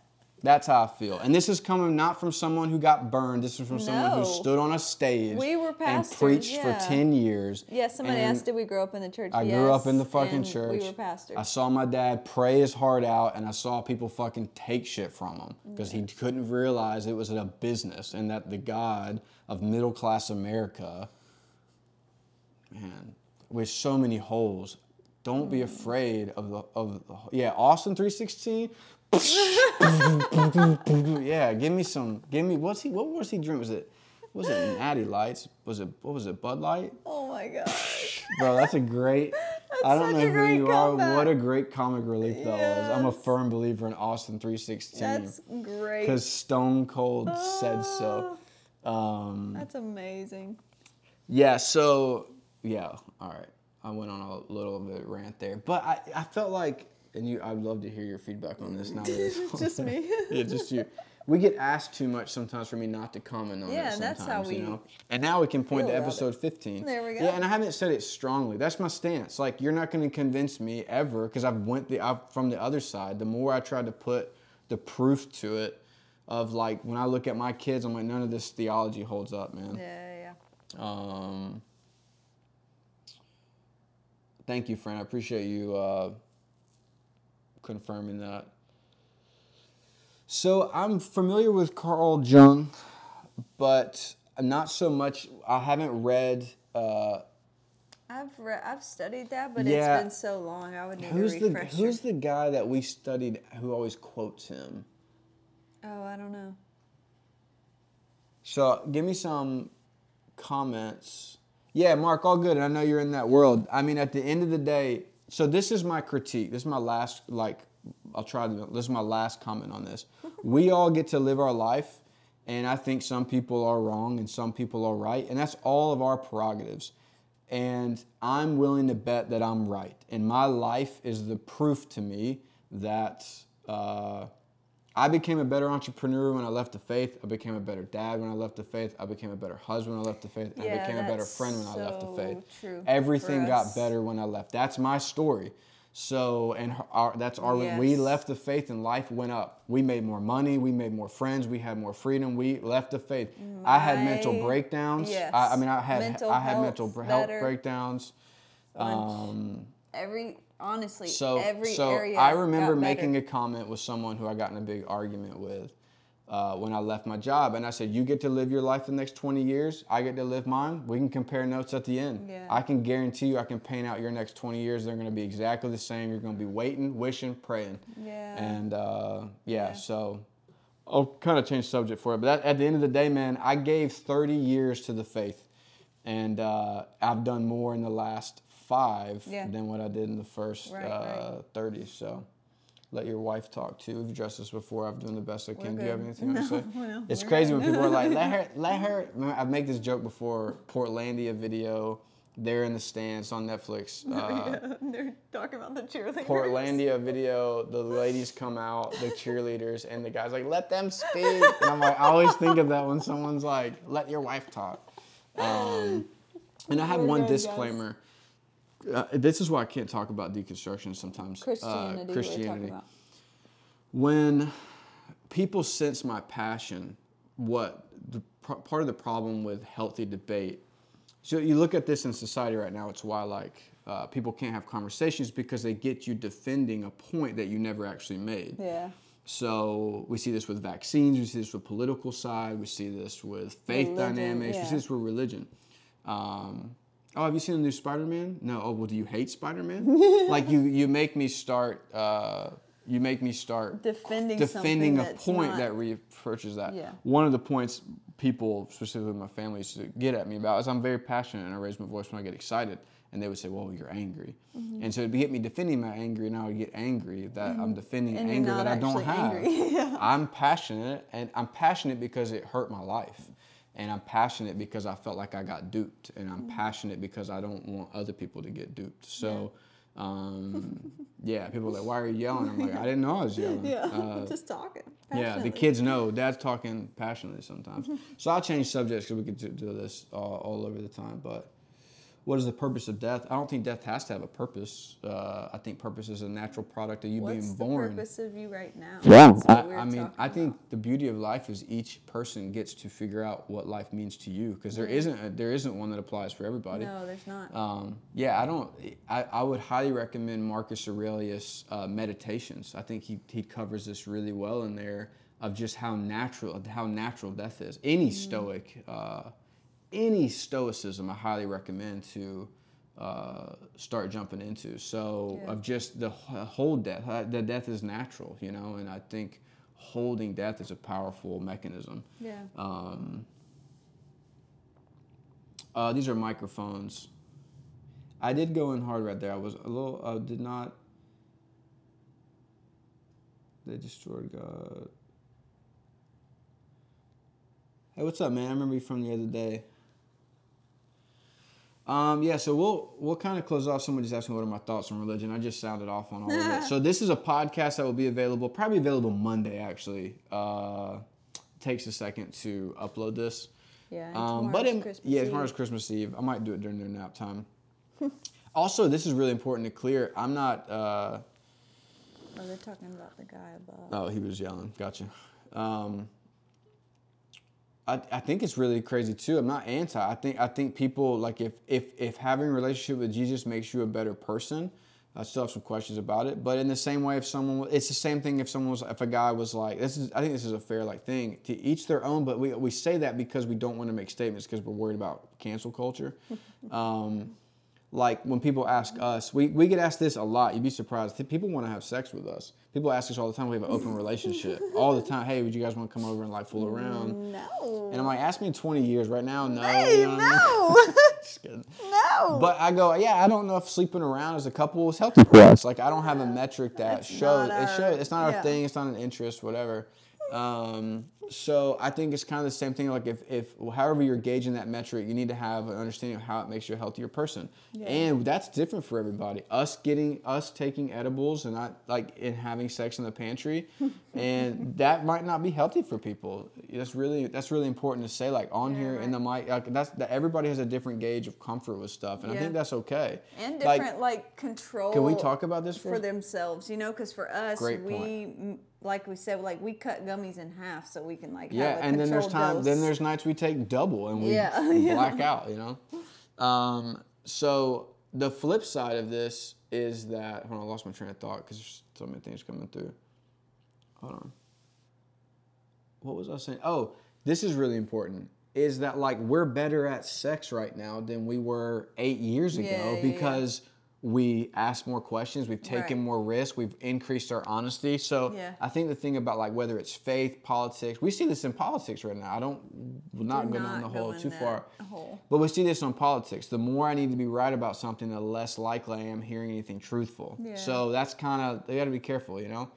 That's how I feel. And this is coming not from someone who got burned. This is from someone who stood on a stage We were and preached yeah. for 10 years. Yeah, somebody asked, did we grow up in the church? I grew up Yes, in the fucking church. We were pastors. I saw my dad pray his heart out, and I saw people fucking take shit from him because he couldn't realize it was a business and that the God of middle class America, man, with so many holes, don't be mm. afraid of the of the, yeah Austin three sixteen. Yeah, give me some. Give me what's he? What was he drinking? Was it? Was it Natty Lights? Was it? What was it? Bud Light? oh my gosh. Bro, that's a great. I don't know who you are. What a great comic relief that was. I'm a firm believer in Austin 316 That's great. because Stone Cold said so. Um, That's amazing. yeah. So yeah. All right. I went on a little bit rant there, but I, I felt like, and you, I'd love to hear your feedback on this. It's Just me. yeah, just you. We get asked too much sometimes for me not to comment on it. Yeah, sometimes, that's how you we know. And now we can point to episode 15. There we go. Yeah, and I haven't said it strongly. That's my stance. Like you're not going to convince me ever because I've went the I've, from the other side. The more I try to put the proof to it, of like when I look at my kids, I'm like none of this theology holds up, man. Yeah, yeah. Um, thank you, friend. I appreciate you uh, confirming that. So I'm familiar with Carl Jung, but not so much. I haven't read. Uh, I've re- I've studied that, but Yeah. it's been so long. I would need who's a the refresher. Who's the guy that we studied who always quotes him? oh, I don't know. So give me some comments. Yeah, Mark, all good. And I know you're in that world. I mean, at the end of the day, so this is my critique. This is my last, like, I'll try to, this is my last comment on this. We all get to live our life, and I think some people are wrong and some people are right, and that's all of our prerogatives. And I'm willing to bet that I'm right. And my life is the proof to me that uh, I became a better entrepreneur when I left the faith. I became a better dad when I left the faith. I became a better husband when I left the faith. And I became a better friend when I left the faith. true Everything got better when I left. That's my story. So, and our, that's our, we left the faith and life went up. We made more money. We made more friends. We had more freedom. We left the faith. I had mental breakdowns. yes. I, I mean, I had, Mental I had health mental health breakdowns. Um, Every honestly, so, every so area. I remember making a comment with someone who I got in a big argument with uh, when I left my job, and I said, "You get to live your life the next 20 years. I get to live mine. We can compare notes at the end. Yeah. I can guarantee you, I can paint out your next 20 years. They're going to be exactly the same. You're going to be waiting, wishing, praying. Yeah. And uh, yeah, Yeah. so I'll kind of change subject for it. But that, at the end of the day, man, I gave 30 years to the faith, and uh, I've done more in the last five Yeah. than what I did in the first Right, uh, right. 30. So let your wife talk too. We've addressed this before. I'm doing the best I can. Do you have anything want to say? no, it's crazy when people are like, let her, let her. I make this joke before Portlandia video. They're in the stands on Netflix. Uh, They're talking about the cheerleaders. Portlandia video, the ladies come out, the cheerleaders, and the guy's like, let them speak. And I'm like, I always think of that when someone's like, let your wife talk. Um, and I have one disclaimer. Uh, this is why I can't talk about deconstruction sometimes. Uh, Christianity. About. When people sense my passion, what the part of the problem with healthy debate. So you look at this in society right now. It's why like uh, people can't have conversations because they get you defending a point that you never actually made. Yeah. So we see this with vaccines. We see this with political side. We see this with faith Religion, dynamics. We see this with religion. Um, oh, have you seen the new Spider-Man? No. Oh, well, do you hate Spider-Man? like you, you make me start. Uh, you make me start Defending defending something a point not- that reapproaches that. Yeah. One of the points people, specifically my family, used to get at me about is I'm very passionate and I raise my voice when I get excited. And they would say, "Well, you're angry," Mm-hmm. and so it'd get me defending my anger, and I would get angry that I'm defending And anger that I don't have. Yeah. I'm passionate, and I'm passionate because it hurt my life, and I'm passionate because I felt like I got duped, and Mm-hmm. I'm passionate because I don't want other people to get duped. So, um, yeah, people are like, "Why are you yelling?" I'm like, "I didn't know I was yelling." Yeah. Uh, Just talking. yeah, the kids know dad's talking passionately sometimes. so I'll change subjects because we could do, do this all, all over the time. But what is the purpose of death? I don't think death has to have a purpose. Uh, I think purpose is a natural product of you What's being the born. purpose of you right now? Yeah, I, we're I mean, I think about. the beauty of life is each person gets to figure out what life means to you because there isn't a, there isn't one that applies for everybody. No, there's not. Um, yeah, I don't. I, I would highly recommend Marcus Aurelius' uh, Meditations. I think he, he covers this really well in there of just how natural how natural death is. Any Mm. stoic, uh, any stoicism, I highly recommend to uh, start jumping into. So Yeah. of just the wh- whole death, uh, the death is natural, you know, and I think holding death is a powerful mechanism. yeah. Um, uh, these are microphones. I did go in hard right there. I was a little. I did not. They destroyed God. Hey, what's up, man? I remember you from the other day. Um, yeah, so we'll we'll kind of close off. Someone just asked me what are my thoughts on religion. I just sounded off on all of it. So this is a podcast that will be available, probably available Monday. Actually, uh, takes a second to upload this. Yeah. Um, but it, Christmas yeah, tomorrow's Christmas Eve. I might do it during their nap time. also, this is really important to clear. I'm not. Uh, Oh, they're talking about the guy above. oh, he was yelling. Gotcha. Um, I, I think it's really crazy too. I'm not anti. I think I think people like if if if having a relationship with Jesus makes you a better person. I still have some questions about it, but in the same way, if someone, it's the same thing. If someone was, if a guy was like, this is, I think this is a fair like thing to each their own. But we we say that because we don't want to make statements because we're worried about cancel culture. um, like when people ask us, we, we get asked this a lot. You'd be surprised. People want to have sex with us. People ask us all the time. We have an open relationship all the time. Hey, would you guys want to come over and like fool around? No. And I'm like, ask me in 20 years. Right now, no. Hey, you know what I mean? no. Just kidding. no. But I go, yeah, I don't know if sleeping around as a couple is healthy for us. Like I don't have a metric that shows not it shows it's not our yeah. thing, it's not an interest, whatever. Um, so I think it's kind of the same thing. Like if, if however you're gauging that metric, you need to have an understanding of how it makes you a healthier person, and that's different for everybody. Us getting us taking edibles and not like and having sex in the pantry, and that might not be healthy for people. That's really that's really important to say. Like on Yeah, here in the mic, like that's that everybody has a different gauge of comfort with stuff, and I think that's okay. and Like, different like, control. Can we talk about this for, for themselves? You know, because for us, Great we like we said, like we cut gummies in half so we can like Yeah, and then there's time. Then there's nights we take double and we Yeah, yeah. black out. You know. Um, so the flip side of this is that hold on, I lost my train of thought because there's so many things coming through. Hold on. What was I saying? Oh, this is really important. Is that like we're better at sex right now than we were eight years ago Yeah, yeah, yeah. because we ask more questions, we've taken Right. more risks, we've increased our honesty. So Yeah. I think the thing about like whether it's faith, politics, we see this in politics right now. I don't will not going on the hole too far. hole. But we see this on politics. The more I need to be right about something, the less likely I am hearing anything truthful. Yeah. So that's kind of they got to be careful, you know.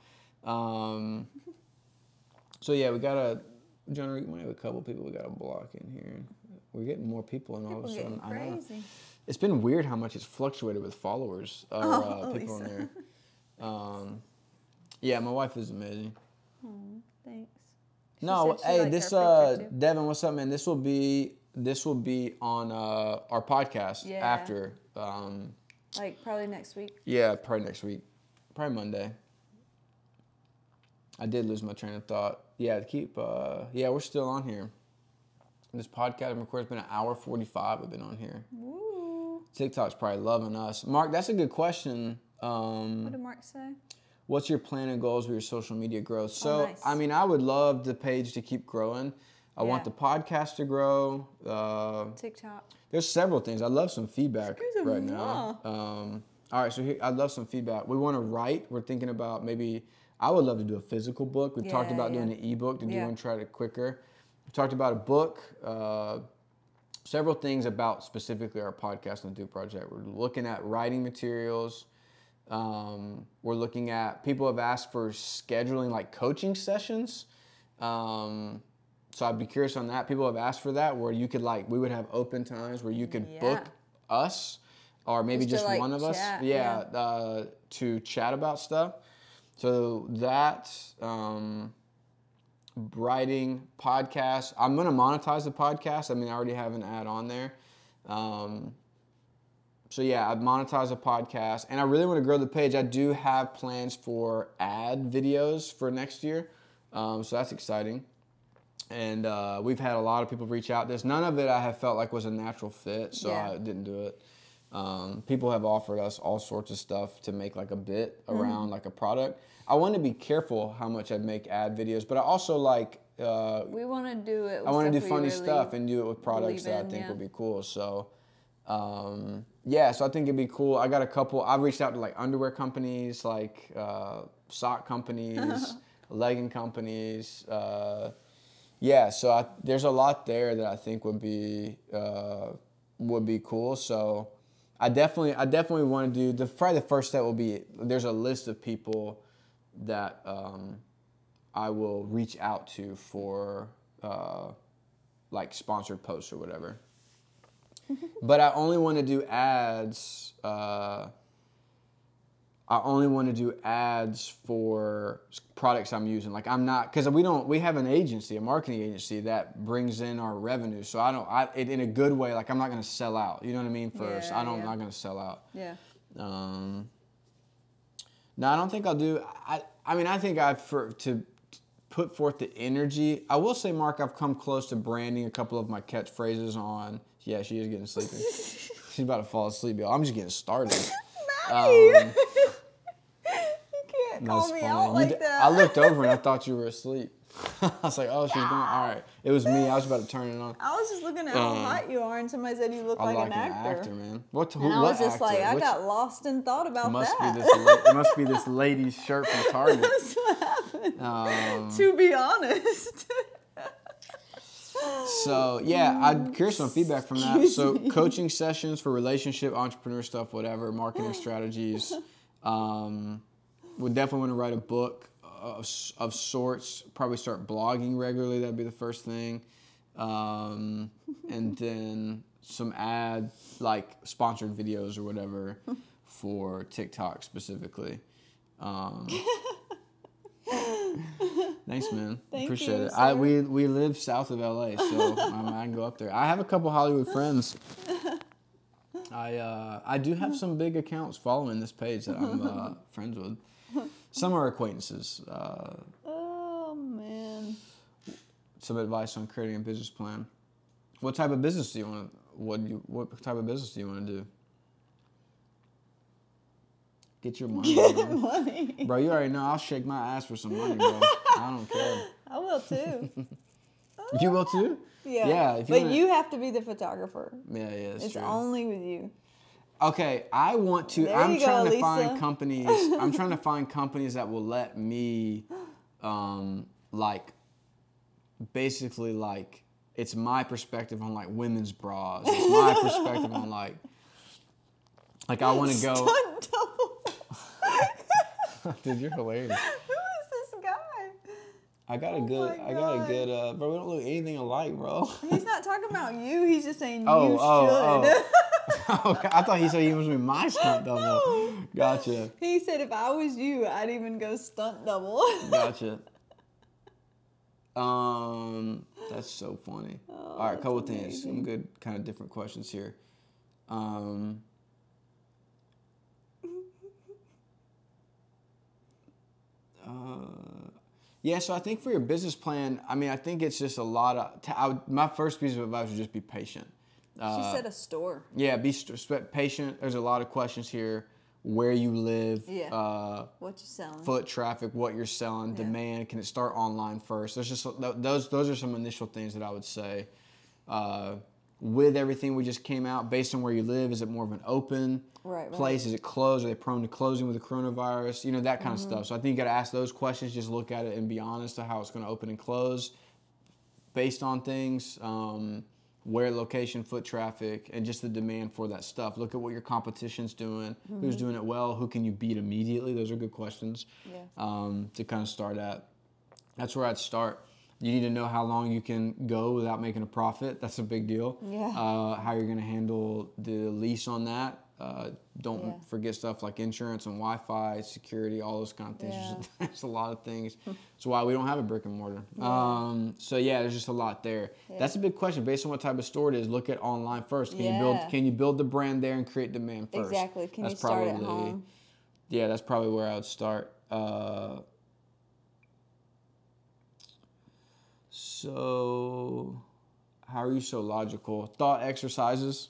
Um, so yeah, we got a John, we might have a couple people we gotta block in here. We're getting more people, and all People of a sudden, I know. It's been weird how much it's fluctuated with followers or Oh, uh, people in Lisa. there. Um, yeah, my wife is amazing. Thanks. She No, hey, this uh. Devin, what's up, man? This will be this will be on uh, our podcast Yeah. after. Um, like probably next week. yeah, probably next week, probably Monday. I did lose my train of thought. Yeah, keep. Uh, yeah, we're still on here. This podcast I'm recording has been an hour forty five. I've been on here. Woo. TikTok's probably loving us. Mark, that's a good question. Um, What did Mark say? what's your plan and goals with your social media growth? So, Oh, nice. I mean, I would love the page to keep growing. I want the podcast to grow. Uh, TikTok. there's several things. I'd love some feedback right now. Um, all right, so here, I'd love some feedback. We want to write. We're thinking about maybe. I would love to do a physical book. We've talked Yeah, about doing yeah. an ebook to do Yeah. and try it quicker. We've talked about a book. Uh, several things about specifically our podcast and the Do Project. We're looking at writing materials. Um, we're looking at people have asked for scheduling like coaching sessions. Um, so I'd be curious on that. People have asked for that where you could like we would have open times where you could book us or maybe Just just, like, one of us, chat, yeah, Uh, to chat about stuff. So that um, writing podcast. I'm gonna monetize the podcast. I mean, I already have an ad on there. Um, so yeah, I monetize a podcast, and I really want to grow the page. I do have plans for ad videos for next year, um, so that's exciting. And uh, we've had a lot of people reach out. There's none of it I have felt like was a natural fit, so Yeah. I didn't do it. Um, people have offered us all sorts of stuff to make like a bit around like a product. I want to be careful how much I make ad videos, but I also like uh, We want to do it. With I want to do funny really stuff and do it with products that I think yeah. would be cool. So, um, yeah, so I think it'd be cool. I got a couple. I've reached out to like underwear companies, like uh, sock companies, legging companies. Uh, yeah, so I, there's a lot there that I think would be uh, would be cool. So, I definitely I definitely want to do the probably the first step will be there's a list of people that um, I will reach out to for uh, like sponsored posts or whatever. but I only want to do ads. Uh, I only want to do ads for products I'm using. Like I'm not because we don't we have an agency, a marketing agency that brings in our revenue. So I don't I it, in a good way. Like I'm not going to sell out. You know what I mean? First, Yeah, I don't yeah. I'm not going to sell out. Yeah. Um, no, I don't think I'll do. I I mean, I think I've for to put forth the energy. I will say, Mark, I've come close to branding a couple of my catchphrases on. Yeah, she is getting sleepy. She's about to fall asleep, y'all. I'm just getting started. Um, you can't call me funny. out You like d- that. I looked over and I thought you were asleep. I was like, oh, she's going. All right. It was me. I was about to turn it on. I was just looking at how Um, hot you are, and somebody said you look like, like an actor. actor, man. What? Who, And I was just actor? like, I Which- got lost and thought about must that. be this. It must be this lady's shirt from Target. That's what happened. Um, to be honest. So yeah, I'm curious on feedback from that. So coaching sessions for relationship, entrepreneur stuff, whatever, marketing strategies. Um, would definitely want to write a book of, of sorts. Probably start blogging regularly. That'd be the first thing, um, and then some ad like sponsored videos or whatever for TikTok specifically. Um, thanks, man. Thank Appreciate you, it. I we we live south of LA, so um, I can go up there. I have a couple Hollywood friends. I uh, I do have some big accounts following this page that I'm uh, friends with. Some are acquaintances. Uh, Oh man. some advice on creating a business plan. What type of business do you want to? What do you? What type of business do you want to do? Get your money, man. Money. bro. You already know I'll shake my ass for some money, bro. I don't care. I will too. You will too? Yeah. Yeah, you but wanna- you have to be the photographer. Yeah, yeah, It's true. only with you. Okay, I want to. There I'm you go, trying to Lisa. find companies. I'm trying to find companies that will let me, um, like, basically like it's my perspective on like women's bras. It's my perspective on like, like I want to go. Dude, you're hilarious. Who is this guy? I got a Oh good. I got a good. Uh, bro, we don't look anything alike, bro. He's not talking about you. He's just saying Oh, you oh, should. okay, I thought he said he was be my stunt double. No. Gotcha. He said if I was you, I'd even go stunt double. Gotcha. Um, that's so funny. All right, couple things. Some good, kind of different questions here. Um, uh, yeah, so I think for your business plan, I mean, I think it's just a lot of. T- I would, my first piece of advice would just be patient. Uh, she said a store. yeah, be st- patient. There's a lot of questions here. Where you live, Yeah. uh, What you selling? foot traffic, what you're selling, Yeah. demand. Can it start online first? There's just those those are some initial things that I would say. Uh, with everything we just came out, based on where you live, is it more of an open Right, right. place? Is it closed? Are they prone to closing with the coronavirus? You know that kind Mm-hmm. of stuff. So I think you got to ask those questions. Just look at it and be honest to how it's going to open and close, based on things. Um, where location, foot traffic, and just the demand for that stuff. Look at what your competition's doing, Mm-hmm. who's doing it well, who can you beat immediately. Those are good questions Yeah. um, to kind of start at. That's where I'd start. You need to know how long you can go without making a profit. That's a big deal. Yeah. Uh, how you're going to handle the lease on that. Uh, don't Yeah. forget stuff like insurance and Wi-Fi, security, all those kind of things. Yeah. There's, a lot of things. That's why we don't have a brick and mortar. Um, so yeah, there's just a lot there. That's a big question. Based on what type of store it is, look at online first. Can you build? Can you build the brand there and create demand first? Exactly. Can That's you start at probably- home? yeah, that's probably where I would start. Uh, so, how are you so logical? Thought exercises.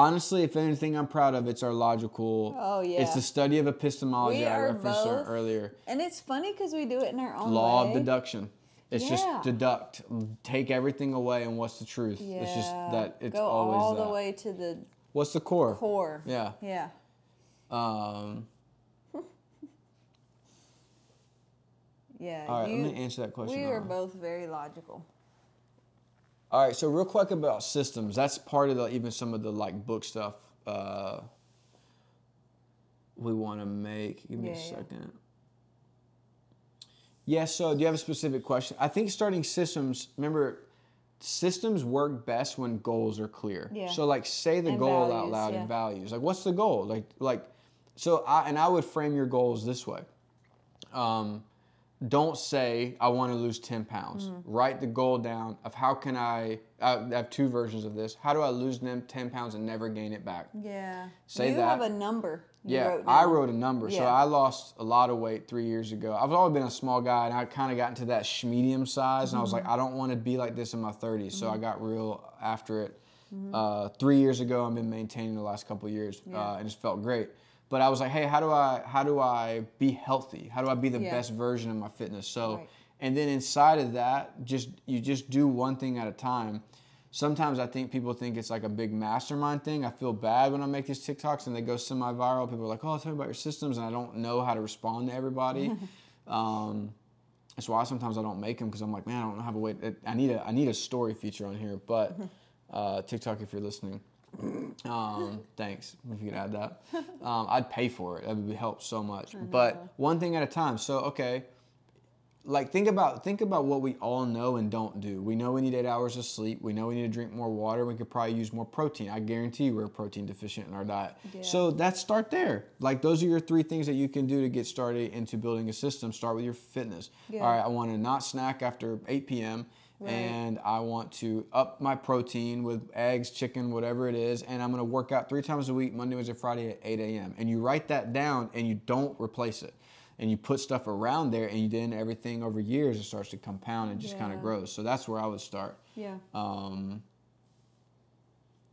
Honestly, if anything I'm proud of, it's our logical. Oh, yeah. It's the study of epistemology We I referenced both- earlier. And it's funny because we do it in our own Law way. of deduction. It's Yeah. just deduct, take everything away, and what's the truth? Yeah. It's just that it's Go always all that. the way to the What's the core? core. Yeah. Yeah. Um, Yeah. all right, you, let me answer that question. we are both very logical. All right, so real quick about systems. That's part of the even some of the like book stuff uh, we want to make. Give me a Yeah, yeah. second. Yeah. So, do you have a specific question? I think starting systems. Remember, systems work best when goals are clear. Yeah. So, like, say the And goal out loud yeah. and values. Like, what's the goal? Like, like, so I and I would frame your goals this way. Um, don't say I want to lose 10 pounds. Mm-hmm. Write the goal down of how can I, I have two versions of this. How do I lose them 10 pounds and never gain it back? Yeah. Say you that. have a number. you yeah, wrote I wrote a number. So I lost a lot of weight three years ago. I've always been a small guy and I kind of got into that medium size and I was Mm-hmm. like, I don't want to be like this in my 30s. So I got real after it. Mm-hmm. Uh, three years ago, I've been maintaining the last couple of years uh, and it's felt great. But I was like, hey, how do I how do I be healthy? How do I be the Yeah. best version of my fitness? So, Right. and then inside of that, just you just do one thing at a time. Sometimes I think people think it's like a big mastermind thing. I feel bad when I make these TikToks and they go semi-viral. People are like, "Oh, tell me about your systems," and I don't know how to respond to everybody. um, that's why sometimes I don't make them because I'm like, man, I don't have a way. I need a I need a story feature on here. But uh, TikTok, if you're listening, Um, thanks if you could add that. Um, I'd pay for it. That would help so much. But one thing at a time. So okay, like think about think about what we all know and don't do. We know we need eight hours of sleep. We know we need to drink more water. We could probably use more protein. I guarantee you we're protein deficient in our diet. Yeah. So let's start there. Like those are your three things that you can do to get started into building a system. Start with your fitness. Yeah. All right, I want to not snack after 8 p.m. Right. and I want to up my protein with eggs, chicken, whatever it is, and I'm going to work out three times a week, Monday, Wednesday, Friday at 8 a.m. And you write that down and you don't replace it. And you put stuff around there, and then everything over years it starts to compound and just kind of grows. So that's where I would start. Yeah. Um,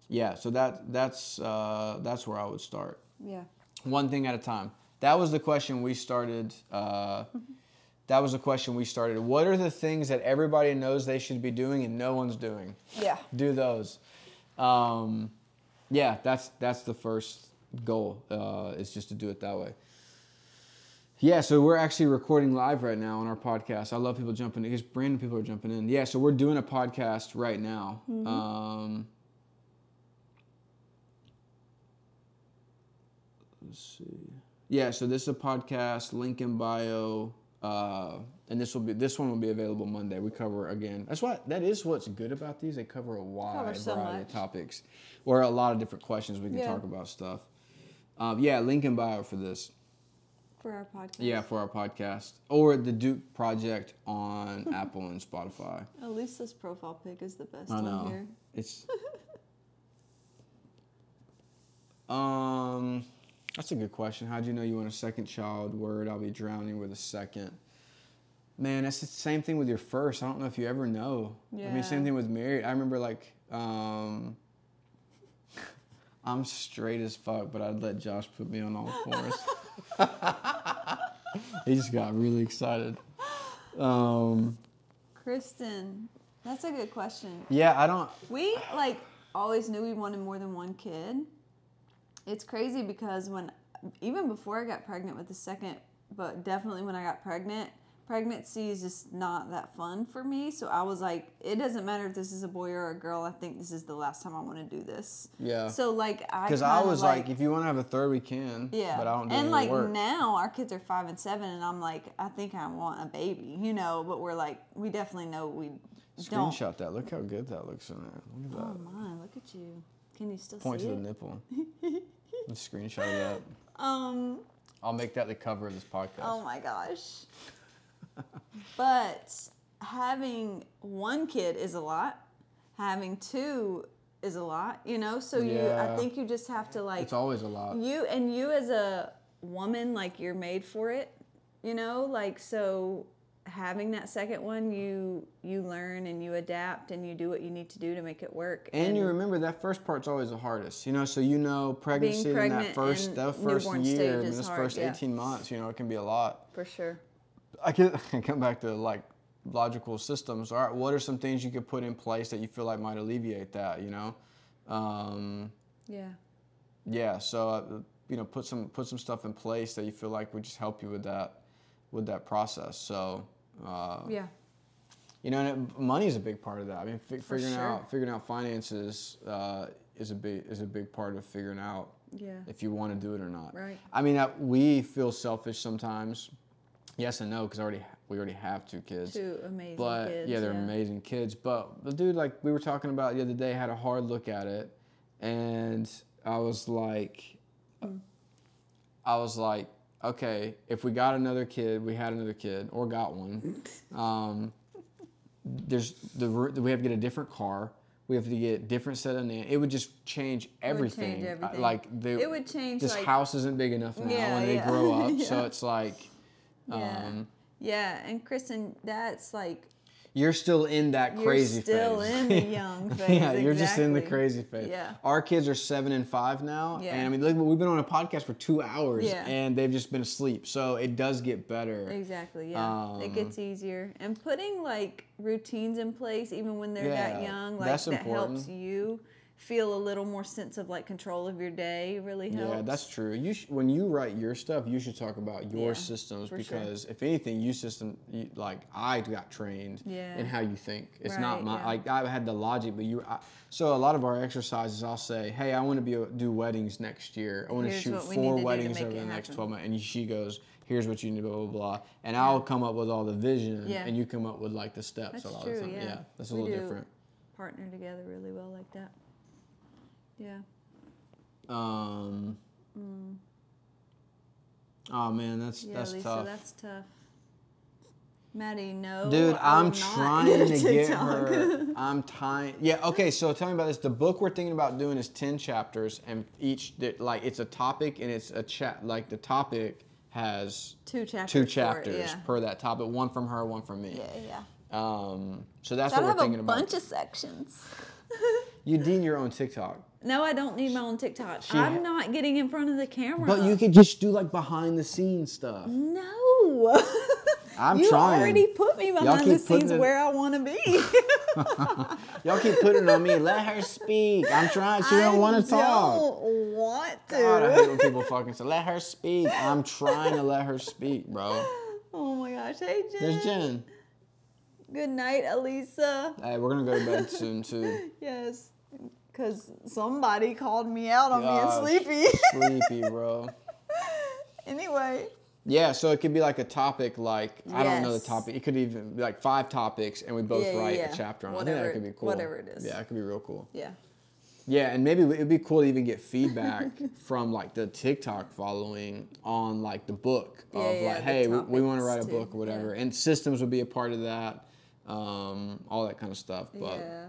yeah, so that that's uh, that's where I would start. Yeah. One thing at a time. That was the question we started. Uh, that was the question we started. What are the things that everybody knows they should be doing and no one's doing? Yeah. Do those. Um, yeah, that's that's the first goal. Uh, is just to do it that way. Yeah, so we're actually recording live right now on our podcast. I love people jumping in because brand new people are jumping in. Yeah, so we're doing a podcast right now. Um, let's see. Yeah, so this is a podcast, link in bio, uh, and this will be this one will be available Monday. We cover again. That's what that is. What's good about these? They cover a wide Cover so variety much. of topics, or a lot of different questions. We can Yeah. talk about stuff. Um, yeah, link in bio for this. For our podcast. Yeah, for our podcast or the Duke Project on Apple and Spotify. At least this profile pic is the best I know. here. It's um, that's a good question. How'd you know you want a second child? Word, I'll be drowning with a second. Man, that's the same thing with your first. I don't know if you ever know. Yeah. I mean, same thing with married. I remember like um. I'm straight as fuck, but I'd let Josh put me on all fours. he just got really excited. Um, Kristen, that's a good question. yeah, I don't. We like always knew we wanted more than one kid. It's crazy because when even before I got pregnant with the second, but definitely when I got pregnant, pregnancy is just not that fun for me. So I was like, it doesn't matter if this is a boy or a girl. I think this is the last time I want to do this. Yeah. So like I Because I was like, if you want to have a third, we can. yeah, But I don't do and like work. now our kids are five and seven, and I'm like, I think I want a baby, you know. But we're like, we definitely know we don't. Screenshot that. Look how good that looks in there. Look at Oh that. my, look at you. Can you still Point see to the it? nipple. Let's screenshot of that. Um. I'll make that the cover of this podcast. Oh my gosh. but having one kid is a lot. Having two is a lot, you know? So you Yeah. I think you just have to like it's always a lot. you and you as a woman like you're made for it, you know? Like so having that second one you you learn and you adapt and you do what you need to do to make it work. And you remember that first part's always the hardest, you know. So you know, pregnancy in that first that first year, stage I mean, is this hard, first yeah. eighteen months, you know, it can be a lot. for sure. I can come back to like logical systems. All right, what are some things you could put in place that you feel like might alleviate that? You know, um, Yeah. yeah. So uh, you know, put some put some stuff in place that you feel like would just help you with that with that process. So. Uh, Yeah. You know, and it, money is a big part of that. I mean, fi- figuring sure. out figuring out finances uh, is a big is a big part of figuring out Yeah. if you want to do it or not. Right. I mean, uh, we feel selfish sometimes. Yes and no, because already we already have two kids. Two amazing but kids. yeah, they're amazing kids. But the dude, like we were talking about the other day, had a hard look at it, and I was like, Hmm. I was like, okay, if we got another kid, we had another kid or got one. Um, there's the we have to get a different car. We have to get different set of name. It would just change would everything. change Uh, everything. Like the It would change, This like- house isn't big enough now Yeah, when they yeah. grow up. So it's like, Yeah. um, Yeah, and Kristen, that's like you're still in that crazy phase. You're still in the young phase, yeah, you're just in the crazy phase. Yeah. Our kids are seven and five now, Yeah. and I mean, look, we've been on a podcast for two hours, Yeah. and they've just been asleep. So it does get better. exactly yeah. it Um, gets easier, and putting like routines in place, even when they're Yeah, that young, like that's that helps you feel a little more sense of like control of your day really helps. Yeah, that's true. You sh- when you write your stuff, you should talk about your Yeah, systems for sure. because if anything, you system you, like I got trained Yeah. in how you think. It's not my yeah. like I had the logic, but you. I, so a lot of our exercises, I'll say, "Hey, I want to be a, do weddings next year. I want to shoot four need to do to weddings over the next twelve months." And she goes, "Here's what you need, to blah blah blah," and I'll come up with all the vision, and you come up with like the steps That's a lot true. of the time. Yeah. that's a We little different. Partner together really well like that. Yeah. Um. Oh man, that's Mm. Yeah, that's Lisa, tough. that's tough. Maddie, no. Dude, I will I'm trying to get her. I'm trying. Yeah, okay. So tell me about this. The book we're thinking about doing is ten chapters, and each like it's a topic, and it's a chat. Like the topic has Two chapters. two for it, yeah. per that topic. One from her, one from me. Yeah, yeah. Um. So that's what we're thinking about. a bunch of sections. You dean your own TikTok, No, I don't need my own TikTok. She I'm not getting in front of the camera. but you could just do like behind the scenes stuff. No. I'm you trying. You already put me behind the scenes it- where I want to be. Y'all keep putting it on me. Let her speak. I'm trying. She don't want to talk. I don't want to. God, I hate when people fucking say, let her speak. I'm trying to let her speak, bro. Oh my gosh. Hey, Jen. There's Jen. Good night, Elisa. Hey, we're gonna go to bed soon too. Yes. Because somebody called me out on Gosh, being sleepy. Sleepy, bro. anyway. Yeah, so it could be like a topic, like I don't know the topic. It could even be like five topics, and we both Yeah, write yeah. a chapter on. it. I think Whatever that could be cool. whatever it is. Yeah, it could be real cool. Yeah. Yeah, and maybe it'd be cool to even get feedback from like the TikTok following on like the book of Yeah, like, hey, we, we want to write a too. book or whatever, and systems would be a part of that, um, all that kind of stuff. But yeah.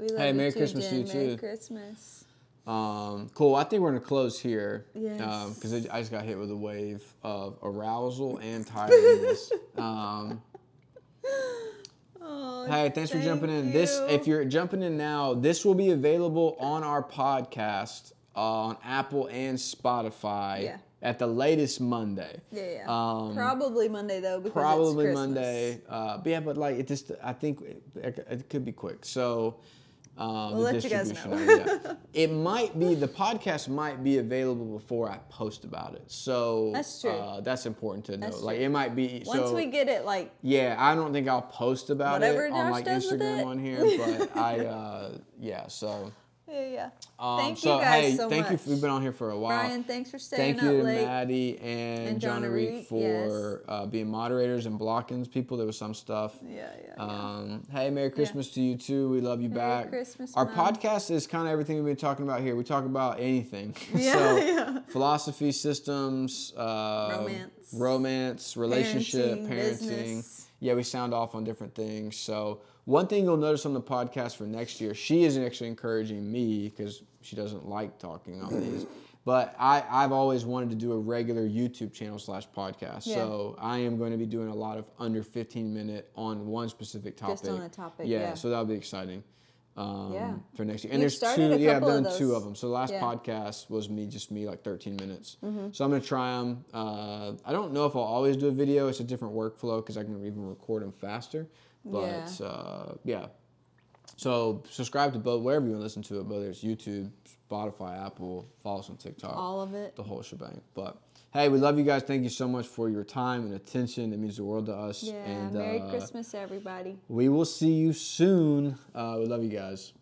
We love Hey, you Merry too, Christmas to you, Merry too. Merry Christmas. um, cool. I think we're gonna close here Yes. because I just got hit with a wave of arousal and tiredness. um, Oh, Hey, thanks for jumping in. This, if you're jumping in now, this will be available on our podcast uh, on Apple and Spotify Yeah. at the latest Monday. Yeah, yeah. Um, probably Monday though because Probably Monday. Uh, but yeah, but like it just, I think it, it could be quick. So. Um, We'll the let you guys know. it, yeah. it might be the podcast might be available before I post about it. So That's true. Uh, that's important to know. That's Like true. it might be. Once so, we get it like yeah, I don't think I'll post about it on like Instagram on here, but I uh yeah, so yeah, yeah. um, Thank so you guys hey, so thank much. you. We've been on here for a while. Brian, thanks for staying Thank you up late. Maddie and, And John Arik, for uh, being moderators and blocking people. There was some stuff. Yeah, yeah. yeah. Um, hey, Merry Christmas to you too. We love you Merry back. Christmas, Our Mom. podcast is kind of everything we've been talking about here. We talk about anything. Yeah, so, yeah. philosophy, systems, uh, Romance. romance, relationship, Parenting, parenting. Yeah, we sound off on different things. So one thing you'll notice on the podcast for next year, she isn't actually encouraging me because she doesn't like talking on these. But I, I've always wanted to do a regular YouTube channel slash podcast. Yeah. So I am going to be doing a lot of under 15 minute on one specific topic. Just on a topic, Yeah, yeah. so that'll be exciting. Um, Yeah. For next year, and You've there's two. Yeah, I've done two of them. So the last Yeah. Mm-hmm. podcast was me, just me, like 13 minutes. So I'm gonna try them. Uh, I don't know if I'll always do a video. It's a different workflow because I can even record them faster. But Yeah. uh, yeah. So subscribe to both wherever you want to listen to it, whether it's YouTube, Spotify, Apple. Follow us on TikTok. All of it. The whole shebang. But hey, we love you guys. Thank you so much for your time and attention. It means the world to us. Yeah. and Merry uh, Christmas, everybody. we will see you soon. Uh, we love you guys.